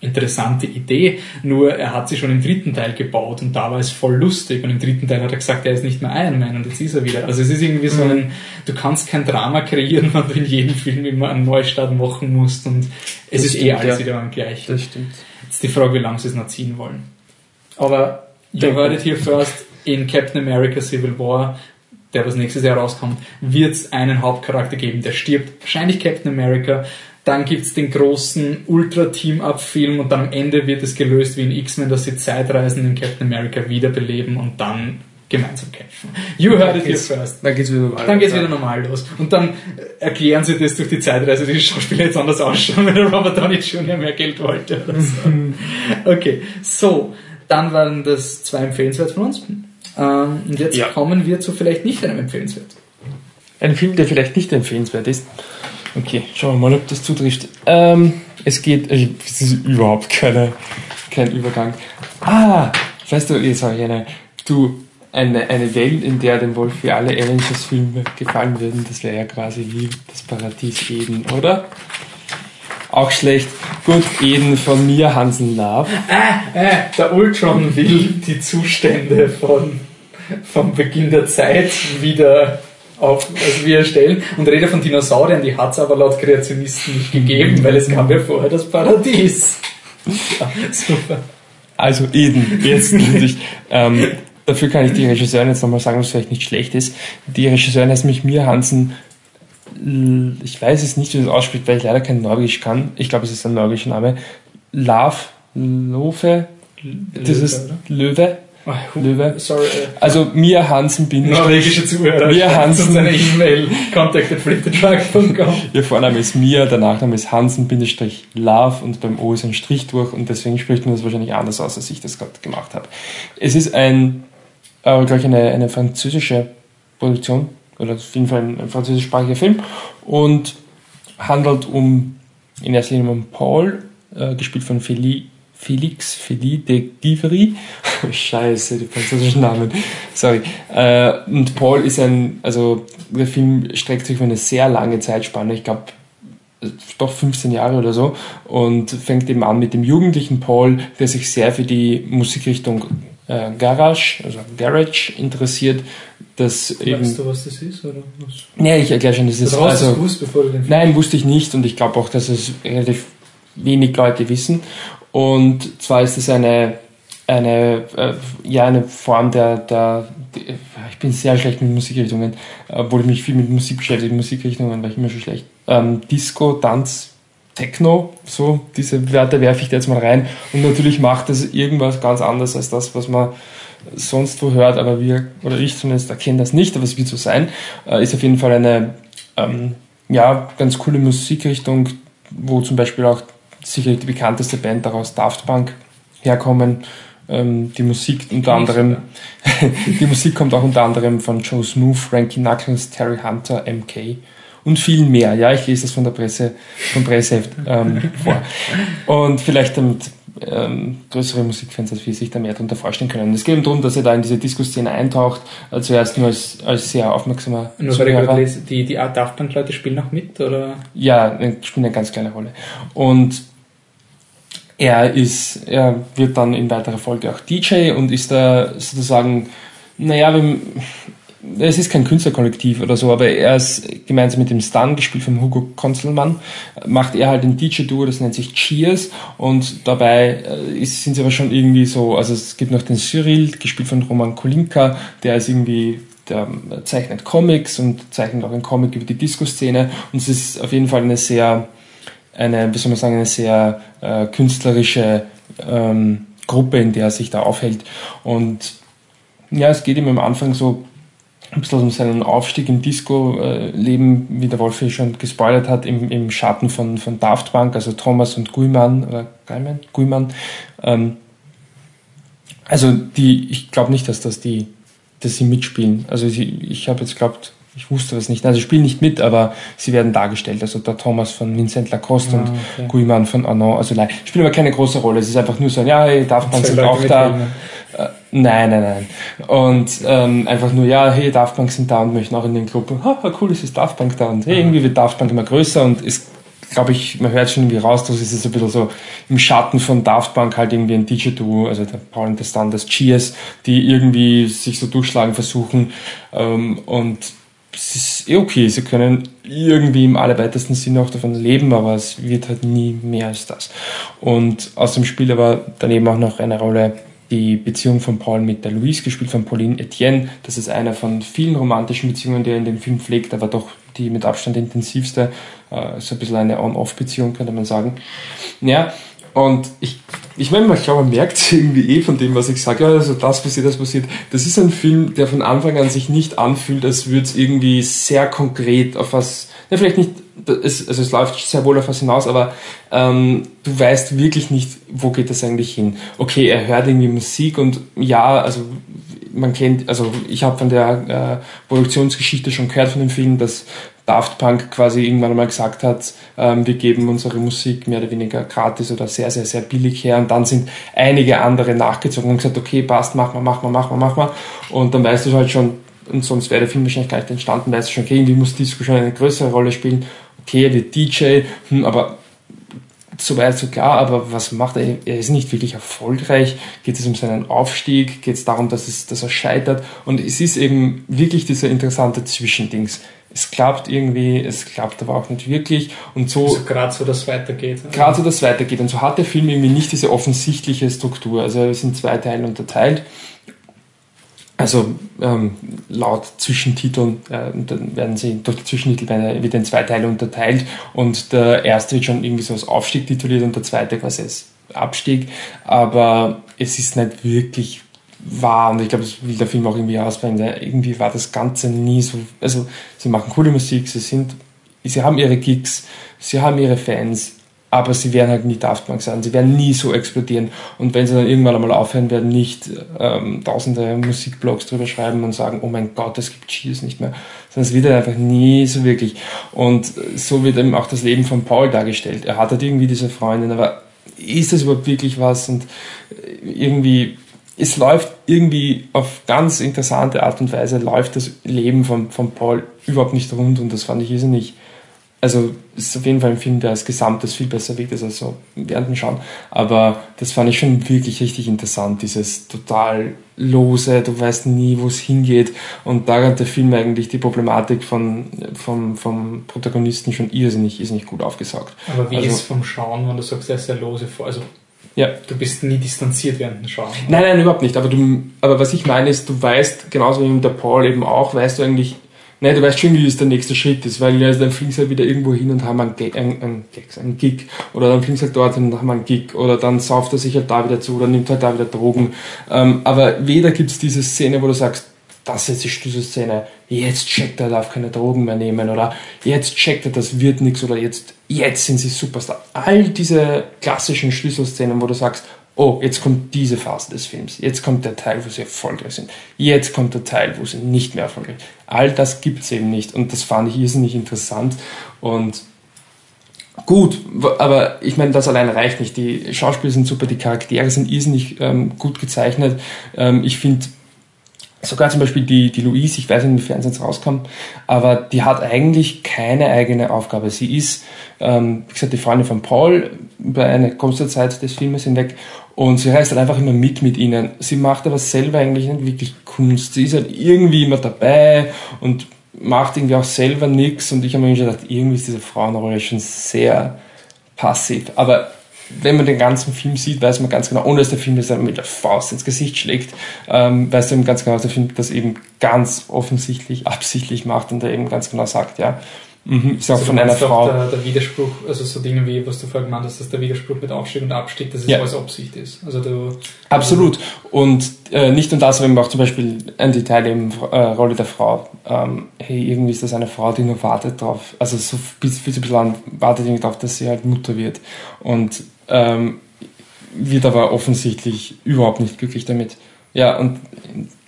interessante Idee, nur er hat sie schon im dritten Teil gebaut und da war es voll lustig und im dritten Teil hat er gesagt, er ist nicht mehr Iron Man und jetzt ist er wieder. Also es ist irgendwie so ein, du kannst kein Drama kreieren, wenn du in jedem Film immer einen Neustart machen musst und es
Das
ist eh
stimmt,
alles
ja.
wieder beim gleichen.
Das stimmt.
Jetzt die Frage, wie lange sie es noch ziehen wollen. Aber you heard it here first, in Captain America Civil War, der was nächstes Jahr rauskommt, wird es einen Hauptcharakter geben, der stirbt. Wahrscheinlich Captain America. Dann gibt's den großen Ultra-Team-Up-Film und dann am Ende wird es gelöst wie in X-Men, dass sie Zeitreisen in Captain America wiederbeleben und dann gemeinsam kämpfen. You heard it here first.
Dann geht's wieder normal.
Dann geht's wieder normal los. Und dann äh, erklären sie das durch die Zeitreise, die Schauspieler jetzt anders ausschauen, der Robert Downey Jr. mehr Geld wollte oder so. Okay, so. Dann waren das zwei empfehlenswert von uns. Ähm, und jetzt
Ja.
kommen wir zu vielleicht nicht einem empfehlenswert.
Ein Film, der vielleicht nicht empfehlenswert ist. Okay, schauen wir mal, ob das zutrifft. Ähm, es geht, also, es ist überhaupt keine, kein Übergang. Ah, weißt du, jetzt habe ich eine, du, eine, eine Welt, in der dem Wolf wie alle Avengers-Filme gefallen würden, das wäre ja quasi wie das Paradies Eden, oder? Auch schlecht. Gut, Eden von mir, Hansen Love.
Ah, äh, der Ultron will die Zustände von, vom Beginn der Zeit wieder auf, also wiederstellen und redet von Dinosauriern, die hat es aber laut Kreationisten nicht gegeben, weil es gab ja vorher das Paradies. Ja,
super. Also Eden, jetzt natürlich. ähm, dafür kann ich die Regisseurin jetzt nochmal sagen, was vielleicht nicht schlecht ist. Die Regisseurin heißt mich Mir Hansen ich weiß es nicht, wie das ausspricht, weil ich leider kein Norwegisch kann. Ich glaube, es ist ein norwegischer Name. Love, Love, das ist Löwe.
Löwe. Sorry. Äh,
also Mia Hansen bin
Norwegische Zuhörer.
Mia Hansen.
Seine E-Mail contact@flintetruck.com.
Ihr Vorname ist Mia, der Nachname ist Hansen-Love und beim O ist ein Strich durch und deswegen spricht man das wahrscheinlich anders aus, als ich das gerade gemacht habe. Es ist ein, äh, glaube ich, eine, eine französische Produktion oder auf jeden Fall ein, ein französischsprachiger Film und handelt um in erster Linie um Paul, äh, gespielt von Feli, Felix Feli de Givry. Scheiße, die französischen Namen. Sorry. Äh, und Paul ist ein, also der Film streckt sich für eine sehr lange Zeitspanne, ich glaube doch 15 Jahre oder so, und fängt eben an mit dem jugendlichen Paul, der sich sehr für die Musikrichtung äh, Garage, also Garage interessiert, das
weißt eben. Weißt du, was das ist? Oder was?
Ja, ich erkläre schon, das ist.
Also, also, gewusst, bevor du den
nein, wusste ich nicht und ich glaube auch, dass es relativ wenig Leute wissen. Und zwar ist es eine, eine, äh, ja, eine Form der, der, der, ich bin sehr schlecht mit Musikrichtungen, obwohl ich mich viel mit Musik beschäftige, Musikrichtungen war ich immer schon schlecht. Ähm, Disco, Tanz, Techno, so, diese Wörter werfe ich da jetzt mal rein. Und natürlich macht das irgendwas ganz anderes als das, was man sonst wo hört, aber wir, oder ich zumindest erkenne das nicht, aber es wird so sein, äh, ist auf jeden Fall eine, ähm, ja, ganz coole Musikrichtung, wo zum Beispiel auch sicherlich die bekannteste Band daraus Daft Punk herkommen. Ähm, die Musik unter anderem, die Musik kommt auch unter anderem von Joe Smooth, Frankie Knuckles, Terry Hunter, MK und viel mehr. Ja, ich lese das von der Presse, vom Presseheft ähm, vor. Und vielleicht damit ähm, größere Musikfans als wir sich da mehr darunter vorstellen können. Es geht darum, dass er da in diese Disco-Szene eintaucht, äh, zuerst nur als, als sehr aufmerksamer
Nur weil ich gerade lese, die, die Daft Punk-Leute spielen auch mit, oder?
Ja, spielen eine ganz kleine Rolle. Und er ist, er wird dann in weiterer Folge auch DJ und ist da sozusagen, naja, es ist kein Künstlerkollektiv oder so, aber er ist gemeinsam mit dem Stan, gespielt von Hugo Konzelmann, macht er halt ein DJ-Duo, das nennt sich Cheers und dabei äh, ist, sind sie aber schon irgendwie so, also es gibt noch den Cyril, gespielt von Roman Kolinka, der ist irgendwie der zeichnet Comics und zeichnet auch ein Comic über die Disco-Szene und es ist auf jeden Fall eine sehr, eine, wie soll man sagen, eine sehr äh, künstlerische ähm, Gruppe, in der er sich da aufhält und ja, es geht ihm am Anfang so ein bisschen um seinen Aufstieg im Disco-Leben, wie der Wolf schon gespoilert hat, im, im Schatten von, von Daft Punk, also Thomas und Guiman, oder Guiman, Guiman. Ähm, also die, ich glaube nicht, dass das die, dass sie mitspielen. Also sie, ich habe jetzt glaubt, ich wusste das nicht. Also sie spielen nicht mit, aber sie werden dargestellt. Also der Thomas von Vincent Lacoste ah, und okay. Guiman von Arnaud. Also nein, spielen aber keine große Rolle. Es ist einfach nur so, ja, Daft Punk sind auch da. Äh, nein, nein, nein. Und ähm, einfach nur, ja, hey, Daft Punk sind da und möchten auch in den Club. Und, ha, cool, es ist Daft Punk da. Und hey, irgendwie wird Daft Punk immer größer und ist, glaube ich, man hört schon irgendwie raus, dass es ein bisschen so im Schatten von Daft Punk halt irgendwie ein DJ-Duo, also der Paul und der Stan, das Cheers, die irgendwie sich so durchschlagen versuchen. Ähm, und es ist eh okay, sie können irgendwie im allerweitesten Sinne auch davon leben, aber es wird halt nie mehr als das. Und aus dem Spiel aber daneben auch noch eine Rolle die Beziehung von Paul mit der Louise, gespielt von Pauline Etienne. Das ist eine von vielen romantischen Beziehungen, die er in dem Film pflegt, aber doch die mit Abstand intensivste. Äh, so ein bisschen eine On-Off-Beziehung, könnte man sagen. Ja, und ich, ich meine, ich glaube, man merkt irgendwie eh von dem, was ich sage, also das passiert, das passiert. Das ist ein Film, der von Anfang an sich nicht anfühlt, als würde es irgendwie sehr konkret auf was, ja, vielleicht nicht es, also es läuft sehr wohl auf was hinaus, aber ähm, du weißt wirklich nicht, wo geht das eigentlich hin. Okay, er hört irgendwie Musik und ja, also man kennt, also ich habe von der äh, Produktionsgeschichte schon gehört von dem Film, dass Daft Punk quasi irgendwann einmal gesagt hat, ähm, wir geben unsere Musik mehr oder weniger gratis oder sehr, sehr, sehr billig her. Und dann sind einige andere nachgezogen und gesagt, okay, passt, mach mal, mach mal, mach mal, mach mal. Und dann weißt du halt schon, und sonst wäre der Film wahrscheinlich gar nicht entstanden, weißt du schon, okay, irgendwie muss Disco schon eine größere Rolle spielen, okay, er wird DJ, hm, aber soweit so klar, aber was macht er? Er ist nicht wirklich erfolgreich. Geht es um seinen Aufstieg? Geht es darum, dass, es, dass er scheitert? Und es ist eben wirklich dieser interessante Zwischendings. Es klappt irgendwie, es klappt aber auch nicht wirklich. Und so.
Also gerade so, dass es weitergeht.
Gerade so, dass es weitergeht. Und so hat der Film irgendwie nicht diese offensichtliche Struktur. Also er ist in zwei Teile unterteilt also ähm, laut Zwischentiteln äh, dann werden sie durch die Zwischentitel wieder in zwei Teile unterteilt und der erste wird schon irgendwie so als Aufstieg tituliert und der zweite quasi als Abstieg, aber es ist nicht wirklich wahr und ich glaube, das will der Film auch irgendwie ausbringen. Irgendwie war das Ganze nie so, also sie machen coole Musik, sie sind, sie haben ihre Gigs, sie haben ihre Fans, aber sie werden halt nie Daft Punk sein, sie werden nie so explodieren. Und wenn sie dann irgendwann einmal aufhören, werden nicht ähm, tausende Musikblogs drüber schreiben und sagen, oh mein Gott, es gibt Cheers nicht mehr, sondern es wird halt einfach nie so wirklich. Und so wird eben auch das Leben von Paul dargestellt. Er hat halt irgendwie diese Freundin, aber ist das überhaupt wirklich was? Und irgendwie, es läuft irgendwie auf ganz interessante Art und Weise, läuft das Leben von, von Paul überhaupt nicht rund und das fand ich irrsinnig also es ist auf jeden Fall ein Film, der als Gesamtes viel besser wirkt als so während dem Schauen. Aber das fand ich schon wirklich richtig interessant, dieses total lose, du weißt nie, wo es hingeht. Und da hat der Film eigentlich die Problematik von, vom, vom Protagonisten schon irrsinnig, irrsinnig gut aufgesaugt.
Aber wie
also,
ist vom Schauen, wenn du sagst, er ist sehr lose vor, also
ja.
Du bist nie distanziert während dem Schauen.
Nein, nein, überhaupt nicht. Aber, du, aber was ich meine ist, du weißt, genauso wie der Paul eben auch, weißt du eigentlich, Nein, du weißt schon, wie es der nächste Schritt ist, weil ja, dann fliegen sie halt wieder irgendwo hin und haben einen, Gig, einen, einen, einen Gig. Oder dann fliegen sie halt dort hin und haben einen Gig. Oder dann sauft er sich halt da wieder zu oder nimmt halt da wieder Drogen. Ähm, aber weder gibt es diese Szene, wo du sagst, das ist die Schlüsselszene, jetzt checkt er, darf keine Drogen mehr nehmen oder jetzt checkt er, das wird nichts oder jetzt, jetzt sind sie Superstar. All diese klassischen Schlüsselszenen, wo du sagst, oh, jetzt kommt diese Phase des Films, jetzt kommt der Teil, wo sie erfolgreich sind, jetzt kommt der Teil, wo sie nicht mehr erfolgreich sind. All das gibt es eben nicht und das fand ich irrsinnig interessant und gut, aber ich meine, das allein reicht nicht. Die Schauspieler sind super, die Charaktere sind irrsinnig ähm, gut gezeichnet. Ähm, ich finde sogar zum Beispiel die, die Louise, ich weiß nicht, inwiefern es jetzt rauskommt, aber die hat eigentlich keine eigene Aufgabe. Sie ist, ähm, wie gesagt, die Freundin von Paul über eine große Zeit des Filmes hinweg und sie reist halt einfach immer mit mit ihnen. Sie macht aber selber eigentlich nicht wirklich Kunst. Sie ist halt irgendwie immer dabei und macht irgendwie auch selber nichts. Und ich habe mir gedacht, irgendwie ist diese Frauenrolle schon sehr passiv. Aber wenn man den ganzen Film sieht, weiß man ganz genau, ohne dass der Film das mit der Faust ins Gesicht schlägt, ähm, weiß man ganz genau, dass der Film das eben ganz offensichtlich absichtlich macht und er eben ganz genau sagt, ja, Mhm, ist auch also von einer Frau.
Der, der, Widerspruch, also so Dinge wie, was du vorhin gemeint hast, dass der Widerspruch mit Aufstieg und Abstieg, dass es ja. alles Absicht ist. Also du,
Absolut. Und äh, nicht nur das, man auch zum Beispiel ein Detail eben äh, Rolle der Frau. Ähm, hey, irgendwie ist das eine Frau, die nur wartet darauf, also so bis, bis ein bisschen an, wartet irgendwie darauf, dass sie halt Mutter wird. Und ähm, wird aber offensichtlich überhaupt nicht glücklich damit. Ja, und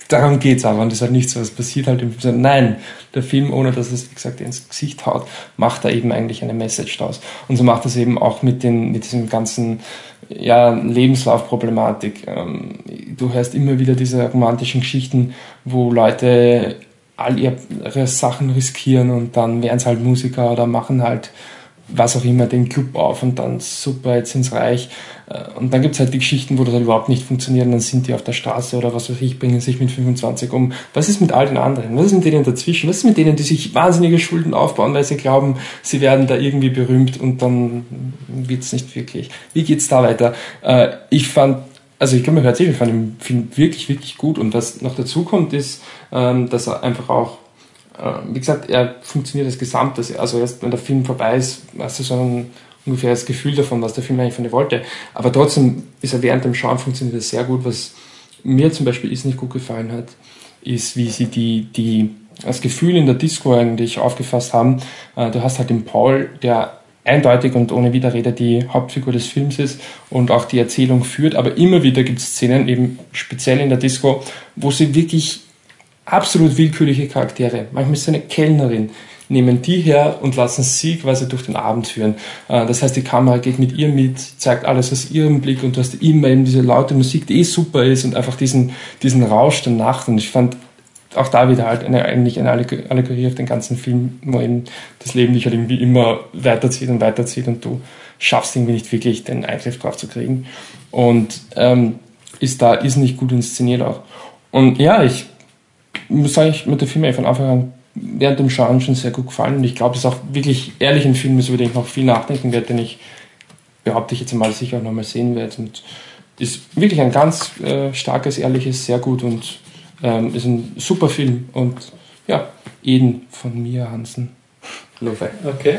darum geht's aber. Und das ist halt nicht so, es passiert halt im Film. Nein, der Film, ohne dass es, wie gesagt, ins Gesicht haut, macht da eben eigentlich eine Message draus. Und so macht das eben auch mit, den, mit diesem ganzen ja, Lebenslaufproblematik. Ähm, du hörst immer wieder diese romantischen Geschichten, wo Leute all ihre Sachen riskieren und dann werden es halt Musiker oder machen halt was auch immer, den Club auf und dann super, jetzt ins Reich. Äh, und dann gibt es halt die Geschichten, wo das halt überhaupt nicht funktioniert, und dann sind die auf der Straße oder was weiß ich, bringen sich mit 25 um. Was ist mit all den anderen? Was ist mit denen dazwischen? Was ist mit denen, die sich wahnsinnige Schulden aufbauen, weil sie glauben, sie werden da irgendwie berühmt und dann wird es nicht wirklich. Wie geht's da weiter? Äh, ich fand also ich kann mir erzählen, ich fand den Film wirklich, wirklich gut und was noch dazu kommt, ist, ähm, dass er einfach auch wie gesagt, er funktioniert als Gesamtes. Also erst wenn der Film vorbei ist, hast du so ein ungefähres Gefühl davon, was der Film eigentlich von dir wollte. Aber trotzdem ist er während dem Schauen funktioniert er sehr gut. Was mir zum Beispiel ist nicht gut gefallen hat, ist, wie sie die, die, das Gefühl in der Disco eigentlich aufgefasst haben. Äh, du hast halt den Paul, der eindeutig und ohne Widerrede die Hauptfigur des Films ist und auch die Erzählung führt, aber immer wieder gibt es Szenen, eben speziell in der Disco, wo sie wirklich absolut willkürliche Charaktere. Manchmal ist es eine Kellnerin, nehmen die her und lassen sie quasi durch den Abend führen. Äh, das heißt, die Kamera geht mit ihr mit, zeigt alles aus ihrem Blick und du hast immer eben diese laute Musik, die eh super ist und einfach diesen, diesen Rausch der Nacht. Und ich fand auch da wieder halt eine, eigentlich eine Allegorie auf den ganzen Film, wo eben das Leben dich halt irgendwie immer weiterzieht und weiterzieht und du schaffst irgendwie nicht wirklich den Eingriff drauf zu kriegen. Und ähm, ist da ist nicht gut inszeniert auch. Und ja, ich muss sagen, ich mit der Film von Anfang an während dem Schauen schon sehr gut gefallen und ich glaube, es ist auch wirklich ehrlich ein Film über den ich noch viel nachdenken werde, den ich behaupte ich jetzt mal sicher auch nochmal sehen werde und ist wirklich ein ganz äh, starkes, ehrliches, sehr gut und ähm, ist ein super Film und ja, Eden von Mia Hansen.
Love. Okay.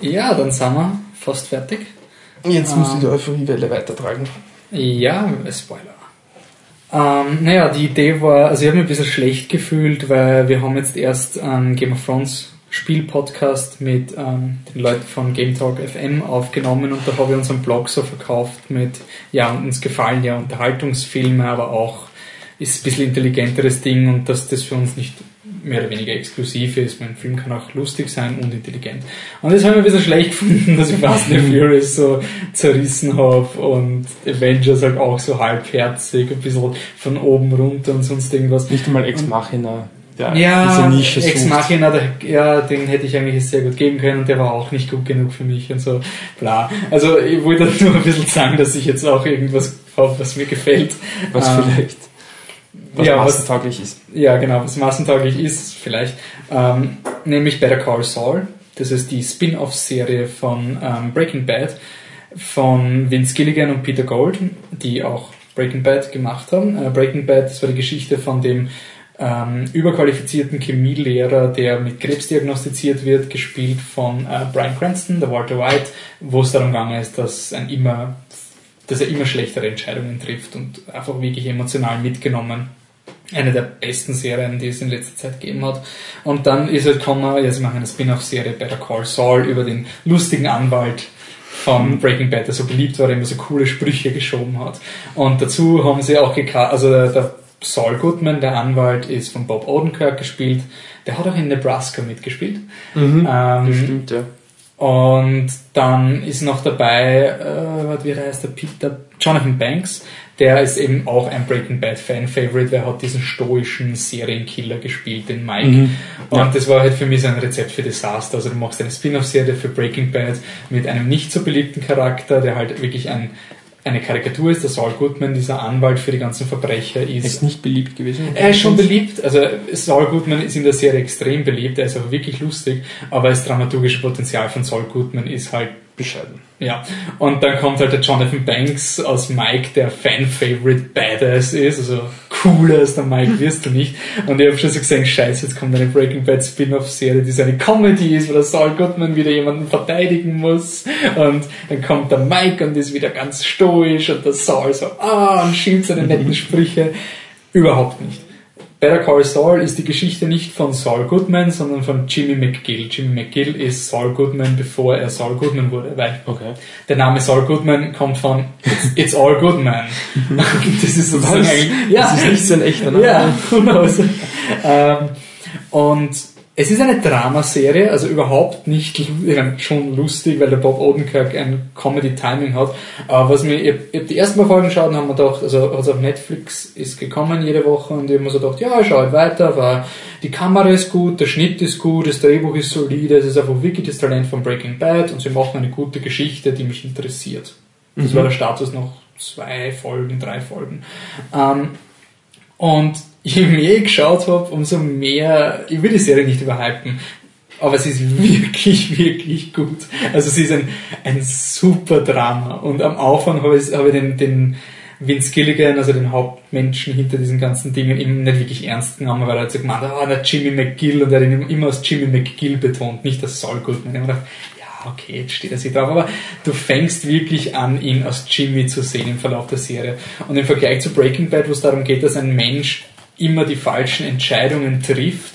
Ja, dann sind wir fast fertig.
Jetzt ähm, musst du die Euphoriewelle weitertragen.
Ja, Spoiler. Ähm, naja, die Idee war, also ich habe mich ein bisschen schlecht gefühlt, weil wir haben jetzt erst einen Game of Thrones Spiel-Podcast mit ähm, den Leuten von Game Talk FM aufgenommen und da habe ich unseren Blog so verkauft mit, ja, uns gefallen ja Unterhaltungsfilme, aber auch ist ein bisschen intelligenteres Ding und dass das für uns nicht mehr oder weniger exklusiv ist. Mein Film kann auch lustig sein und intelligent. Und das habe ich ein bisschen schlecht gefunden, dass ich Fast and Furious so zerrissen habe und Avengers halt auch so halbherzig, ein bisschen von oben runter und sonst irgendwas.
Nicht einmal Ex Machina.
Ja, ja Ex Machina, ja, den hätte ich eigentlich sehr gut geben können und der war auch nicht gut genug für mich und so, bla. Also ich wollte nur ein bisschen sagen, dass ich jetzt auch irgendwas habe, was mir gefällt.
Was ähm, vielleicht
was ja, massentauglich was, ist. Ja, genau, was massentauglich ist, vielleicht. Ähm, nämlich Better Call Saul. Das ist die Spin-off-Serie von ähm, Breaking Bad von Vince Gilligan und Peter Gold, die auch Breaking Bad gemacht haben. Äh, Breaking Bad, das war die Geschichte von dem ähm, überqualifizierten Chemielehrer, der mit Krebs diagnostiziert wird, gespielt von äh, Brian Cranston, der Walter White, wo es darum gegangen ist, dass ein immer dass er immer schlechtere Entscheidungen trifft und einfach wirklich emotional mitgenommen eine der besten Serien, die es in letzter Zeit gegeben hat. Und dann ist halt gekommen, ja, sie machen eine Spin-off-Serie Better Call Saul über den lustigen Anwalt von mhm. Breaking Bad, der so beliebt war, der immer so coole Sprüche geschoben hat. Und dazu haben sie auch gekartet, also der, der Saul Goodman, der Anwalt, ist von Bob Odenkirk gespielt. Der hat auch in Nebraska mitgespielt.
Mhm, ähm, stimmt, ja.
Und dann ist noch dabei, äh, wie heißt der Peter? Jonathan Banks, der ist eben auch ein Breaking Bad Fan-Favorite, der hat diesen stoischen Serienkiller gespielt, den Mike. Mhm. Und ja. das war halt für mich so ein Rezept für Desaster. Also du machst eine Spin-off-Serie für Breaking Bad mit einem nicht so beliebten Charakter, der halt wirklich ein eine Karikatur ist, der Saul Goodman, dieser Anwalt für die ganzen Verbrecher, ist.
Er ist nicht beliebt gewesen.
Er ist schon beliebt. Also Saul Goodman ist in der Serie extrem beliebt. Er ist auch wirklich lustig. Aber das dramaturgische Potenzial von Saul Goodman ist halt bescheiden. Ja, und dann kommt halt der Jonathan Banks aus Mike, der Fan-Favorite Badass ist, also cooler als der Mike wirst du nicht. Und ich habe schon so gesagt, scheiße, jetzt kommt eine Breaking Bad Spin-off-Serie, die so eine Comedy ist, wo der Saul Goodman wieder jemanden verteidigen muss. Und dann kommt der Mike und ist wieder ganz stoisch und der Saul so, ah, und schiebt seine netten Sprüche. Überhaupt nicht. Better Call Saul ist die Geschichte nicht von Saul Goodman, sondern von Jimmy McGill. Jimmy McGill ist Saul Goodman, bevor er Saul Goodman wurde, weil okay. der Name Saul Goodman kommt von It's, it's All Good Man.
das ist sozusagen ja, das ist nicht so ein echter Name.
Ja, who knows. ähm, und es ist eine Dramaserie, also überhaupt nicht schon lustig, weil der Bob Odenkirk ein Comedy-Timing hat. Aber was mir, ich, ich habe die ersten paar Folgen geschaut und haben mir gedacht, also, also auf Netflix ist gekommen jede Woche und ich habe mir so gedacht, ja, schau halt weiter, weil die Kamera ist gut, der Schnitt ist gut, das Drehbuch ist solide, es ist einfach wirklich das Talent von Breaking Bad und sie machen eine gute Geschichte, die mich interessiert. Das mhm. war der Status noch zwei Folgen, drei Folgen. Ähm, und je mehr ich geschaut habe, umso mehr, ich will die Serie nicht überhypen, aber sie ist wirklich, wirklich gut. Also sie ist ein, ein super Drama. Und am Anfang habe ich, habe ich den, den Vince Gilligan, also den Hauptmenschen hinter diesen ganzen Dingen, eben nicht wirklich ernst genommen, weil er hat so gemeint, ah, der Jimmy McGill, und er hat ihn immer als Jimmy McGill betont, nicht als Saul Goodman. Ich habe gedacht, ja, okay, jetzt steht er sich drauf, aber du fängst wirklich an, ihn als Jimmy zu sehen im Verlauf der Serie. Und im Vergleich zu Breaking Bad, wo es darum geht, dass ein Mensch immer die falschen Entscheidungen trifft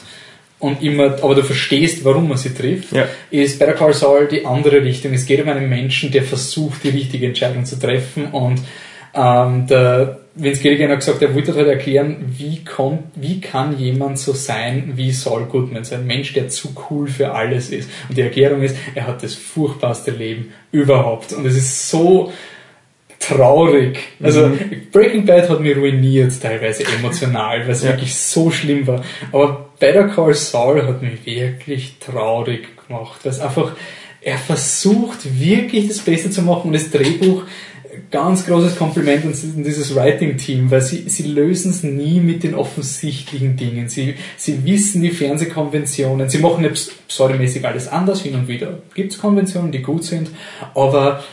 und immer, aber du verstehst, warum man sie trifft, ja. ist Better Call Saul die andere Richtung. Es geht um einen Menschen, der versucht, die richtige Entscheidung zu treffen und Ähm, der Vince Gilligan hat gesagt, er wollte halt erklären, wie, kommt, wie kann jemand so sein wie Saul Goodman, so ein Mensch, der zu cool für alles ist. Und die Erklärung ist, er hat das furchtbarste Leben überhaupt. Und es ist so traurig. Also mhm. Breaking Bad hat mich ruiniert, teilweise emotional, weil es ja. wirklich so schlimm war. Aber Better Call Saul hat mich wirklich traurig gemacht, weil es einfach, er versucht wirklich das Beste zu machen und das Drehbuch ganz großes Kompliment an dieses Writing-Team, weil sie, sie lösen es nie mit den offensichtlichen Dingen. Sie, sie wissen die Fernsehkonventionen, sie machen nicht pseudomäßig alles anders, hin und wieder gibt es Konventionen, die gut sind, aber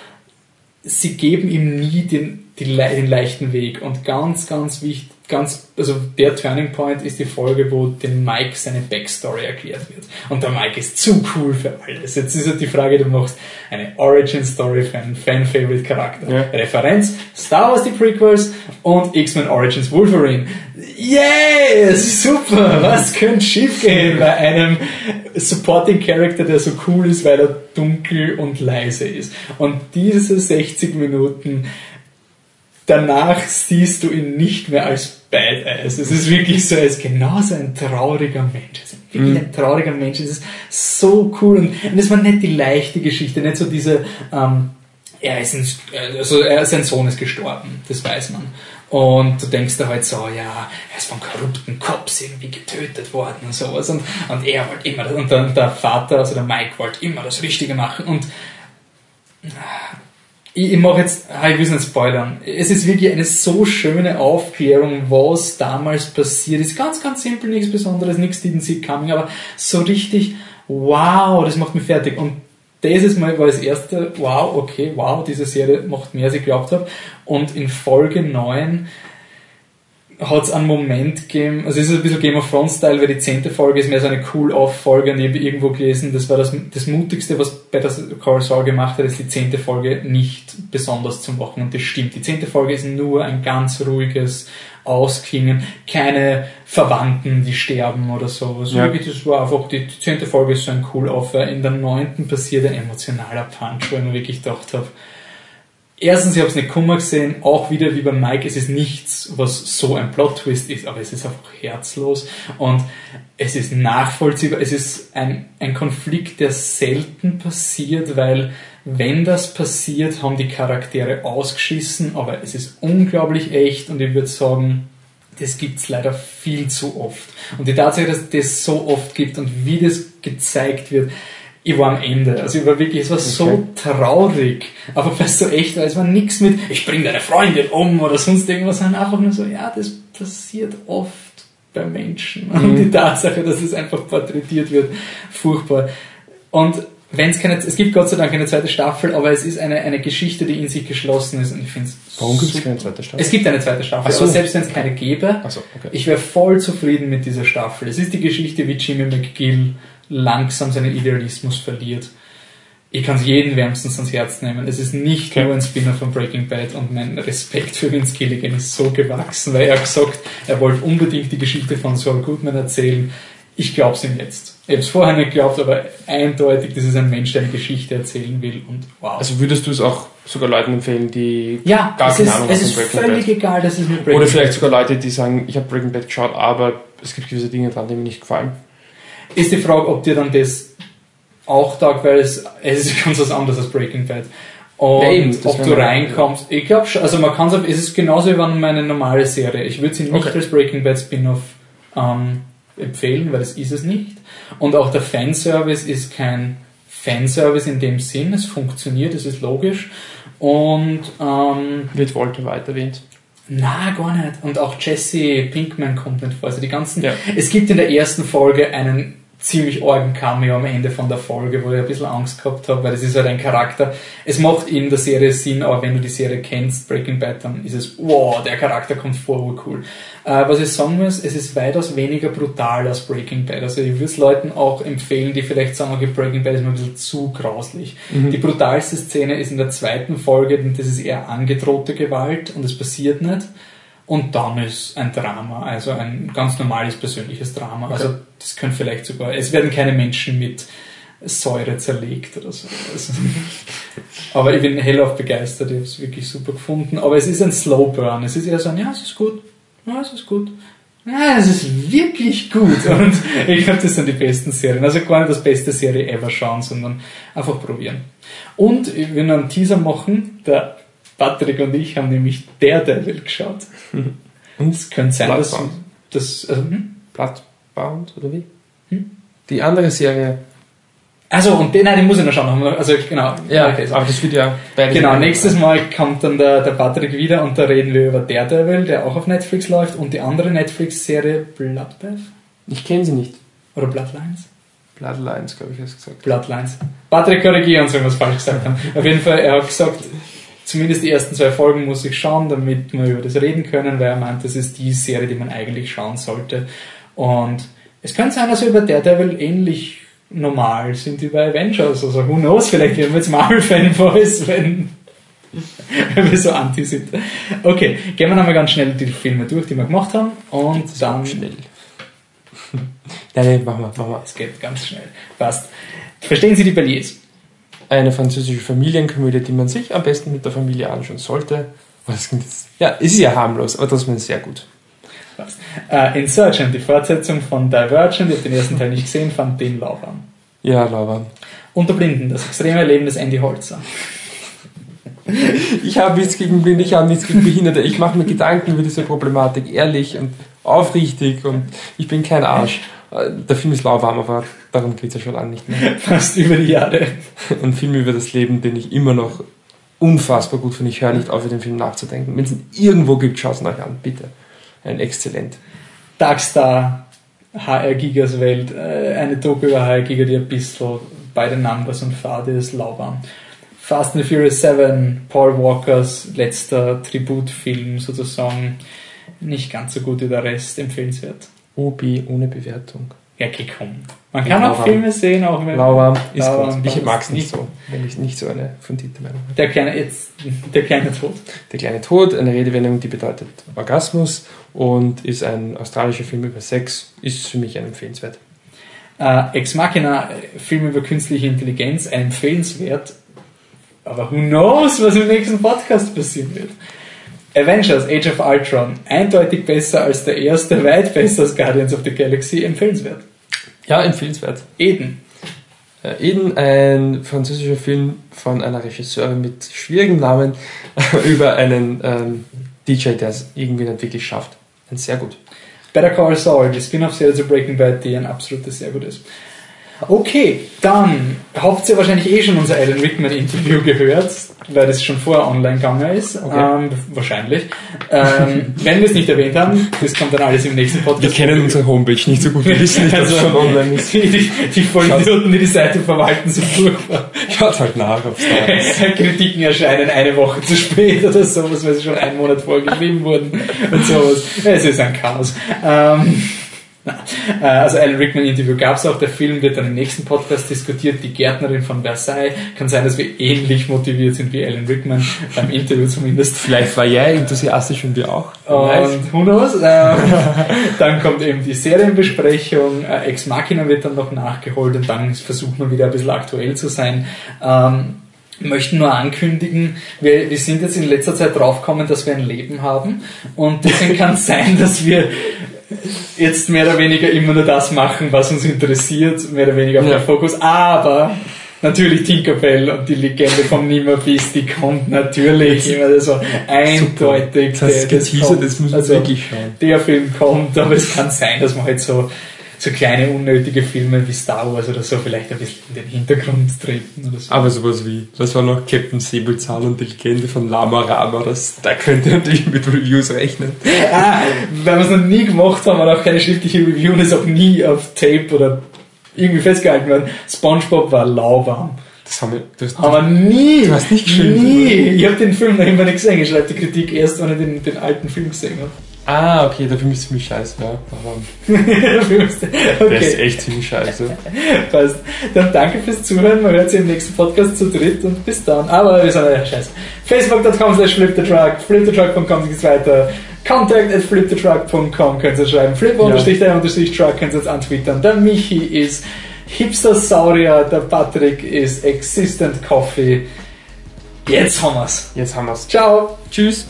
sie geben ihm nie den, den, den leichten Weg und ganz, ganz wichtig, ganz, also der Turning Point ist die Folge, wo dem Mike seine Backstory erklärt wird. Und der Mike ist zu cool für alles. Jetzt ist halt die Frage, du machst eine Origin Story für einen Fan-Favorite Charakter. Ja. Referenz, Star Wars die Prequels und X-Men Origins Wolverine. Yay! Super! Was könnte schiefgehen bei einem Supporting Character, der so cool ist, weil er dunkel und leise ist? Und diese 60 Minuten danach siehst du ihn nicht mehr als Badass. Es ist wirklich so, er ist genauso ein trauriger Mensch. Er ist wirklich mhm. ein trauriger Mensch. Es ist so cool. Und, und es war nicht die leichte Geschichte, nicht so diese, ähm, er ist ein, also er, sein Sohn ist gestorben, das weiß man. Und du denkst da halt so, ja, er ist von korrupten Cops irgendwie getötet worden und sowas. Und, und er wollte immer, und der, der Vater, also der Mike, wollte immer das Richtige machen. Und ich, ich mache jetzt, ich will nicht spoilern. Es ist wirklich eine so schöne Aufklärung, was damals passiert ist. Ganz, ganz simpel, nichts Besonderes, nichts Didn't See Coming, aber so richtig, wow, das macht mich fertig. Und dieses Mal war das erste, wow, okay, wow, diese Serie macht mehr, als ich geglaubt habe. Und in Folge 9 hat es einen Moment gegeben, also es ist ein bisschen Game of Thrones Style, weil die zehnte Folge ist mehr so eine Cool-Off-Folge und ich habe irgendwo gelesen, das war das, das Mutigste, was Better Call Saul gemacht hat, ist die zehnte Folge nicht besonders zu machen und das stimmt. Die zehnte Folge ist nur ein ganz ruhiges Ausklingen, keine Verwandten, die sterben oder so. Also ja. wirklich, das war einfach, die zehnte Folge ist so ein Cool-Off, in der neunten passiert ein emotionaler Punch, wo ich mir wirklich gedacht habe, Erstens, ich habe es nicht Kummer gesehen, auch wieder wie bei Mike, es ist nichts, was so ein Plot-Twist ist, aber es ist einfach herzlos und es ist nachvollziehbar. Es ist ein, ein Konflikt, der selten passiert, weil wenn das passiert, haben die Charaktere ausgeschissen, aber es ist unglaublich echt und ich würde sagen, das gibt's leider viel zu oft. Und die Tatsache, dass es das so oft gibt und wie das gezeigt wird, ich war am Ende. Also ich war wirklich, es war okay. so traurig. Aber weil so echt war, es war nichts mit, ich bring deine Freundin um oder sonst irgendwas, sondern einfach nur so, ja, das passiert oft bei Menschen. Mhm. Und die Tatsache, dass es einfach porträtiert wird, furchtbar. Und wenn es keine, es gibt Gott sei Dank eine zweite Staffel, aber es ist eine, eine Geschichte, die in sich geschlossen ist und ich finde es
Warum gibt es keine zweite Staffel?
Es gibt eine zweite Staffel, so. aber selbst wenn es keine gäbe, so, okay. ich wäre voll zufrieden mit dieser Staffel. Es ist die Geschichte, wie Jimmy McGill langsam seinen Idealismus verliert. Ich kann es jedem wärmstens ans Herz nehmen. Es ist nicht okay. nur ein Spinner von Breaking Bad und mein Respekt für Vince Gilligan ist so gewachsen, weil er gesagt, er wollte unbedingt die Geschichte von Saul Goodman erzählen. Ich glaube es ihm jetzt. Ich habe es vorher nicht geglaubt, aber eindeutig, das ist ein Mensch, der eine Geschichte erzählen will und wow.
Also würdest du es auch sogar Leuten empfehlen, die
ja, gar keine Ahnung haben Breaking Bad? Es ist völlig egal, dass es
mit Breaking Oder vielleicht sogar Leute, die sagen, ich habe Breaking Bad geschaut, aber es gibt gewisse Dinge dran, die mir nicht gefallen.
Ist die Frage, ob dir dann das auch taugt, weil es, es ist ganz was anderes als Breaking Bad. Und ja, eben, ob du reinkommst, ich glaube schon, also man kann es, ist genauso wie wenn meine normale Serie. Ich würde sie nicht okay. als Breaking Bad Spin-off ähm, empfehlen, weil das ist es nicht. Und auch der Fanservice ist kein Fanservice in dem Sinn, es funktioniert, es ist logisch. Und ähm,
wird Walter weiter erwähnt.
Na, gar nicht. Und auch Jesse Pinkman kommt nicht vor. Also die ganzen. Ja. Es gibt in der ersten Folge einen ziemlich argen Cameo am Ende von der Folge, wo ich ein bisschen Angst gehabt habe, weil das ist halt ein Charakter. Es macht in der Serie Sinn, aber wenn du die Serie kennst, Breaking Bad, dann ist es, wow, der Charakter kommt vor, cool. Äh, was ich sagen muss, es ist weitaus weniger brutal als Breaking Bad. Also ich würde es Leuten auch empfehlen, die vielleicht sagen, okay, Breaking Bad ist mir ein bisschen zu grauslich. Mhm. Die brutalste Szene ist in der zweiten Folge, denn das ist eher angedrohte Gewalt und es passiert nicht. Und dann ist ein Drama, also ein ganz normales persönliches Drama. Okay. Also das können vielleicht sogar, es werden keine Menschen mit Säure zerlegt oder so. Also, aber ich bin hellauf begeistert, ich habe es wirklich super gefunden. Aber es ist ein Slow Burn. Es ist eher so ein, ja, es ist gut, ja, es ist gut. Ja, es ist wirklich gut. Und ich glaube, das sind die besten Serien. Also gar nicht das beste Serie ever schauen, sondern einfach probieren. Und ich will noch einen Teaser machen. Der Patrick und ich haben nämlich Daredevil geschaut. Und es könnte sein, dass
Bloodbound.
das. Also, hm?
Bloodbound oder wie?
Hm?
Die andere Serie.
Also und den, nein, den muss ich noch schauen. Also genau. okay, so.
aber das wird ja beide.
Genau, nächstes Mal kommt dann der, der Patrick wieder und da reden wir über Daredevil, der auch auf Netflix läuft und die andere Netflix-Serie Bloodbath
Ich kenne sie nicht.
oder Bloodlines.
Bloodlines, glaube ich, hast du gesagt.
Bloodlines. Patrick, korrigiere uns, wenn wir es falsch gesagt haben. Auf jeden Fall, er hat gesagt, zumindest die ersten zwei Folgen muss ich schauen, damit wir über das reden können, weil er meint, das ist die Serie, die man eigentlich schauen sollte. Und es könnte sein, dass wir über Daredevil ähnlich normal sind wie bei Avengers. Also who knows, vielleicht werden wir jetzt Marvel-Fanboys, wenn, wenn wir so anti sind. Okay, gehen wir nochmal ganz schnell die Filme durch, die wir gemacht haben. Und dann...
Schnell. Nein, nein, machen wir, machen wir.
Es geht ganz schnell. Passt. Verstehen Sie die Beliers?
Eine französische Familienkomödie, die man sich am besten mit der Familie anschauen sollte. Oh, ja, ist ja harmlos, aber das ist sehr gut.
Äh, Insurgent, die Fortsetzung von Divergent, ich habe den ersten Teil nicht gesehen, fand den lauwarm.
Ja, Laura.
Unter Blinden, das extreme Leben des Andy Holzer.
Ich habe nichts gegen Blinde, ich habe nichts gegen Behinderte. Ich mache mir Gedanken über diese Problematik, ehrlich und aufrichtig und ich bin kein Arsch. Der Film ist lauwarm, aber darum geht es ja schon an nicht mehr.
Fast über die Jahre.
Ein Film über das Leben, den ich immer noch unfassbar gut finde. Ich höre nicht auf, über den Film nachzudenken. Wenn es ihn irgendwo gibt, schaut es euch an, bitte. Ein exzellent.
Darkstar, HR Gigas Welt, äh, eine Doku über HR Giga, die ein bisschen bei den Numbers und Fade ist lauwarm. Fast and the Furious 7, Paul Walkers letzter Tributfilm sozusagen, nicht ganz so gut wie der Rest, empfehlenswert.
OB ohne Bewertung.
Ja, komm. Man kann auch. Filme sehen, auch wenn
Lauwarm ist
Lauwarm
gut. Ich mag es nicht so, wenn ich nicht so eine fundierte Meinung habe.
Der kleine, jetzt, der kleine Tod.
Der kleine Tod, eine Redewendung, die bedeutet Orgasmus und ist ein australischer Film über Sex, ist für mich ein empfehlenswert.
Äh, Ex Machina, äh, Film über künstliche Intelligenz, ein empfehlenswert. Aber who knows, was im nächsten Podcast passieren wird. Avengers, Age of Ultron, eindeutig besser als der erste, weit besser als Guardians of the Galaxy, empfehlenswert.
Ja, empfehlenswert.
Eden,
Äh, Eden, ein französischer Film von einer Regisseurin mit schwierigem Namen über einen ähm, DJ, der es irgendwie nicht wirklich schafft. Ein sehr gut.
Better Call Saul, die Spin-off-Serie zu Breaking Bad, die ein absolutes sehr gut ist. Okay, dann habt ihr wahrscheinlich eh schon unser Alan Rickman-Interview gehört, weil das schon vorher online gegangen ist.
Okay.
Ähm, wahrscheinlich. Ähm, wenn wir es nicht erwähnt haben, das kommt dann alles im nächsten Podcast.
Wir kennen unsere Homepage nicht so gut, wir wissen nicht, dass es schon online ist.
Die, die, die Vollidioten, die die Seite verwalten, sind furchtbar.
Schaut halt nach, ob es da ist.
Kritiken erscheinen eine Woche zu spät oder sowas, weil sie schon einen Monat vorher geschrieben wurden und sowas. Es ist ein Chaos. Ähm, äh, also Alan Rickman Interview gab es auch, der Film wird dann im nächsten Podcast diskutiert, die Gärtnerin von Versailles. Kann sein, dass wir ähnlich motiviert sind wie Alan Rickman, beim Interview zumindest.
Vielleicht war er enthusiastisch und wir auch.
Und who knows? Ähm, dann kommt eben die Serienbesprechung, äh, Ex Machina wird dann noch nachgeholt und dann versucht man wieder ein bisschen aktuell zu sein. Ähm, möchten nur ankündigen, wir, wir sind jetzt in letzter Zeit draufgekommen, dass wir ein Leben haben und deswegen kann es sein, dass wir jetzt mehr oder weniger immer nur das machen, was uns interessiert, mehr oder weniger auf
Ja.
den Fokus, aber natürlich Tinkerbell und die Legende vom Nimmerbiss, die kommt natürlich immer so eindeutig.
Das hast
der- das kommt.
das muss man
Also,
wirklich schauen.
Der Film kommt, aber es kann sein, dass man halt so, so kleine unnötige Filme wie Star Wars oder so vielleicht ein bisschen in den Hintergrund treten oder so.
Aber sowas wie, das war noch Captain Säbelzahn und die Legende von Lama Rama, das, da könnt ihr natürlich mit Reviews rechnen.
Ah, weil wir es noch nie gemacht haben und auch keine schriftliche Review und es auch nie auf Tape oder irgendwie festgehalten worden. Spongebob war lauwarm.
Das haben wir, das,
Aber nie!
Du hast nicht geschrieben,
Nie! Ich habe den Film noch immer nicht gesehen. Ich schreibe die Kritik erst, wenn ich den, den alten Film gesehen habe.
Ah, okay, der Film ist ziemlich scheiße, ja. Aber
Der Film ist-
der ist
okay,
echt ziemlich scheiße.
passt. Dann danke fürs Zuhören. Man hört sich im nächsten Podcast zu dritt und bis dann. Aber wir sind ja scheiße. Facebook.com slash flipthetruck, flipthetruck.com geht's weiter. Contact at flipthetruck.com könnt ihr schreiben. Flip-truck könnt ihr jetzt antwittern. Der Michi ist Hipster-Saurier, der Patrick ist Existent Coffee. Jetzt haben wir's.
Jetzt haben wir's.
Ciao.
Tschüss.